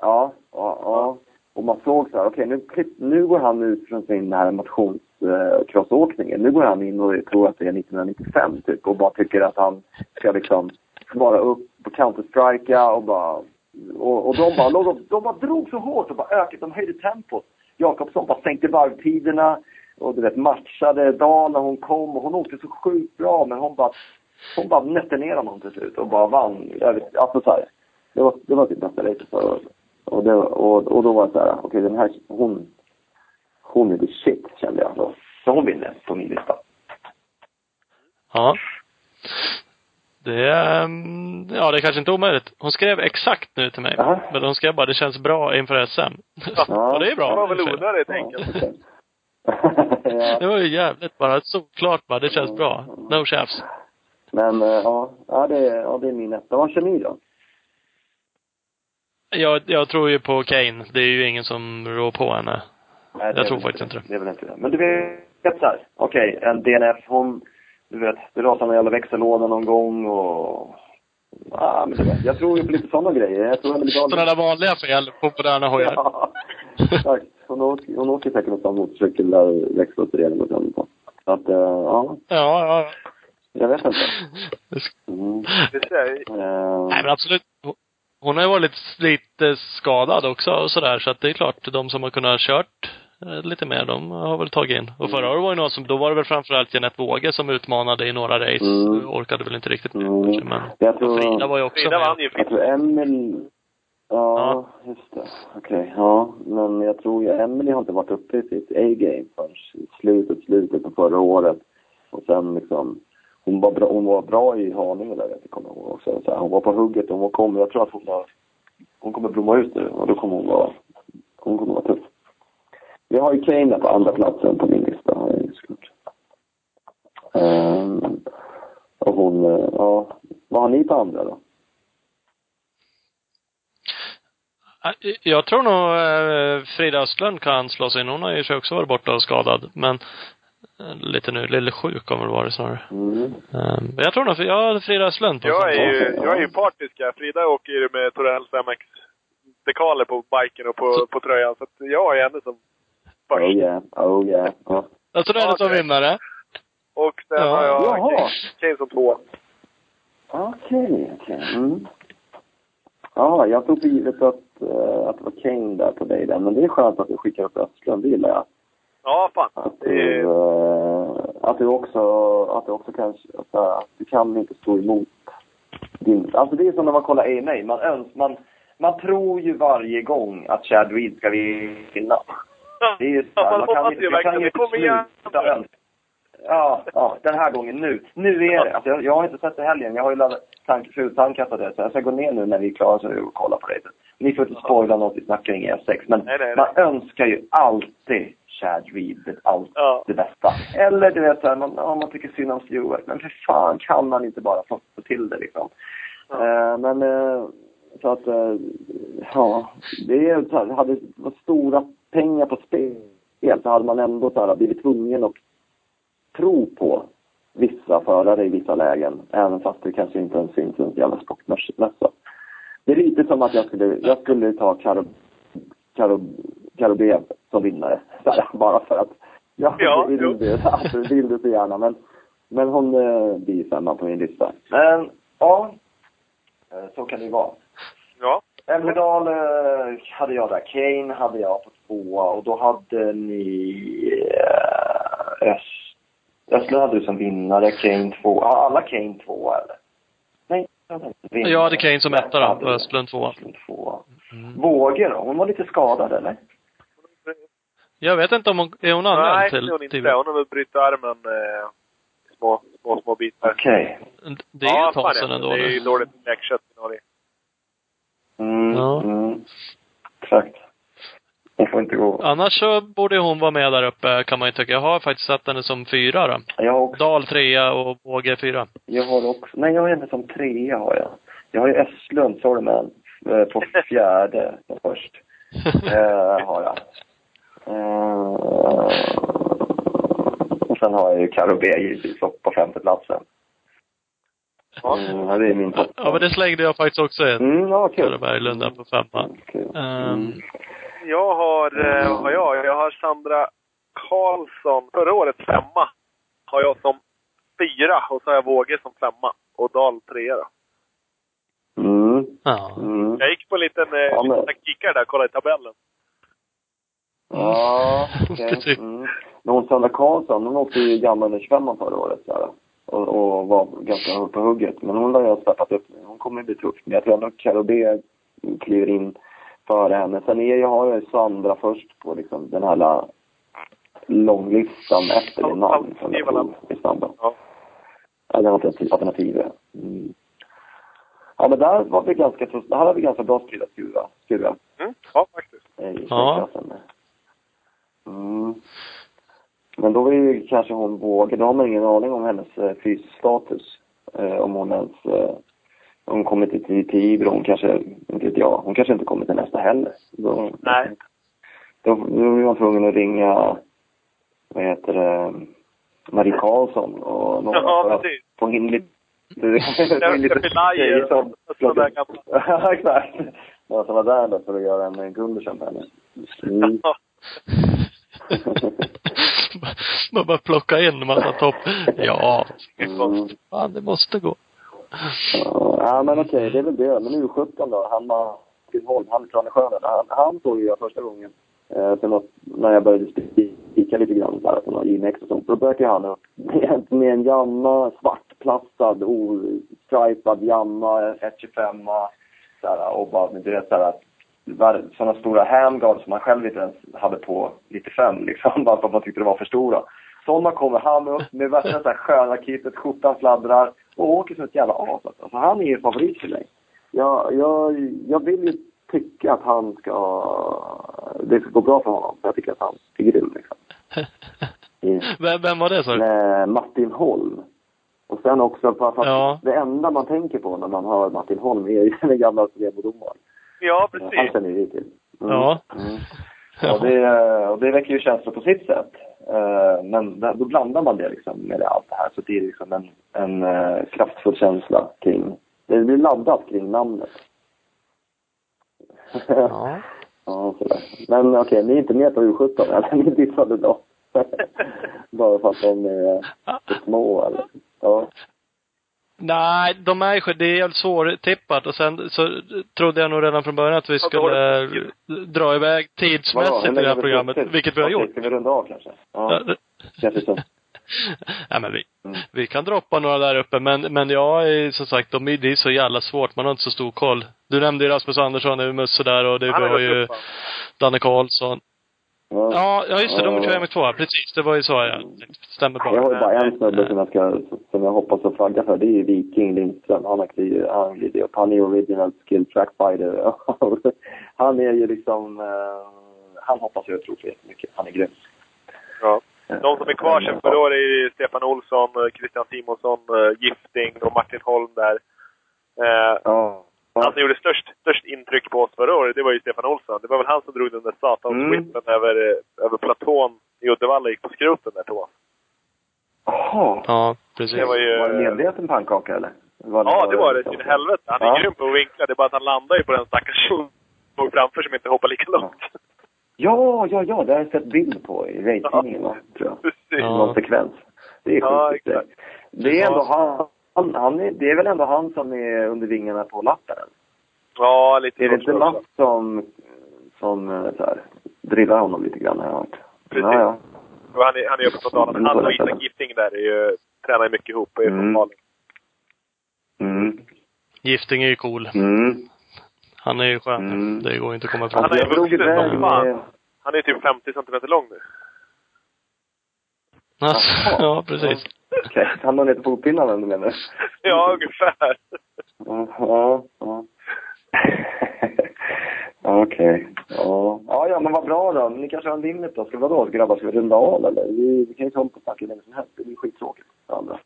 ja, ja, ja. Och man såg så här, okej nu, klipp- nu går han ut från sin här motionscrossåkningen. Nu går han in och tror att det är 1995 typ och bara tycker att han ska liksom svara upp på Counter-Strika och bara... Och, och de bara, och- de bara drog så hårt och bara ökade, de höjde tempot. Jakobsson bara sänkte varvtiderna och du vet matchade dagen när hon kom och hon åkte så sjukt bra men hon bara hon bara nötte ner honom till slut och bara vann. Jag vet, alltså så här, det var, det var typ bästa racet förra året. Och, det, och, och då var det så här, okej den här, hon, hon är the shit kände jag då. Så hon vinner på min lista. Ja. Det är, mm, ja det är kanske inte omöjligt. Hon skrev exakt nu till mig. Jaha. Men hon skrev bara, det känns bra inför SM. Ja. och det är bra. Det var väl onödigt enkelt. Det ja. var ju jävligt bara såklart bara, det känns bra. No tjafs. Men eh, ja, ja, det, är- ja, det är min etta. Vad kör ni då? Jag, jag tror ju på Kane. Det är ju ingen som rår på henne. Nej, det Jag tror faktiskt inte det. Det är väl inte det. Men du vet så här, okej, en DNF, hon, du vet, det rasar någon jävla växellåda någon gång och... Ja, men du vet, jag tror ju på lite sådana grejer. Jag tror lite Sådana där vanliga fel på moderna hojar. Ja, exakt. Hon åker, hon åker säkert någon sån motorcykel där växellådsregeln går sönder på. Så att, eh, ja, Ja, ja. jag vet inte. Mm. Eh, Nej men absolut. Hon- har ju varit lite skadad också och sådär, så att det är klart, de som har kunnat kört eh, lite mer, de har väl tagit in. Och förra året var det någon som, då var det väl framförallt Jeanette Wåge som utmanade i några race. Mm. Orkade väl inte riktigt med Mm. men. Jag tror- Frida var ju också Frida vann med. ju Jag tror Emily... Ja, just det. Okej, ja. Men jag tror ju Emily har inte varit uppe i sitt A-game förrän i slutet, slutet på förra året. Och sen liksom... Hon var bra, hon var bra i Haninge där, jag kommer ihåg också. Så här, hon var på hugget och hon kommer, jag tror att hon har... Hon kommer blomma ut nu och då kommer hon vara... Hon kommer vara tuff. Vi har ju Kane där på andra platsen på min lista, har jag ju såklart. Ehm, och hon, eh, ja. Vad har ni på andra då? Äh, Jag tror nog eh, Frida Östlund kan slå sig in. Hon har ju sig också varit borta och skadad, men eh, lite nu, lille sjuk har hon väl varit snarare. Mm. Eh, Men jag tror nog, ja, Frida Östlund på Jag är ju, jag är ju partisk här. Frida åker ju med Torells MX dekaler på biken och på, på tröjan. Så att jag ju henne som Oh först. yeah, oh yeah. Ja. Jag tror det är som Okej. vinnare. Och sen Ja. har jag. Kane, Kane som två. Okej, okej. Mm. Ja, jag tog för givet att, eh, att det var Kane där på dig där. Men det är skönt att du skickar upp Östlund, det gillar jag. Ja, fan. Att du, eh, att du också, att du också kanske, att du kan inte stå emot din, alltså det är som när man kollar AMA, man öns, man, man tror ju varje gång att Chad Reed ska vinna. Det är ju så här, man kan ju man kan ju sluta önska. Ja, ja, den här gången nu. Nu är det. Alltså, jag, jag har inte sett det helgen. Jag har ju laddat tank, det. Så jag ska gå ner nu när vi är klara så och kolla på det. Ni får inte spoila något vi snackar kring E6. Men Nej, nej, nej. man önskar ju alltid Chad Reed allt, Ja. det bästa. Eller du vet, så här, man, ja, man tycker synd om Stewart. Men för fan kan man inte bara få få till det liksom. Eh, men eh, så att, eh, ja, det är så här, hade det varit stora pengar på spel så hade man ändå så här, blivit tvungen att tro på vissa förare i vissa lägen. Även fast det kanske inte ens finns en jävla sportmässa. Det är lite som att jag skulle, jag skulle ta Karo, Karo, Karo B som vinnare. Här, bara för att jag Ja, vill, det, alltså, vill det så gärna. Men, men hon eh, blir femma på min lista. Men ja, eh, så kan det ju vara. ja. Älvdal eh, hade jag där. Kane hade jag på tvåa och då hade ni eh, Östlund hade du som vinnare, Kane två. Ja, alla Kane tvåa eller? Nej, vinnare. Jag hade Kane som etta då, och. Östlund tvåa. Tvåa. Våge då? Hon var lite skadad eller? Jag vet inte om hon, är hon Nej, anmäld är till hon inte. Hon har väl brutit armen eh, små, små, små bitar. Okej. Det är ju ja, ett tag sedan ja. ändå. Det är ju nu. dåligt läkkött i Norge. Mm, Ja. mm. Exakt. Hon får inte gå. Annars så borde hon vara med där uppe, kan man ju tycka. Jag har faktiskt satt henne som fyra då. Jag har också, Dal trea och Båge fyra. jag har också, nej jag har henne som trea har jag. Jag har ju Östlund, Sormen, eh, på fjärde först. Eh, har jag. Eh, och sen har jag ju Karo B givetvis på femteplatsen. Ja. Mm, det är min topp. Ja, men det slängde jag faktiskt också in. Mm, ja, kul. Kalle Berglund där på femma. Kul. Ehm, Jag har, eh, vad har jag? Jag har Sandra Karlsson, förra årets femma. Har jag som fyra och så har jag Våge som femma. Och Dahl trea då. Mm, ja. mm. Jag gick på en liten, eh, Ja, men- liten kikare där, kollade i tabellen. Ja, okej. Precis. Mm. Men hon Sandra Karlsson, hon åkte ju gamla 25 förra året så här, och, och var ganska på hugget. Men hon har ju steppat upp nu. Hon kommer bli tuff. Men jag tror ändå att Carro B kliver in före henne. Sen är jag, har jag ju Sandra först på liksom den här långlistan efter det namn som jag tog i Sandra. Ja. Alternativ, alternativ. Mm. Ja, men där var vi ganska, där hade vi ganska bra spridda skurar. skurar Mm. Ja, faktiskt. i Ja. Mm. Men då är ju kanske hon vågar, då har man ingen aning om hennes eh, fysstatus. Eh, om hon ens, eh, hon kommer till, till, till Ibro, hon kanske, inte vet jag, hon kanske inte kommer till nästa heller. Då, Nej. Då, då är man tvungen att ringa, vad heter det, Marie Karlsson och några Ja, för att precis. få in lite Epilajer som- och sådana. Ja, exakt. Några som var där då för att göra en Gundersen på henne. Mm. Man bara plocka in en massa topp. Ja, Mm. fan det måste gå. Ja, men okej, det är väl det. Men U17 då, han Martin Holm, han är Han, han såg ju jag första gången. Eh, för något, när jag började spika lite grann där på några IMX och sånt. Då dök ju han upp med, med en Jamma, svartplastad, ostripad Jamma, 125 såhär, och bara, du vet såhär, sådana stora handguards som man själv inte ens hade på 95 liksom, bara för att man tyckte det var för stora. Sådana kommer han upp med värsta så här sköna kittet, skjortan fladdrar och åker som ett jävla as. Alltså, han är ju favorit för mig. Jag, jag, jag vill ju tycka att han ska... Det ska gå bra för honom. Jag tycker att han är grym liksom. Vem, vem var det sa du? Martin Holm. Och sen också för att Ja. det enda man tänker på när man hör Martin Holm är ju den gamla Svebodomaren. Ja, Han precis. känner vi till. Mm. Ja. Mm. Och, det, och det väcker ju känslor på sitt sätt. Eh, men då blandar man det liksom med det, allt det här. Så det är liksom en, en eh, kraftfull känsla kring... Det blir laddat kring namnet. Ja. ja, sådär. Men okej, ni är inte med på U17 eller? Ni dissade dem. Bara för att de är för små eller? Ja. Nej, de är ju, det är jävligt svårtippat och sen så trodde jag nog redan från början att vi skulle eh, dra iväg tidsmässigt i det här programmet, suttit? vilket vi har gjort. Ska vi runda av kanske? Ja, känns det. Nej men vi, Mm. vi kan droppa några där uppe men, men jag är som sagt, de, det är så jävla svårt, man har inte så stor koll. Du nämnde ju Rasmus Andersson, det är Musse där och det, vi har ju? Danne Karlsson. Ja. Ja, ja just det, de Ja. kör med två, precis. Det var ju så jag Stämmer bra. Jag har ju bara en snubbe som jag ska, som jag hoppas att flagga för. Det är ju Viking Lindström. Han har klivit, han. Han är original skill track fighter. han är ju liksom, eh, han hoppas jag tror på jättemycket. Han är grym. Ja. De som är kvar sen förra året är ju Stefan Olsson, eh, Christian Simonsson, eh, Gifting och Martin Holm där. Eh, Ja. Han som gjorde störst, störst intryck på oss förra året, det var ju Stefan Olsson. Det var väl han som drog den där satans Mm. whippen över, eh, över platån i Uddevalla gick på skroten där Thomas. Jaha. Ja, precis. Det var ju... Var det medveten pannkaka eller? Var Ja, det var det. Till helvete. Han är Ja. grym på att vinkla. Det är bara att han landar ju på den stackars som låg framför som inte hoppar lika långt. Ja, ja, ja. Det har jag sett bild på i racetidningen, va, tror jag. Precis. Ja. Någon sekvens. Det är Ja, sjukt. exakt. det är ändå Ja. Han, han är, det är väl ändå han som är under vingarna på lappen? Ja, lite Är det inte också. som, som eh, så här, drillar honom lite grann har jag hört? Precis. Ja, ja. Och Han är, han är uppe på Dalarna. Mm, Han och Isak. Gifting där är ju, tränar ju mycket ihop och är från Mm. Falun. Mm. Gifting är ju cool. Mm. Han är ju skön. Mm. Det går inte att komma ifrån. Han är ju vuxen som fan. Han är typ 50 centimeter lång nu. Alltså, ja, precis. Okej, han har ner till fotpinnarna du menar? Ja, ungefär. Ja, ja. Okej. Ja. ja, ja, men vad bra då. Ni kanske har en limit då? Ska vi vadå? Grabbar, ska vi runda av eller? Vi, vi kan ju inte hålla på och snacka hur länge som helst. Det blir skittråkigt för andra.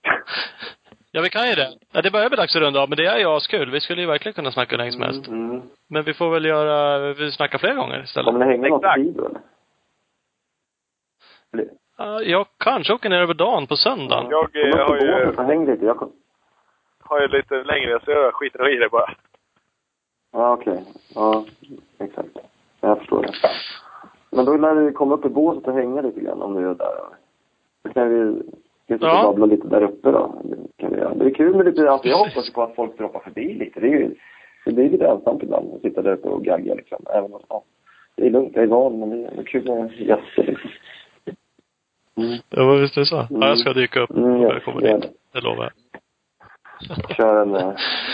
Ja, vi kan ju det. Ja, det börjar bli dags att runda av, men det är ju askul. Vi skulle ju verkligen kunna snacka hur länge som helst. Mm, mm. Men vi får väl göra, vi snackar fler gånger istället. Kommer ni hänga något Exakt. i Tibro eller? Jag kanske åker ner över dagen på söndagen. Jag upp eh, har ju, häng lite. Jag har ju lite längre, så jag skiter i det bara. Ja, okej. Ja, exakt. Jag förstår det. Men då lär vi komma upp i båset och hänga lite grann om du är där. Då kan vi, sitta Ja. och babbla lite där uppe då. Det kan vi göra. Det är kul med lite, alltså jag hoppas på att folk droppar förbi lite. Det är ju, det blir lite ensamt ibland att sitta där uppe och gagga liksom. Även om, ja, det är lugnt, jag är van, men det är, det är kul med gäster liksom. Mm. Ja, men visst är det så. Ja, jag ska dyka upp Mm, ja, jag kommer dit. Det lovar jag. Kör en, eh,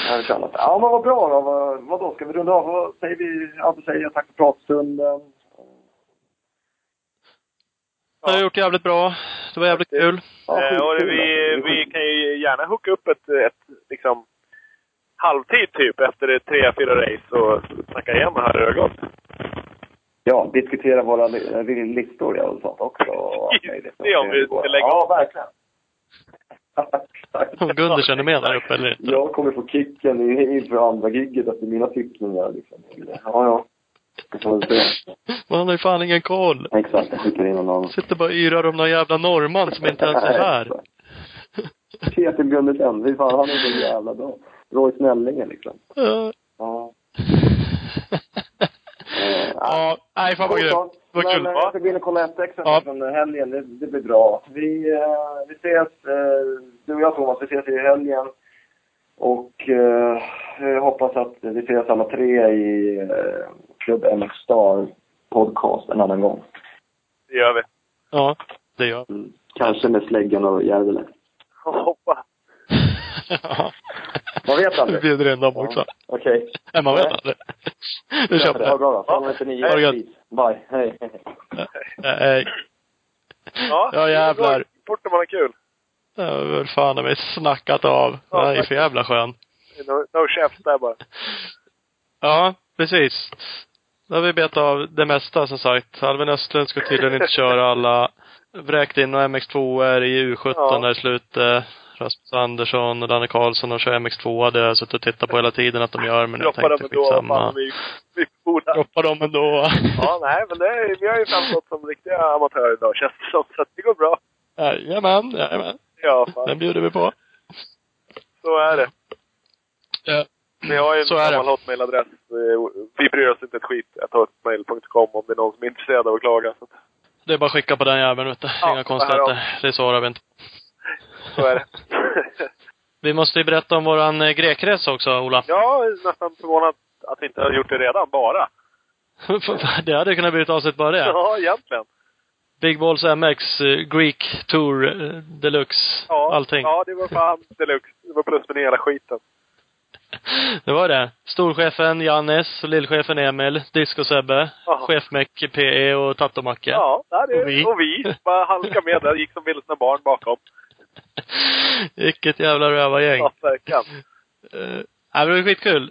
ja, kör något. Ja, men vad bra då. Vad, vad då? Ska vi runda av? Vad säger vi? Ja, då säger jag tack för pratstunden. Det har jag gjort jävligt bra. Det var jävligt kul. Ja, Eh, och vi, vi kan ju gärna hooka upp ett, ett liksom, halvtid typ efter tre, fyra race och snacka igen det har gått. Ja, diskutera våra li- li- listor ja, och sånt också. Det är om vi ska lägga Ja, verkligen. Om Gunder känner med där uppe eller inte. Jag kommer få kicken inför andra gigget efter mina tyckningar. Liksom. Ja, ja. Det får. Man har ju fan ingen koll. Exakt, jag skickar in någon. Sitter bara och yrar om någon jävla norrman som inte ens är här. Peter Gundersen, fy fan han är så jävla bra. Roy Snellinge liksom. Ja. Ja. Eh, Ja, nej fan vad grymt. Vad Men kul. eh, jag ska gå in och kolla FX Ja. från helgen. Det, det blir bra. Vi, eh, vi ses, eh, du och jag Thomas, vi ses i helgen. Och eh, jag hoppas att vi ses alla tre i eh, Klubb MX Star podcast en annan gång. Det gör vi. Ja, det gör Mm. Kanske med Släggan och Järvele. Hoppas. Ja. Man vet Vi aldrig. bjuder in dem också. Okej. Nej, man vet aldrig. Nu kör vi Ha det det. bra då. 509. Ha det gött. Bye. Hej. Nej, Ja, Ja, jävlar. det Fort när man har kul. det har väl fan mig snackat av. Den är för jävla skön. No, no där bara. Ja, precis. Då har vi betat av det mesta som sagt. Alvin Östlund ska tydligen inte köra alla. Vräkt in några MX2 är i U17 Ja. där i slutet. Rasmus Andersson och Danne Karlsson och kör MX2. Det har jag suttit och tittat på hela tiden att de gör, men jag Droppar dem tänkte ändå. skitsamma. Droppar dem ändå. Ja, nej, men det, är- vi har ju framstått som riktiga amatörer idag känns det som. Så att det går bra. Jajamän, jajamän. Ja, fan. Den bjuder vi på. Så är det. Ja. Vi har ju en gammal hotmail-adress. Vi- bryr oss inte ett skit. hotmail.com om det är någon som är intresserad av att klaga. Så, att- Det är bara att skicka på den jäveln vet du. Ja, Inga konstigheter. Det svarar vi inte. Så är det. Vi måste ju berätta om våran eh, grekresa också, Ola. ja, nästan förvånad att vi inte har gjort det redan, bara. det hade kunnat bli ett avsnitt bara det. Ja, egentligen. Big Balls MX, eh, Greek Tour eh, Deluxe, Ja, allting. Ja, det var fan deluxe. Det var plus med hela skiten. Det var det. Storchefen Jannes, lillchefen Emil, Disco-Sebbe, Ja. chefmeck PE och Tattomacke. Ja, det är, Och vi. och vi. Bara halka med där. Gick som vilsna barn bakom. Vilket jävla rövargäng. Ja, verkligen. Uh, nej, men det var skitkul.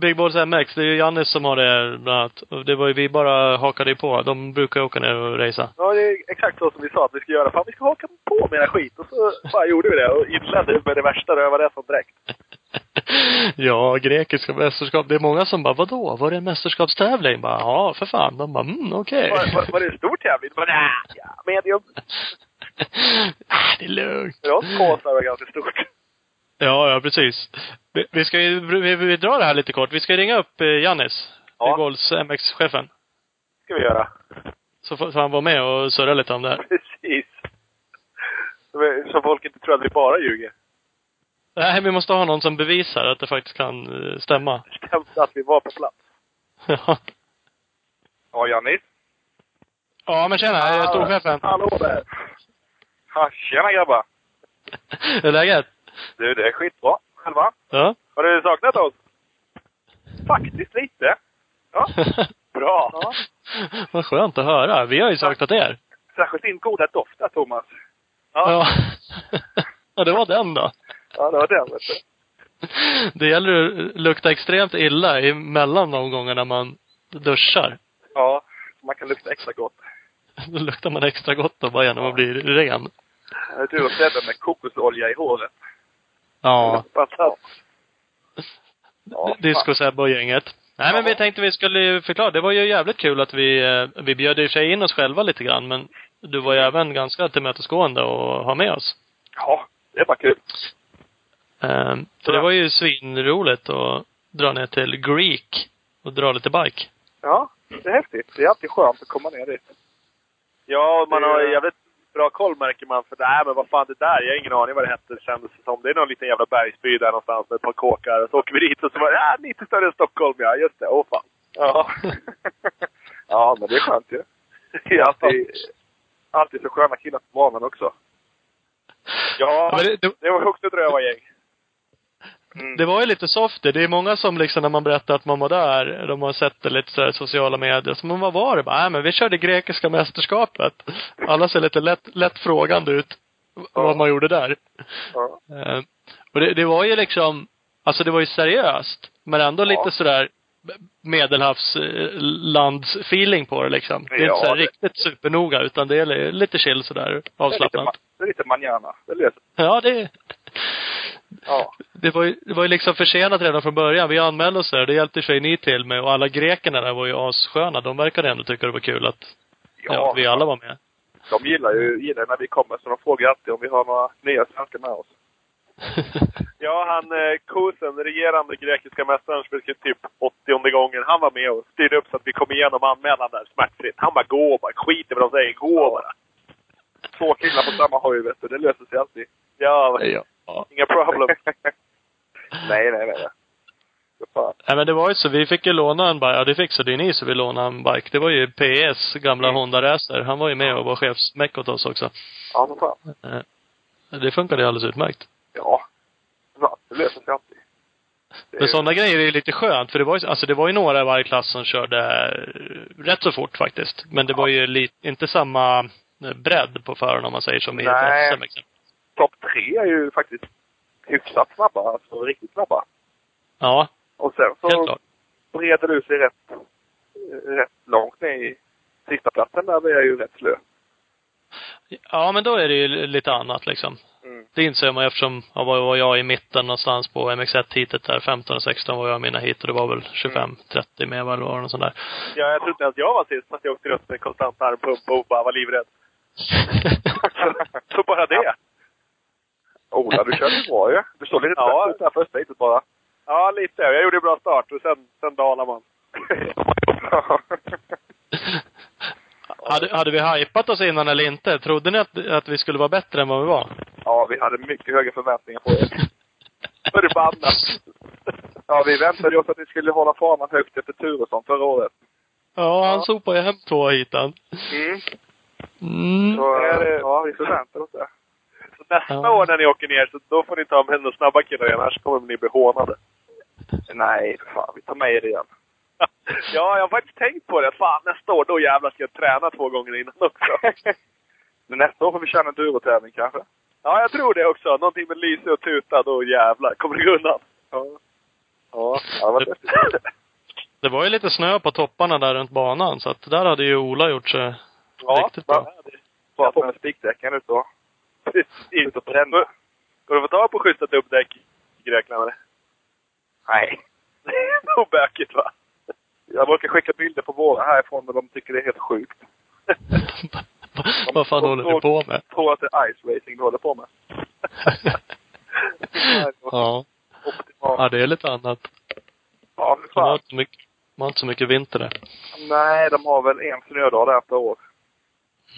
Big Balls MX, det är ju Jannes som har det bland annat. Det var ju, vi bara hakade på. De brukar åka ner och racea. Ja, det är exakt så som vi sa att vi ska göra. Fan, vi ska haka på med era skit. Och så bara gjorde vi det och inledde med det värsta rövarresan direkt. ja, grekiska mästerskap. Det är många som bara, vadå? Var det en mästerskapstävling? Bara, ja, för fan. De bara, mm, okej. Var, var, var det en stor tävling? Bara, nja, ja, medium. ah, det är lugnt. Oss Kåsar var ganska stort. Ja, ja precis. Vi, vi ska ju, vi, vi drar det här lite kort. Vi ska ringa upp eh, Jannis. Ja. Balls MX-chefen. ska vi göra. Så får får han vara med och surra lite om det här. Precis. Så- Så folk inte tror att vi bara ljuger. Nej, vi måste ha någon som bevisar att det faktiskt kan eh, stämma. Stämde att vi var på plats. Ja. Ja, Jannis. Ja, men tjena. Jag storchefen. Hallå där. Ja, tjena grabbar. Hur är läget? Du, det är skitbra. Själva? Ja. Har du saknat oss? Faktiskt lite. Ja, bra. Ja. Vad skönt att höra. Vi har ju saknat er. Särskilt din goda doft där, Thomas. Ja. ja, det var den då. Ja, det var den, vet du. Det gäller att lukta extremt illa emellan de gångerna man duschar. Ja, man kan lukta extra gott. Då luktar man extra gott då bara genom att bli ren. Tur att städa med kokosolja i håret. Ja. Fantastiskt. Ja, Disco Sebbe och gänget. Nej men vi tänkte vi skulle ju förklara. Det var ju jävligt kul att vi, eh, vi bjöd i och för sig in oss själva lite grann men du var ju även ganska tillmötesgående och ha med oss. Ja, det var kul. Eh, Så det var ju svinroligt att dra ner till Greek och dra lite bike. Ja, det är häftigt. Det är alltid skönt att komma ner dit. Ja, och man har jävligt bra koll märker man. För nej men vad fan det där, jag har ingen aning vad det hette kändes det som. Det är någon liten jävla bergsby där någonstans med ett par kåkar. Och så åker vi dit och så var det, ja, lite större än Stockholm ja. Just det, åh fan. Ja. ja, men det är skönt ju. Det är alltid, alltid så sköna killar på banan också. Ja, men det- det- det var också ett rövargäng. Mm. Det var ju lite soft det. Det är många som liksom när man berättar att man var där, de har sett det lite så här i sociala medier. Så men vad var det? Bara, nej men vi körde grekiska mästerskapet. Alla ser lite lätt, lätt frågande ut. Vad man gjorde där. Ja. Eh, och det, det var ju liksom, alltså det var ju seriöst. Men ändå Ja. lite sådär medelhavslandsfeeling på det liksom. Det är Ja, inte så här det- riktigt supernoga utan det är li- lite chill sådär Det är lite, ma- avslappnat. det är lite manjana. Det löser Ja, det, Ja. det var ju, det var ju liksom försenat redan från början. Vi anmälde oss där. Det hjälpte sig ni till med. Och alla grekerna där var ju assköna. De verkade ändå tycka det var kul att ja. Ja, vi alla var med. de gillar ju gillar när vi kommer, så de frågar alltid om vi har några nya svenskar med oss. Ja, han eh, Kusen, regerande grekiska mästaren, spelade typ 80 gången. Han var med och styrde upp så att vi kom igenom anmälan där smärtfritt. Han bara gå bara. Skit i vad de säger. Gå bara. Två killar på samma hoj, vet du. Det löser sig alltid. Ja, ja. Inga problem. nej, nej, nej. Fan. Nej men det var ju så, vi fick ju låna en bike. Ja det fixade ju ni så vi lånade en bike. Det var ju PS gamla Mm. Honda Racer. Han var ju med och var chefsmäck åt oss också. Ja, för fan. Eh, Det funkade ju alldeles utmärkt. Ja. Ja, det löser sig alltid. Det Men sådana grejer är ju lite skönt för det var ju, alltså det var ju några i varje klass som körde eh, rätt så fort faktiskt. Men det var ju li, inte samma eh, bredd på förarna om man säger som i ett. SM exempel. Topp tre är ju faktiskt hyfsat snabba. Alltså riktigt snabba. Ja, Och sen så breder du sig rätt, rätt långt ner i sista platsen där vi är ju rätt slö. Ja men då är det ju lite annat liksom. Mm. Det inser man eftersom, ja, var var jag i mitten någonstans på MX1-heatet där, 15 och 16 var jag i mina hit och det var väl 25, 30 med det var, något sånt där. Ja, jag trodde inte ens jag var sist, fast jag åkte runt med konstant armpump och bara var livrädd. Så bara det. Ola, du körde bra ju. Du såg lite Ja. trött där första heatet bara. Ja, lite. Jag gjorde en bra start och sen, sen dalar man. hade, hade vi hypat oss innan eller inte? Trodde ni att, att vi skulle vara bättre än vad vi var? ja, vi hade mycket höga förväntningar på er. Förbannat. Ja, vi väntade ju oss att ni skulle hålla fanan högt efter Turesson förra året. Ja, han Ja. sopade hem två hitan. Mm. Mm. Så, ja, vi förväntade oss det. Nästa Ja. år när ni åker ner, så då får ni ta med några snabba killar igen, annars kommer ni bli hånade. Nej, för fan. Vi tar med er igen. Ja, jag har faktiskt tänkt på det. Fan, nästa år, då jävlar ska jag träna två gånger innan också. Men nästa år får vi köra en durotävling kanske. Ja, jag tror det också. Någonting med lyse och tuta, då jävlar kommer det gå undan. Ja. Ja, ja det var häftigt. Det var ju lite snö på topparna där runt banan, så att där hade ju Ola gjort sig Ja, riktigt bra. Bara på med spikdäcken ut och precis. och bränna. Går det att få tag på schyssta dubbdäck i Grekland eller? Nej. Det är nog bökigt va? Jag brukar skicka bilder på våra härifrån när de tycker det är helt sjukt. Vad fan håller du på med? Tror att det är ice racing du håller på med. ja. Ja, det är lite annat. Ja, för De har fan. inte så mycket, de har inte så mycket vinter där. Nej, de har väl en snödag där per år.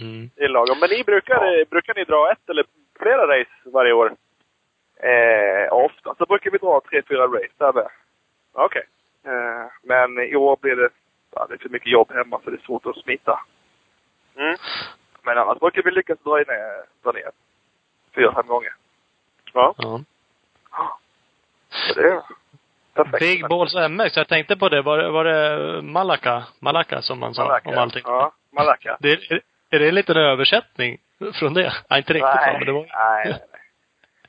Mm. Det är lagom. Men ni brukar, brukar ni dra ett eller flera race varje år? Eh, ofta så brukar vi dra tre, fyra race där med. Okej. Eh, men i år blir det, ja, det är för mycket jobb hemma så det är svårt att smita. Mm. Men annars brukar vi lyckas dra ner, dra ner fyra, fem gånger. Ja. Ja. Så det är perfekt. Big Balls MX, jag tänkte på det. Var, det- var det Malaka? Malaka som man sa Malacca. om allting? Ja, Malacca. Det är, det en liten översättning från det? Nej, inte riktigt nej, men det var nej, nej.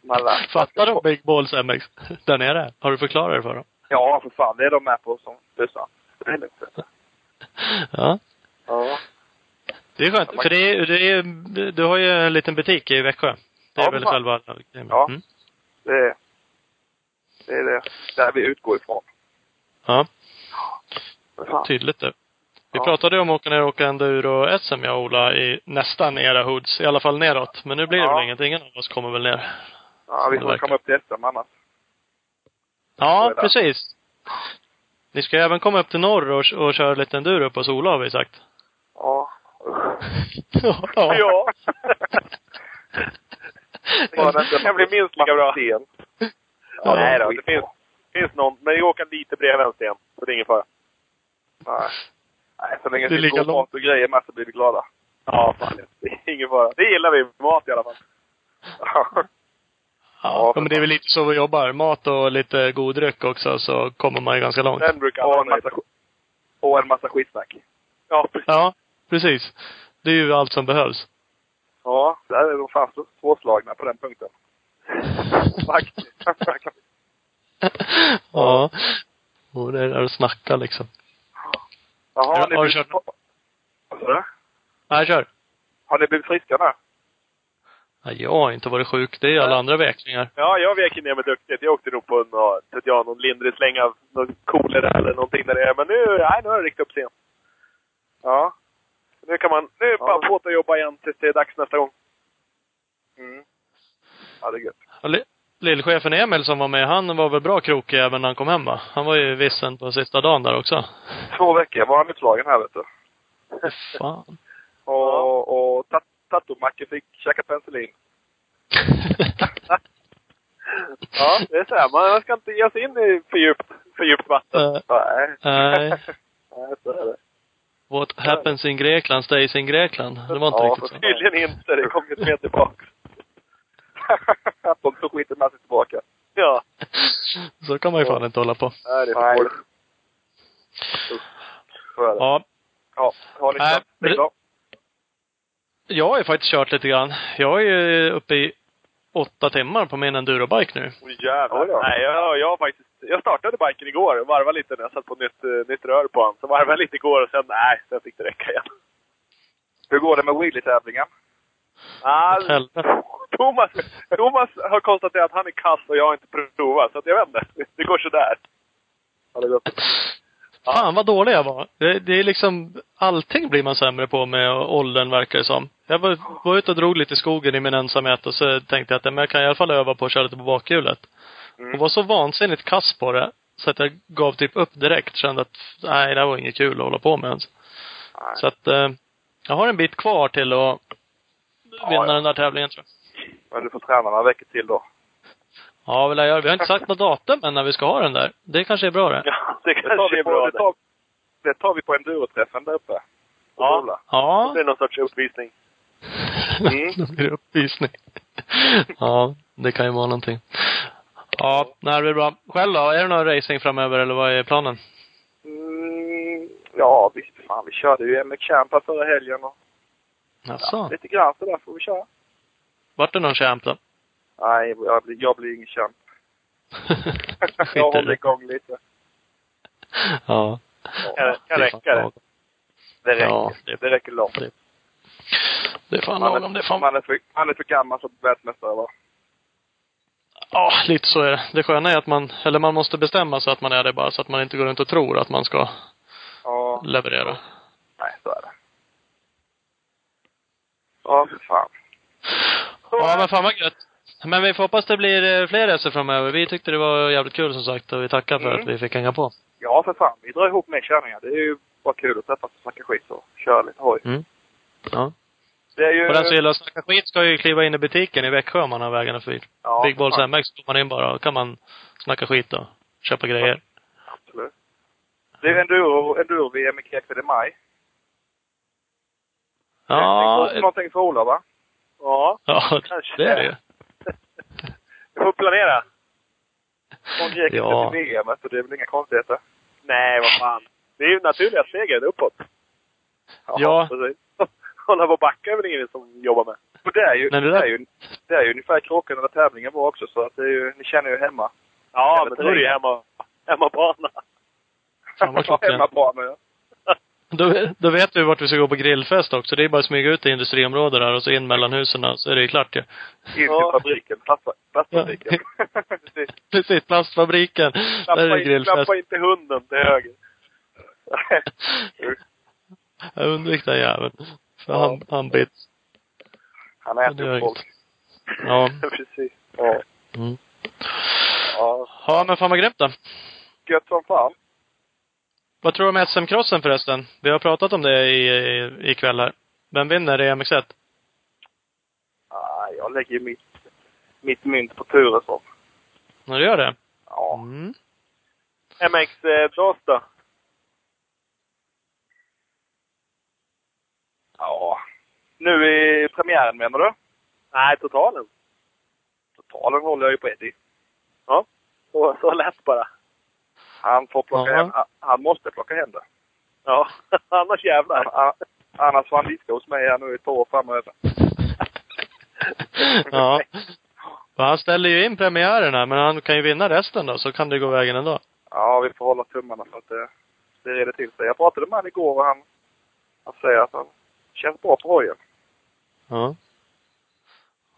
Malacca. Fattar de Big Balls MX där nere? Har du förklarat det för dem? Ja, för fan. Det är de med på som bussar. Det är lugnt. Ja. Ja. Det är skönt, för det är, det är, du har ju en liten butik i Växjö. Det är Ja, väl fan. själva Ja. Mm. Det är, det är det där vi utgår ifrån. Ja, Fan. tydligt det. Vi Ja. pratade om att åka ner och åka enduro-SM, jag och Ola, i nästan era hoods. I alla fall neråt. Men nu blir det Ja. väl inget. Ingen av oss kommer väl ner. Ja, vi får komma upp till SM annars. Ja, precis. Ni ska ju även komma upp till norr och, och köra lite enduro på Sola har vi sagt. Ja. ja. Ja. Det kan bli minst lika bra. Ja, nej då, det finns, finns någon. Men vi åker lite bredvid en sten. Så det är ingen fara. Nej. Nej, så länge Det är det lika finns långt. mat och grejer med så blir vi glada. Ja, fan. Det är ingen fara. Det gillar vi. Mat i alla fall. Ja. Ja, men det är väl lite så vi jobbar. Mat och lite god dryck också, så kommer man ju ganska långt. Den brukar Och alla en massa, och en massa skitsnack. Ja, precis. Ja, precis. Det är ju allt som behövs. Ja, där är de fan svårslagna på den punkten. Faktiskt. ja. Och det är där att snacka liksom. Jaha, har ni Har du blivit... kört- du? Nej, kör. Har ni blivit friska nu? Nej, jag har inte varit sjuk. Det är alla andra väkningar. Ja, jag vek ner mig duktigt. Jag åkte nog på någon, vet jag, någon lindrig släng av någon kolera eller någonting där det är. Men nu, nej, nu har det riktigt upp igen. Ja. Nu kan man, nu är Ja. bara på att jobba igen tills det är dags nästa gång. Mm. Ja, det är gött. Lillchefen Emil som var med, han var väl bra krokig även när han kom hem va? Han var ju vissen på sista dagen där också. Två veckor var han utslagen här, vet du. Fan. Och, och tat- fick käka penicillin. Ja, det är så här. Man ska inte ge sig in i för djupt, för djupt vatten. Eh, Nej. Nej. Nej, så är det. What happens in Grekland stays in Grekland. Det var inte Ja, riktigt så. Tydligen inte. Det kommer ju med tillbaka. Att de tog skiten med sig tillbaka. Ja. Så kan man ju fan inte hålla på. Nej, det är för dåligt. Ja. Ja. Men- bil då? Jag har ju faktiskt kört lite grann. Jag är ju uppe i åtta timmar på min endurobike nu. Oj, jävlar. Oj då. Nej, jag, jag har faktiskt... Jag startade biken igår och varvade lite när jag satt på nytt, eh, nytt rör på den. Så varvade jag lite igår och sen, nej, sen fick det räcka igen. Hur går det med wheelie-tävlingen? Ah. Thomas, Thomas har konstaterat att han är kass och jag har inte provat. Så att jag vet inte. Det går sådär. Ja, det gott. Fan vad dålig jag var. Det, det är liksom, allting blir man sämre på med åldern verkar det som. Jag var, var ute och drog lite i skogen i min ensamhet och så tänkte jag att men jag kan i alla fall öva på att köra lite på bakhjulet. Mm. Och var så vansinnigt kass på det. Så att jag gav typ upp direkt. Kände att, nej det här var inget kul att hålla på med ens. Nej. Så att, eh, jag har en bit kvar till att vinna ja. den där tävlingen tror jag. Men du får träna några veckor till då. Ja, väl jag gör. Vi har inte sagt något datum än när vi ska ha den där. Det kanske är bra det. Ja, det Det tar kanske vi är på, bra det det. tar, det tar vi på enduroträffen där uppe. Ja. Sola. Ja. Det är någon sorts uppvisning. Mm. Blir det uppvisning. ja, det kan ju vara någonting. Ja, nej, det blir bra. Själv då? Är det någon racing framöver eller vad är planen? Mm, ja, vi, fan, vi körde ju MX Champ förra helgen och Jaså? lite grann så där får vi köra. Vart det någon champ då? Nej, jag blir, jag blir ingen champ. jag håller igång lite. Ja. Kan, kan räcka det. Det räcker. Ja, det, det- räcker långt. det- Det är fan Man lagom. Det är är, fan... man, är för, man är för gammal som världsmästare va? Ja, lite så är det. Det sköna är att man, eller man måste bestämma sig att man är det bara så att man inte går runt och tror att man ska Ja. leverera. Nej, så är det. Ja, för fan. Ja, men fan vad gött. Men vi får hoppas det blir eh, fler resor framöver. Vi tyckte det var jävligt kul som sagt och vi tackar för Mm. att vi fick hänga på. Ja, för fan. Vi drar ihop med körningar. Det är ju bara kul att träffas och snacka skit och köra lite hoj. Ja. Det är ju... Och den som gillar att snacka skit ska ju kliva in i butiken i Växjö om man har vägarna förbi. ja, Big Balls för. MX går man in bara och kan man snacka skit och köpa grejer. Absolut. Det är enduro, enduro-VM i Kekfed i maj. Ja, Någonting, någonting för Ola, va? Ja, ja kanske. det är det ju. Vi får planera. Från Kekfed Ja. till VM, så det är väl inga konstigheter. Nej, vad fan. Det är ju naturliga stegen uppåt. Ja. Precis. Hålla på och backa är väl ingen som jobbar med. Och det är ju, Men det det, där- är ju, det är ju ungefär kroken när tävlingen var också, så att det är ju, ni känner ju hemma. Ja, Eller men då är det ju hemma, hemmabana. Fan vad klockrent. hemmabana, ja. Då, då vet vi vart vi ska gå på grillfest också. Det är bara att smyga ut i industriområdet där och så in mellan husen så är det ju klart ju. In till Ja. fabriken. Plast- Plastfabriken. Precis. Precis, plastfabriken. Där är det grillfest. klappa inte hunden till höger. Jag undvik den jäveln. För Ja. han, han bit. Han Det äter upp folk. Ja. Precis. Ja. Mm. ja. Ja, men fan vad grymt då. Gött som fan. Vad tror du om SM-crossen förresten? Vi har pratat om det i, i, ikväll här. Vem vinner i MX1? Ah, jag lägger ju mitt, mitt mynt på Turesson. Ja, du gör det? Ja. Mm. MX eh, då? Ja. Nu i premiären menar du? Nej, totalen. Totalen håller jag ju på Eddie. Så, så lätt bara. Han får plocka hem, han- måste plocka hem det. Ja, annars jävlar. Annars får han diska hos mig här nu i två år framöver. ja. Och han ställer ju in premiärerna, men han kan ju vinna resten då, så kan det gå vägen ändå. Ja, vi får hålla tummarna för att det, det reder till sig. Jag pratade med honom igår och han, han säger att han känns bra på hojen. Ja.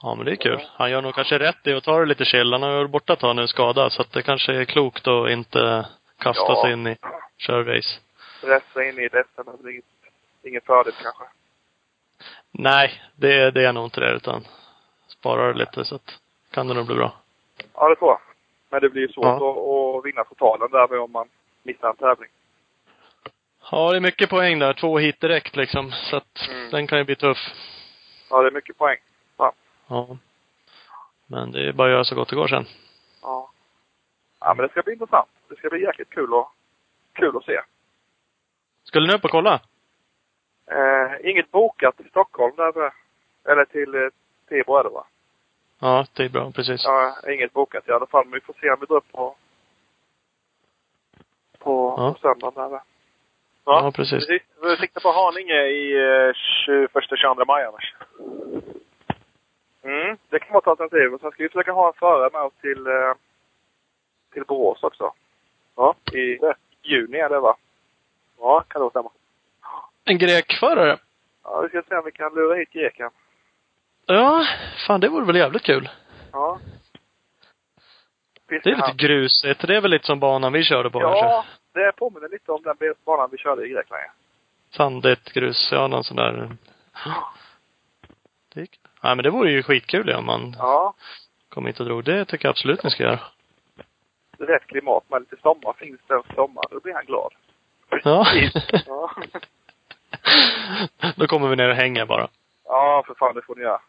Ja, men det är kul. Han gör nog kanske rätt i att ta det lite chill. Han har ju varit borta ett tag nu skadad, så att det kanske är klokt att inte kasta Ja. sig in i körrace. Stressa in i det SM, det är inget, ingen fördel kanske. Nej, det, det är nog inte det, utan sparar det lite så att kan det nog bli bra. Ja, det tror jag. Men det blir svårt Ja. att, att vinna totalen där om man missar en tävling. Ja, det är mycket poäng där. Två hit direkt liksom. Så att Mm. den kan ju bli tuff. Ja, det är mycket poäng. Ja. Men det är bara att göra så gott det går sen. Ja. Ja, men det ska bli intressant. Det ska bli jäkligt kul att, kul att se. Skulle ni upp och kolla? Eh, inget bokat till Stockholm där, med- eller till eh, Tibro är det va? Ja, bra. Precis. Ja, inget bokat i alla fall. Men vi får se om vi drar upp på, på, Ja. på söndagen där. va? Ja, precis. Precis. Vi siktar på Haninge i eh, 21-22 maj annars. Mm, det kan vara ett alternativ. Och sen ska vi försöka ha en förare med oss till, eh, till Borås också. Ja. I juni är det va? Ja, kan nog stämma. En grekförare? Ja, vi ska se om vi kan lura hit greken. Ja, fan det vore väl jävligt kul. Ja. Det är lite grusigt. Det är väl lite som banan vi körde på kanske? Ja, det påminner lite om den banan vi körde i Grekland. Sandigt grus, ja någon sån där. Det gick. Nej men det vore ju skitkul om man Ja, kom hit och drog. Det tycker jag absolut ni ska göra. rätt klimat med lite sommar. Finns det sommar, då blir han glad. Ja. Ja. Då kommer vi ner och hänger bara. Ja, för fan, det får ni göra.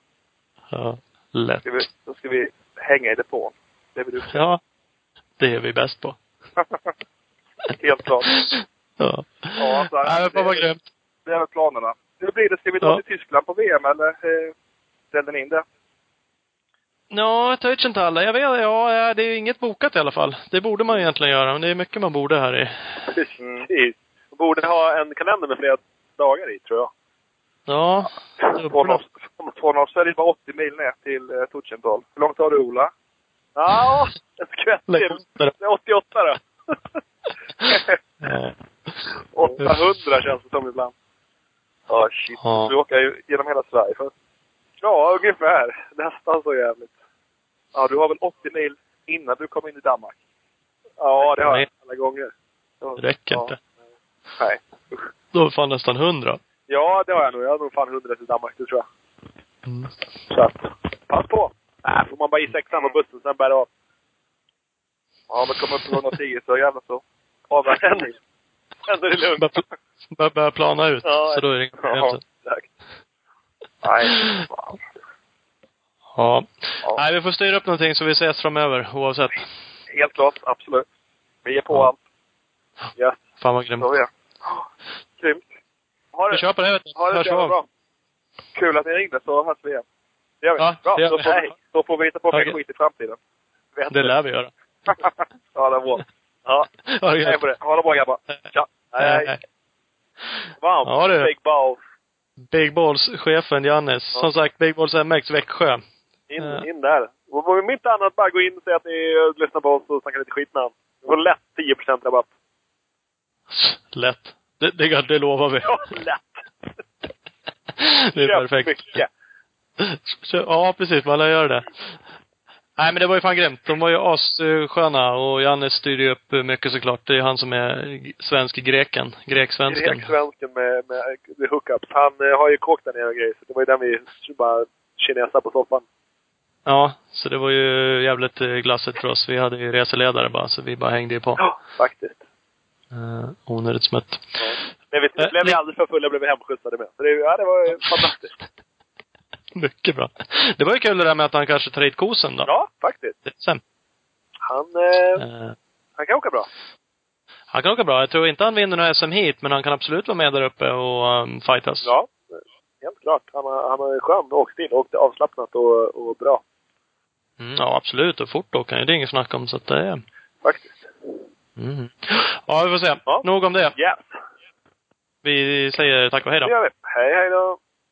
Ja. Lätt. Ska vi, då ska vi hänga i depån. Det är vi duktiga Ja. Det är vi bäst på. Helt klart. Ja. Ja, så Nej men fan vad grymt. Det är väl planerna. Hur blir det? Ska vi dra Ja. till Tyskland på VM eller eh, ställer ni in det? Ja, Teutschenthalle. Jag vet, ja, det är inget bokat i alla fall. Det borde man egentligen göra, men det är mycket man borde här i. Precis. Vi borde ha en kalender med flera dagar i, tror jag. Ja. Från oss, är det bara 80 mil ner till eh, Tuchenthal. Hur långt har du Ola? Ja, en skvätt till. upp det. Det är 88 då. Ja. 800 känns det som ibland. Ja, shit. Ja. Du åker ju genom hela Sverige för. Ja, ungefär. Nästan så jävligt. Ja, du har väl 80 mil innan du kom in i Danmark? Ja, det har jag alla gånger. Det räcker ja. inte. Nej. Då är fan nästan hundra. Ja, det har jag nog. Jag har nog fan 100 till Danmark, det tror jag. Mm. Så att, pass på. Nej, får man bara i sexan på bussen, sen bär det av. Ja, men kom upp på 110 så jävlar så avverkar ni. Sen är det lugnt. Börjar bör, bör plana ut. Ja. Så då är det inga problem Ja. Exakt. Nej, fan. Ja. Ja. Nej, vi får styra upp någonting så vi ses framöver oavsett. Helt klart, absolut. Vi är på Ja. allt. Ja. Fan vad grymt. Så är det. Grymt. Ha Vi det, kör på det vet du. ha det Hörs så bra. Kul att ni ringde så hörs vi igen. Det gör vi. Ja, bra. det gör Då vi. får, Nej, då får vi hitta på mer skit i framtiden. Vet Det lär vi göra. ja, det är bra. Ja. Hej på det. Ha det bra grabbar. Tja. Hej, hej. Varmt. Ja. Big balls. Big Balls-chefen Jannis. Som sagt, Big Balls MX Växjö. In, Ja. in där. Och om inte annat, bara gå in och säga att ni lyssnar på oss och snackar lite skit med honom. Du får lätt 10% rabatt. Lätt. Det, det, det lovar vi. Ja, lätt. Det är Köp perfekt. mycket. Ja, precis. Man lär göra det. Nej, men det var ju fan grymt. De var ju assköna och Janne styrde ju upp mycket såklart. Det är han som är svensk greken. Greksvensken. Grek-svensken med, med, med hookups. Han eh, har ju kåk där nere och grejer. Så det var ju den vi bara kinesade på soffan. Ja, så det var ju jävligt eh, glassigt för oss. Vi hade ju reseledare bara, så vi bara hängde ju på. Ja, faktiskt. Uh, onödigt smutt. Men vi blev ni- aldrig för fulla blev vi hemskjutsade med. Så det, ja, det var ju fantastiskt. Mycket bra. Det var ju kul det där med att han kanske tar hit kosen då. Ja, faktiskt. Sen. Han, eh, Eh, han kan åka bra. han kan åka bra. Jag tror inte han vinner några SM hit, men han kan absolut vara med där uppe och um, fightas. Ja, helt klart. Han har, han har en skön åkstil. Åkte avslappnat och, och bra. Mm, ja, absolut. Och fort åker han. Det är inget snack om. Så att det är... Faktiskt. Mm. Ja, vi får se. Ja. Nog om det. Yes. Vi säger tack och hej då. Det gör vi. Hej, hej då.